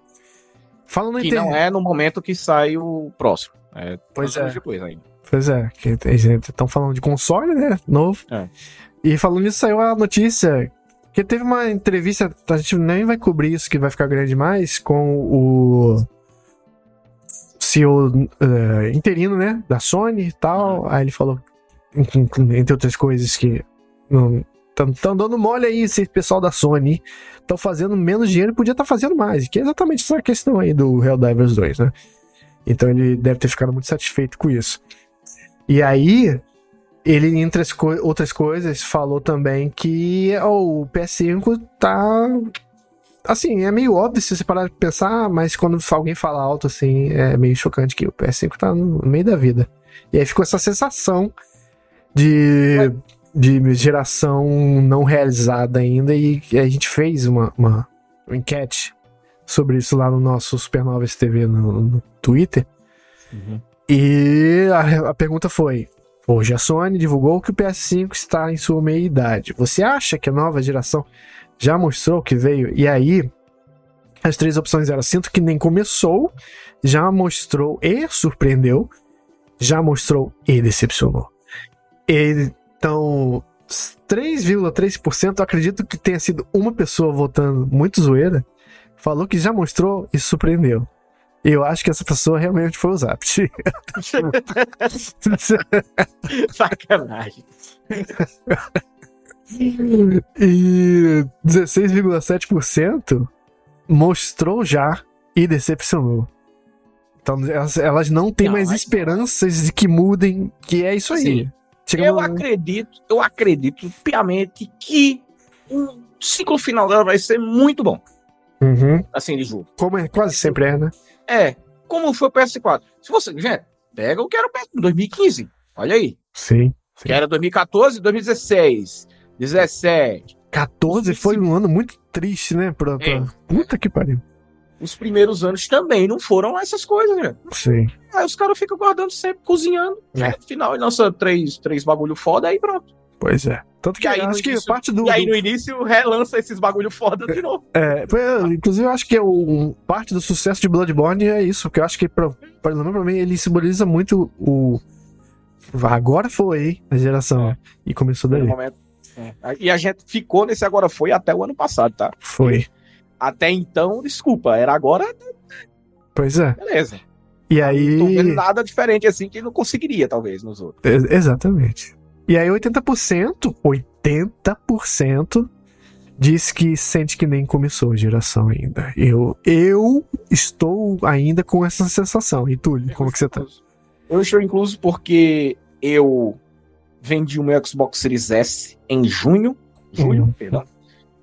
Falando Que não é no momento que sai o próximo. É Pois é. depois ainda. Pois é, que eles estão falando de console, né? Novo. É. E falando nisso, saiu a notícia que teve uma entrevista, a gente nem vai cobrir isso, que vai ficar grande mais, com o CEO eh, interino, né? Da Sony e tal. Aí ele falou, entre outras coisas, que estão dando mole aí, esse pessoal da Sony estão fazendo menos dinheiro e podia estar fazendo mais. Que é exatamente essa questão aí do Helldivers 2, né? Então ele deve ter ficado muito satisfeito com isso. E aí, ele, entre co- outras coisas, falou também que ó, o PS5 tá. Assim, é meio óbvio se você parar de pensar, mas quando alguém fala alto, assim, é meio chocante que o PS5 tá no meio da vida. E aí ficou essa sensação de, de geração não realizada ainda, e a gente fez uma, uma, uma enquete sobre isso lá no nosso Supernovas TV no, no Twitter. E a, a pergunta foi: hoje a Sony divulgou que o PS5 está em sua meia-idade. Você acha que a nova geração já mostrou que veio? E aí, as três opções eram: sinto que nem começou, já mostrou e surpreendeu, já mostrou e decepcionou. Então, 3,3% eu acredito que tenha sido uma pessoa votando muito zoeira, falou que já mostrou e surpreendeu. Eu acho que essa pessoa realmente foi o Zapt. *laughs* Sacanagem. *laughs* e 16,7% mostrou já e decepcionou. Então elas, elas não têm Não, mais mas- esperanças de que mudem, que é isso aí. Assim, Eu acredito, eu acredito piamente que o ciclo final dela vai ser muito bom. Uhum. Assim, de jogo. Como é, quase sempre é, né? É, como foi o PS4. Se você, gente, pega o que era o PS 2015. Olha aí. Sim. Que era 2014, 2016, 17. 14 foi um ano muito triste, né? Pra, pra... É. Puta que pariu. Os primeiros anos também não foram essas coisas, né? Sim. Aí os caras ficam guardando sempre, cozinhando. É. No final, ele lança três, três bagulho foda, aí pronto. Pois é. Tanto que E aí, acho que início- parte do. e aí, no início, relança esses bagulho foda de novo. É, foi, inclusive, eu acho que é o, um- parte do sucesso de Bloodborne é isso, porque eu acho que, pra, pelo menos pra mim, ele simboliza muito o. Agora foi a geração. E começou daí. É. E a gente ficou nesse agora foi até o ano passado, tá? Foi. Até então, desculpa, era agora, Pois é. beleza. E Não tô vendo aí. nada diferente assim que não conseguiria, talvez, nos outros. Ex- Exatamente. E aí 80%, 80% diz que sente que nem começou a geração ainda. Eu, eu estou ainda com essa sensação. E Túlio, como que você tá? Eu estou incluso porque eu vendi o meu Xbox Series S em junho. Julho, Uhum. perdão.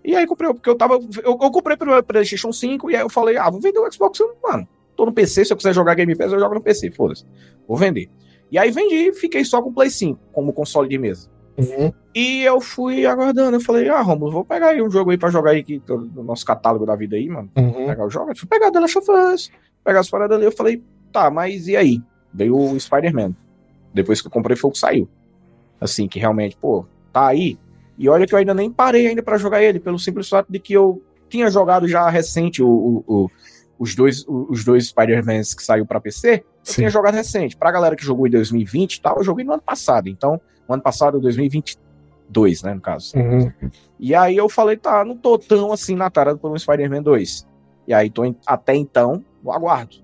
E aí comprei, porque eu tava. Eu, eu comprei pelo PlayStation 5 e aí eu falei, ah, vou vender o Xbox, mano. Tô no PC, se eu quiser jogar Game Pass, eu jogo no PC, foda-se. Vou vender. E aí vendi e fiquei só com o Play 5 como console de mesa. E eu fui aguardando, eu falei, ah, Romulo, vou pegar aí um jogo aí pra jogar aí que, no nosso catálogo da vida aí, mano. Uhum. Pegar o jogo. Eu fui pegar The Last of Us, pegar as paradas ali, eu falei, tá, mas e aí? Veio o Spider-Man. Depois que eu comprei foi o que saiu. Assim, que realmente, pô, tá aí. E olha que eu ainda nem parei ainda pra jogar ele, pelo simples fato de que eu tinha jogado já recente o, o- o- os dois, os dois Spider-Mans que saiu pra PC. Eu Sim. tinha jogado recente. Pra galera que jogou em 2020 e tal, eu joguei no ano passado. Então, no ano passado, 2023, 2, né, no caso. Uhum. E aí eu falei, tá, não tô tão assim na tarde por um Spider-Man 2. E aí tô até então aguardo,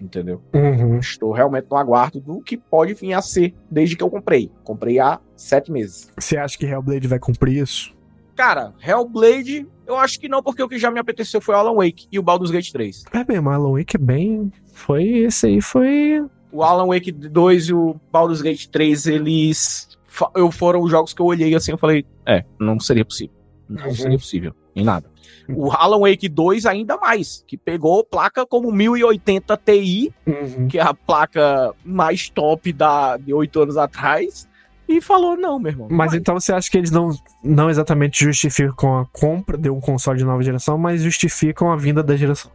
entendeu? Uhum. Estou realmente no aguardo do que pode vir a ser desde que eu comprei. Comprei há sete meses. Você acha que Hellblade vai cumprir isso? Cara, Hellblade, eu acho que não, porque o que já me apeteceu foi o Alan Wake e o Baldur's Gate 3. É bem, mas Alan Wake é bem. Foi. Esse aí foi. O Alan Wake 2 e o Baldur's Gate 3, eles eu foram os jogos que eu olhei assim, eu falei, é, não seria possível. Não Uhum. seria possível, em nada. O Alan Wake 2 ainda mais, que pegou placa como 1080 Ti, Uhum. que é a placa mais top da, de oito anos atrás, e falou, não, meu irmão. Mas vai. então você acha que eles não, não exatamente justificam a compra de um console de nova geração, mas justificam a vinda da geração?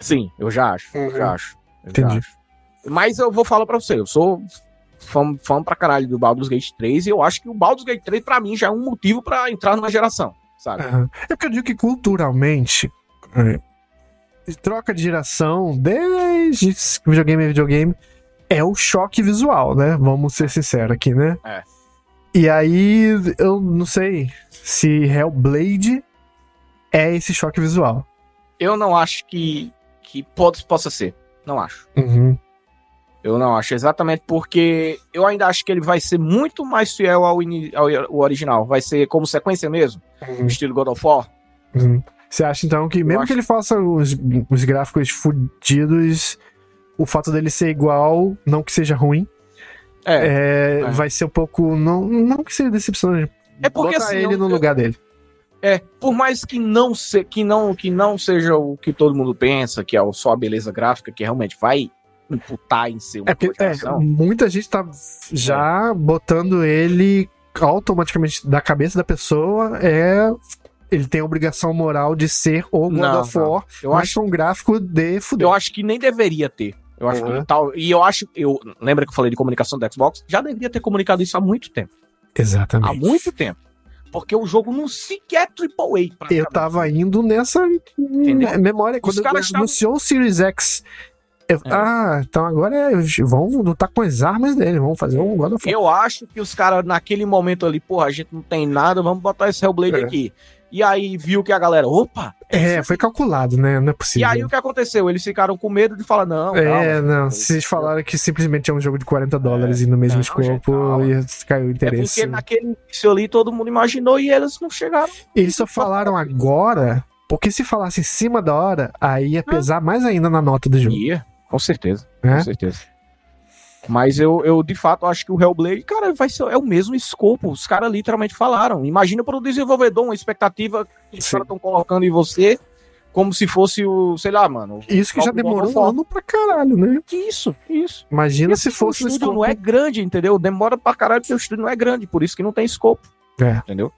Sim, eu já acho, eu Uhum. já acho. eu Entendi. já acho. Mas eu vou falar pra você, eu sou fã, fã pra caralho do Baldur's Gate 3 e eu acho que o Baldur's Gate 3 pra mim já é um motivo pra entrar numa geração, sabe? Aham. É porque eu digo que culturalmente, é, troca de geração, desde videogame a videogame, é o choque visual, né? Vamos ser sinceros aqui, né? É. E aí, eu não sei se Hellblade é esse choque visual. Eu não acho que, que pode, possa ser. Não acho. Uhum. Eu não acho, exatamente porque eu ainda acho que ele vai ser muito mais fiel ao, ao, ao original. Vai ser como sequência mesmo, Uhum. estilo God of War. Uhum. Você acha então que, mesmo acho- que ele faça os, os gráficos fudidos, o fato dele ser igual, não que seja ruim, É, é, é. vai ser um pouco. Não, não que seja decepcionante. é porque Botar assim, ele eu- no eu- lugar dele. É, por mais que não, se, que, não, que não seja o que todo mundo pensa, que é só a beleza gráfica, que realmente vai imputar em ser uma É porque é, muita gente tá já botando ele automaticamente da cabeça da pessoa. É. Ele tem a obrigação moral de ser o God Não, of. War, Eu mas acho, um gráfico de fuder. eu acho que nem deveria ter. Eu acho Uhum. que tal. E eu acho. Eu, lembra que eu falei de comunicação do Xbox? Já deveria ter comunicado isso há muito tempo. Há Exatamente. muito tempo. Porque o jogo não sequer AAA. Eu tava indo nessa Entendeu? memória. Quando anunciou o Series X. É. Ah, então agora é, vão lutar com as armas dele, vão fazer um God of War. Eu acho que os caras, naquele momento ali, porra, a gente não tem nada, vamos botar esse Hellblade É. aqui. E aí viu que a galera, opa! É, isso foi calculado, né? Não é E possível. aí o que aconteceu? Eles ficaram com medo de falar, não, É, não. isso- Vocês falaram que simplesmente é um jogo de 40 dólares e no mesmo Não, escopo gente, e caiu o É interesse. porque naquele início ali todo mundo imaginou e eles não chegaram. Eles só falaram agora, porque se falasse em cima da hora, aí ia pesar mais ainda na nota do jogo. Ia, com certeza, É? com certeza. Mas eu, eu, de fato, acho que o Hellblade, cara, vai ser é o mesmo escopo. Os caras literalmente falaram. Imagina para o desenvolvedor uma expectativa que os Sim. caras estão colocando em você como se fosse o, sei lá, mano. Isso que já demorou um ano pra caralho, né? Que isso, que isso. Imagina se assim, fosse o estúdio escopo. não é grande, entendeu? Demora pra caralho porque o estúdio não é grande, por isso que não tem escopo. É. Entendeu?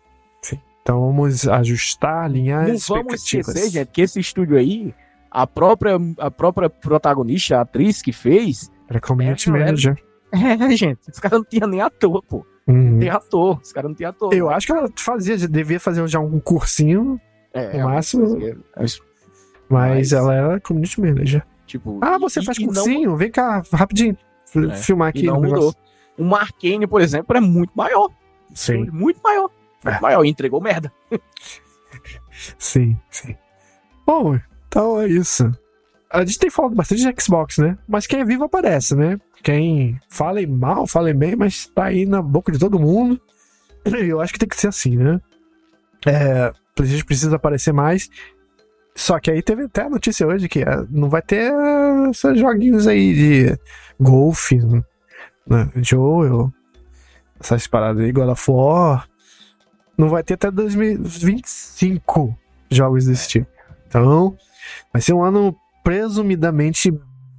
Então vamos ajustar, alinhar não vamos esquecer, gente, que esse estúdio aí, a própria, a própria protagonista, a atriz que fez, Era community É, galera. manager. é, gente, os caras não tinham nem ator, pô. Uhum. Tem ator, os caras não tinham ator. Eu acho que ela fazia, devia fazer já um cursinho, é, no é máximo- é, mas, Mas- ela era community manager. Tipo, Ah, você e- faz e não- cursinho? Vem cá, rapidinho. É, Filmar aqui não mudou. O Arkane, por exemplo, é muito maior. Sim, Muito maior. Muito É. maior. E entregou merda. *laughs* sim, sim. Bom, então é isso. A gente tem falado bastante de Xbox, né? Mas quem é vivo aparece, né? Quem fala mal, fala bem, mas tá aí na boca de todo mundo. Eu acho que tem que ser assim, né? É, PlayStation precisa aparecer mais. Só que aí teve até a notícia hoje que é, não vai ter esses joguinhos aí de golfe, né? Joel, essas paradas aí, God of War. Não vai ter até 2025 jogos desse tipo. Então, vai ser um ano presumidamente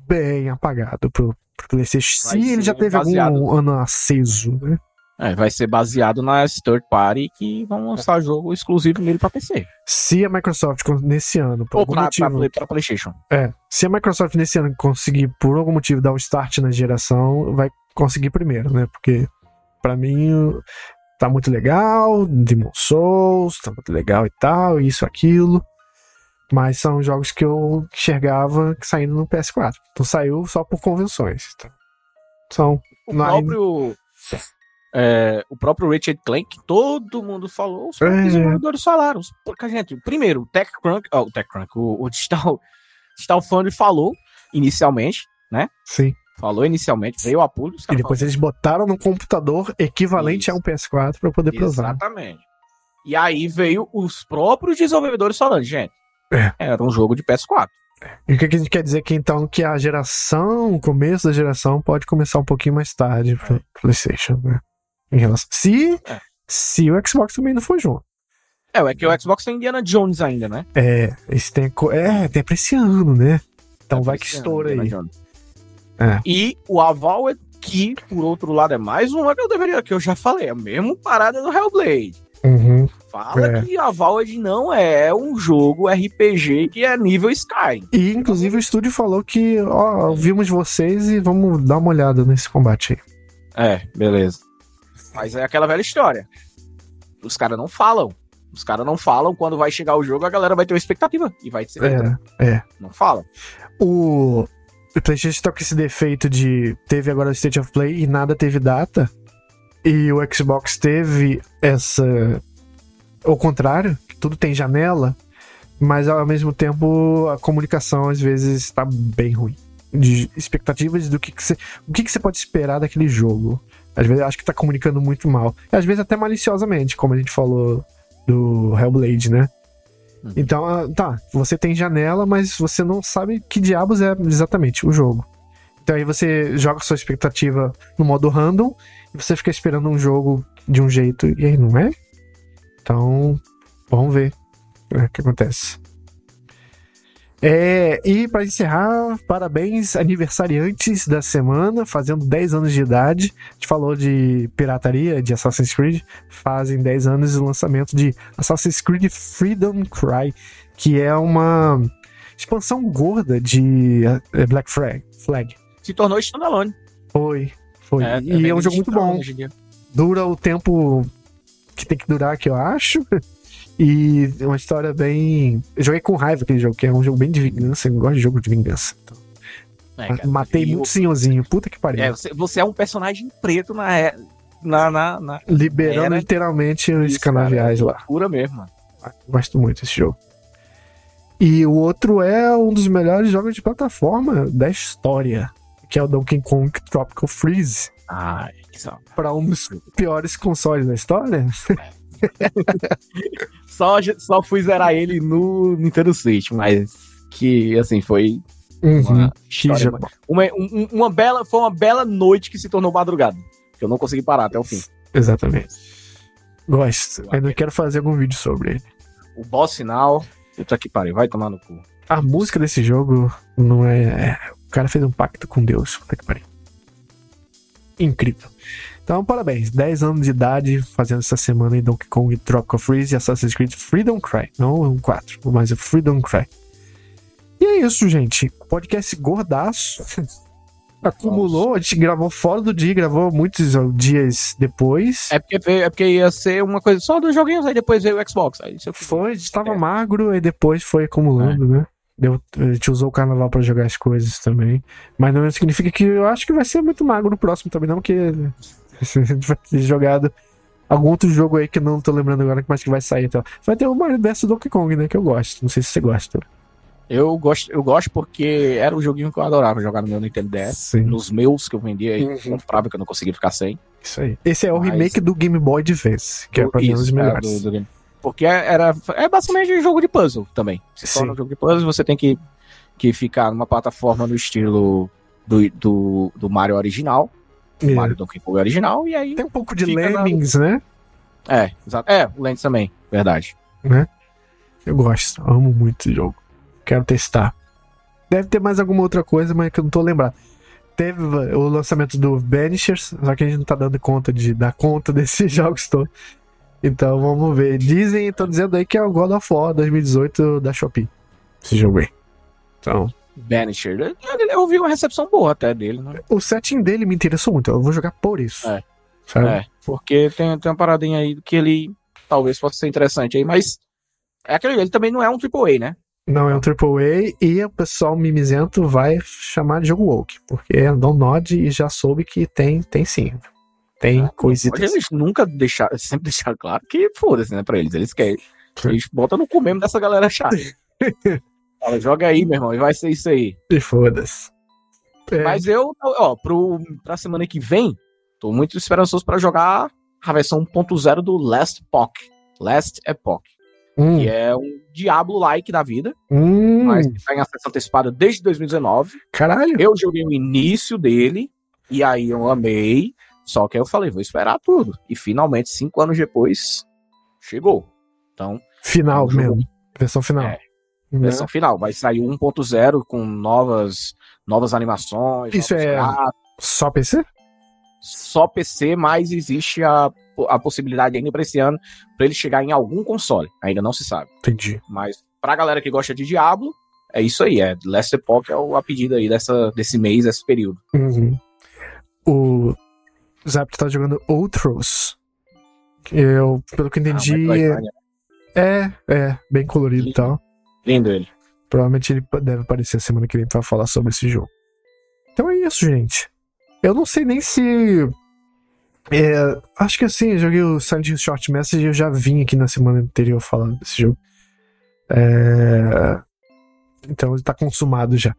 bem apagado pro, pro PlayStation. Vai Se ele já teve baseado- algum ano aceso, né? É, vai ser baseado nas third party que vão lançar jogo exclusivo nele pra PC. Se a Microsoft nesse ano, por Ou algum pra, pra, motivo, Play- pra PlayStation. é, se a Microsoft nesse ano conseguir por algum motivo dar um start na geração, vai conseguir primeiro, né? Porque pra mim o- tá muito legal, Demon Souls, tá muito legal e tal, isso aquilo. Mas são jogos que eu enxergava saindo no PS4. Então saiu só por convenções. Então, são O próprio. é, o próprio Richard Clank, todo mundo falou, os É. desenvolvedores falaram. Porque, gente, primeiro, o TechCrunch, ó, o TechCrunch, o, o Digital, *laughs* Digital Foundry falou inicialmente, Sim. falou inicialmente, veio a público. E depois eles botaram no computador equivalente a um PS4 pra poder provar. Exatamente. E aí veio os próprios desenvolvedores falando, gente, É. era um jogo de PS4. E o que a gente quer dizer aqui então? Que a geração, o começo da geração, pode começar um pouquinho mais tarde pro PlayStation, né? Em relação. Se, É. se o Xbox também não for junto. É, é que o Xbox tem Indiana Jones ainda, né? É, esse tem. É, tem pra esse ano, né? Então Tá vai que estoura aí. É. E o Aval é que, por outro lado, é mais uma que eu deveria, que eu já falei, é a mesma parada do Hellblade. Uhum. Fala É. que a Valve não é um jogo RPG que é nível Sky. E inclusive o estúdio falou que, ó, ouvimos vocês e vamos dar uma olhada nesse combate aí. É, beleza. Mas é aquela velha história. Os caras não falam. Os caras não falam quando vai chegar o jogo, a galera vai ter uma expectativa e vai ser. É, é. Não fala. O, o PlayStation tá com esse defeito de teve agora o State of Play e nada teve data. E o Xbox teve essa. O contrário, que tudo tem janela, mas ao mesmo tempo a comunicação às vezes está bem ruim. De expectativas do que, que você. O que, que você pode esperar daquele jogo. Às vezes eu acho que tá comunicando muito mal. E às vezes até maliciosamente, como a gente falou do Hellblade, né? Uhum. Então, ah, tá, você tem janela, mas você não sabe que diabos é exatamente o jogo. Então aí você joga sua expectativa no modo random e você fica esperando um jogo de um jeito e aí não é? Então, vamos ver né, o que acontece. É, e para encerrar, parabéns aniversariantes da semana, fazendo 10 anos de idade. A gente falou de pirataria de Assassin's Creed, fazem 10 anos do lançamento de Assassin's Creed Freedom Cry, que é uma expansão gorda de eh, Black Flag. Se tornou standalone. Foi, foi. e é um jogo muito bom. Dura o tempo que tem que durar, que eu acho. E uma história bem. Eu joguei com raiva aquele jogo, que é um jogo bem de vingança. Eu gosto de jogo de vingança. Então, É, cara. matei muito o- senhorzinho. Puta que pariu. É, você, você é um personagem preto na. é- na, na, na Liberando Era- literalmente os Isso, cara, canaviais é lá. loucura mesmo, mano. Gosto muito desse jogo. E o outro é um dos melhores jogos de plataforma da história, que é o Donkey Kong Tropical Freeze. Ai. Para um dos piores consoles da história. *laughs* Só, só fui zerar ele no Nintendo Switch, mas que, assim, foi uma história. jogo. Uma, um- uma bela, foi uma bela noite que se tornou madrugada. Que eu não consegui parar até o fim. Exatamente. Gosto. Ainda quero fazer algum vídeo sobre ele. O boss final. Puta que pariu, vai tomar no cu. A música desse jogo não é. é- O cara fez um pacto com Deus. Puta que pariu. Incrível. Então, parabéns. 10 anos de idade fazendo essa semana em Donkey Kong Tropical Freeze e Assassin's Creed Freedom Cry. Não o 4, mas o Freedom Cry. E é isso, gente. Podcast gordaço. *laughs* Acumulou, a gente gravou fora do dia, gravou muitos dias depois. É porque, veio- é porque ia ser uma coisa só dos joguinhos, aí depois veio o Xbox. Aí Foi, estava É. magro e depois foi acumulando, né? Deu, a gente usou o carnaval pra jogar as coisas também. Mas não significa que eu acho que vai ser muito magro no próximo também, não, porque *laughs* a gente vai ter jogado algum outro jogo aí que eu não tô lembrando agora, mas que vai sair. Então. Vai ter o Mario vs Donkey Kong, né? Que eu gosto. Não sei se você gosta. Eu gosto, eu gosto porque era um joguinho que eu adorava jogar no meu Nintendo DS. Sim. Nos meus que eu vendia e Uhum. comprava, que eu não conseguia ficar sem. Isso aí. Esse é o Mas- remake do Game Boy Advance, que é pra mim um dos Isso, melhores. é, do- do game. Porque era. É basicamente um jogo de puzzle também. Se Sim. torna um jogo de puzzle, você tem que, que ficar numa plataforma no estilo do, do, do Mario original. Do É. Mario Donkey Kong original, e aí. Tem um pouco de Fica na- Lemmings, né? É, exato. É, o Lens também, verdade. Eu gosto, amo muito esse jogo. Quero testar. Deve ter mais alguma outra coisa, mas que eu não tô lembrado. Teve o lançamento do Banishers, só que a gente não tá dando conta de dar conta *laughs* desses jogos todos. Então vamos ver. Dizem, estão dizendo aí que é o God of War 2018 da Shopee. Esse jogo aí. Então, Banisher. Eu, ouvi uma recepção boa até dele, né? o setting dele me interessou muito. Eu vou jogar por isso. É. Sabe? É, porque tem, tem uma paradinha aí que ele talvez possa ser interessante aí, mas. É aquele, ele também não é um AAA, né? Não é um AAA e o pessoal mimizento vai chamar de jogo woke, porque é Don't Nod e já soube que tem, tem sim. Tem Pode coisitas. eles nunca deixar, *laughs* sempre deixar claro que foda-se, né, pra eles. Eles querem. Eles botam no cu mesmo dessa galera chata. *laughs* Fala, joga aí, meu irmão, e vai ser isso aí. E foda-se. É, Mas eu, ó, pro, pra semana que vem, tô muito esperançoso pra jogar a versão 1.0 do Last Epoch. Last Epoch. hum, Que é um Diablo-like da vida, hum, mas que tá em acesso antecipada desde 2019. caralho. Eu joguei o início dele, e aí eu amei. Só que aí eu falei, vou esperar tudo. E finalmente, cinco anos depois, chegou. Então, Final mesmo. Versão final. É, Né? versão final. Vai sair o 1.0 com novas, novas animações. Isso é- gráficos. Só PC? Só PC, mas existe a, a possibilidade ainda pra esse ano pra ele chegar em algum console. Ainda não se sabe. Entendi. Mas pra galera que gosta de Diablo, é isso aí. É Last Epoch é o- a pedida aí dessa, desse mês, desse período. Uhum. O Zap tá jogando Outros. Eu, pelo que entendi, Ah, é, é, bem colorido e tal. Lindo ele. Provavelmente ele deve aparecer semana que vem pra falar sobre esse jogo. Então é isso, gente. Eu não sei nem se. é, acho que assim, eu joguei o Silent Hill Short Message e eu já vim aqui na semana anterior falando desse jogo. É, então ele tá consumado já.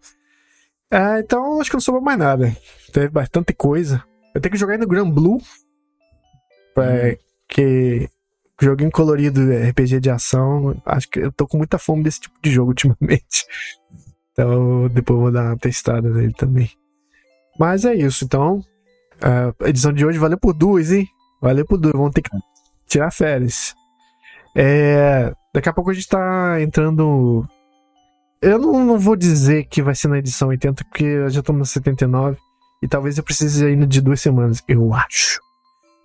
É, então acho que não sobrou mais nada. Teve bastante coisa. Eu tenho que jogar no Grand Blue. É, que joguinho colorido, RPG de ação. Acho que eu tô com muita fome desse tipo de jogo *laughs* ultimamente. Então depois eu vou dar uma testada nele também. Mas é isso, então. A edição de hoje valeu por duas, hein? Valeu por duas. Vamos ter que tirar férias. É, daqui a pouco a gente tá entrando. Eu não, não vou dizer que vai ser na edição 80, porque já estamos na 79. E talvez eu precise ainda de duas semanas, eu acho.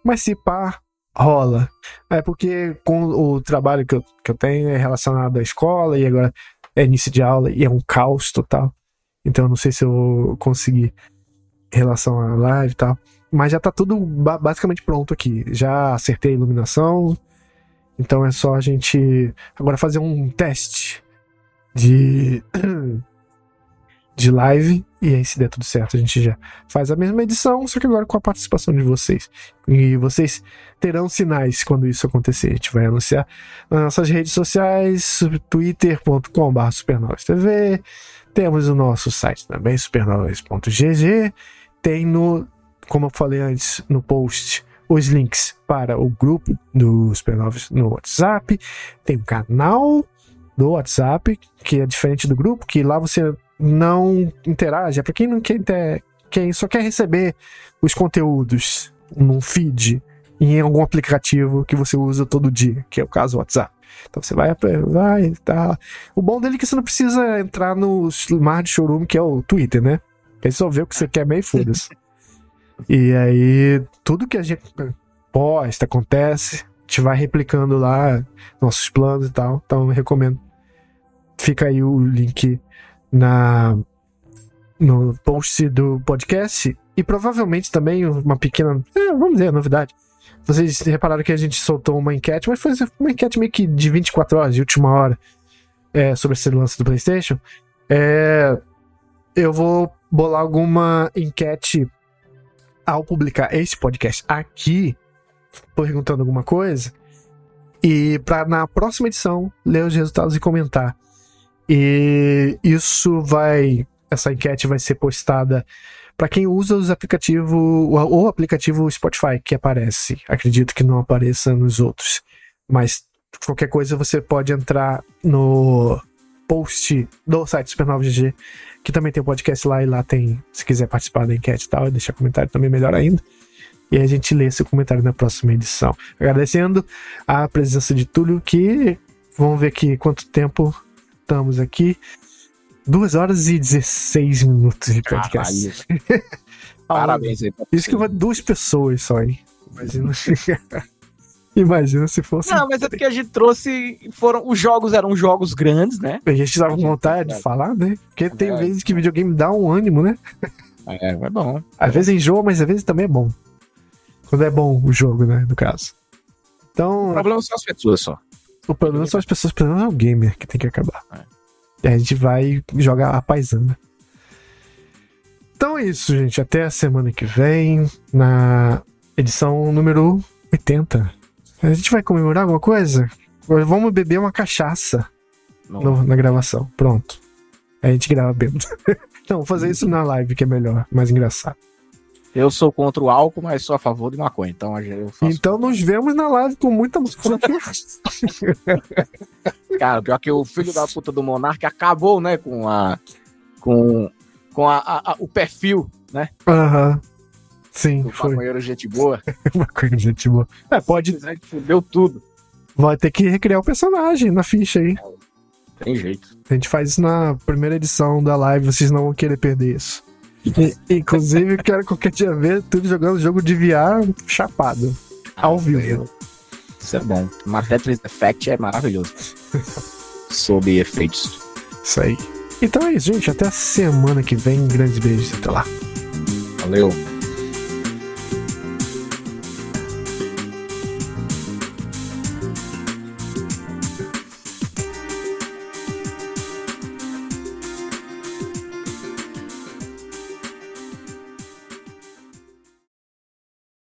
Mas se pá, rola. É porque com o trabalho que eu, que eu tenho é relacionado à escola e agora é início de aula e é um caos total. Então eu não sei se eu vou conseguir em relação à live e tal. Mas já tá tudo ba- basicamente pronto aqui. Já acertei a iluminação. Então é só a gente agora fazer um teste de *clears throat* de live e aí se der tudo certo a gente já faz a mesma edição, só que agora com a participação de vocês. E vocês terão sinais quando isso acontecer. A gente vai anunciar nas nossas redes sociais, twitter.com.br supernovastv, temos o nosso site também, supernovas.gg, tem no, como eu falei antes, no post, os links para o grupo do Supernovas no WhatsApp, tem um canal do WhatsApp, que é diferente do grupo, que lá você não interage, é para quem não quer quem só quer receber os conteúdos num feed em algum aplicativo que você usa todo dia, que é o caso do WhatsApp. Então você vai, vai, tá. O bom dele é que você não precisa entrar no mar de showroom, que é o Twitter, né? Aí só vê o que você quer meio e foda-se. *laughs* E aí, tudo que a gente posta, acontece, a gente vai replicando lá nossos planos e tal. Então eu recomendo. Fica aí o link na no post do podcast e provavelmente também uma pequena, é, vamos dizer, novidade. Vocês repararam que a gente soltou uma enquete, mas foi uma enquete meio que de 24 horas, de última hora, é, sobre esse lance do PlayStation. É, eu vou bolar alguma enquete ao publicar este podcast aqui, perguntando alguma coisa, e para na próxima edição ler os resultados e comentar. E isso vai. Essa enquete vai ser postada para quem usa os aplicativos, o aplicativo Spotify que aparece. Acredito que não apareça nos outros. Mas qualquer coisa você pode entrar no post do site Supernova GG, que também tem o um podcast lá e lá tem, se quiser participar da enquete e tal, e deixar comentário também melhor ainda. E a gente lê seu comentário na próxima edição. Agradecendo a presença de Túlio, que vamos ver aqui quanto tempo estamos aqui. 2 horas e 16 minutos de podcast. *laughs* Parabéns aí. Isso que vai duas pessoas só, hein? Imagina. *laughs* Imagina se fosse. Não, mas é porque a gente trouxe. Foram, os jogos eram jogos grandes, né? A gente tava com vontade de falar, né? Porque tem É. vezes que videogame dá um ânimo, né? É, é bom. Às vezes enjoa, mas às vezes também é bom. Quando é bom o jogo, né? No caso. O Então, problema são as pessoas só. O problema são as pessoas, o problema é o gamer que tem que acabar. É. E a gente vai jogar a paisana. Então é isso, gente. Até a semana que vem. Na Edição número 80. A gente vai comemorar alguma coisa? Vamos beber uma cachaça no- na gravação. Pronto. A gente grava bêbado. *laughs* Não, vou fazer isso na live, que é melhor, mais engraçado. Eu sou contra o álcool, mas sou a favor de maconha. Então. Então nos vemos na live com muita maconha. *laughs* Cara, pior que o filho da puta do Monark acabou, né, com a. Com, com a, a- a- o perfil, né? Aham. Sim, Do foi. maconheiro gente boa. *laughs* Maconha, gente boa. É, pode. Fudeu tudo. Vai ter que recriar o personagem na ficha aí. Tem jeito. A gente faz isso na primeira edição da live, vocês não vão querer perder isso. Inclusive, eu quero qualquer dia ver tudo jogando jogo de VR chapado. Ao vivo. Isso é bom. Uma Tetris Effect é maravilhoso. *laughs* Sob efeitos. Isso aí. Então é isso, gente. Até a semana que vem. Grandes beijos. Até lá. Valeu.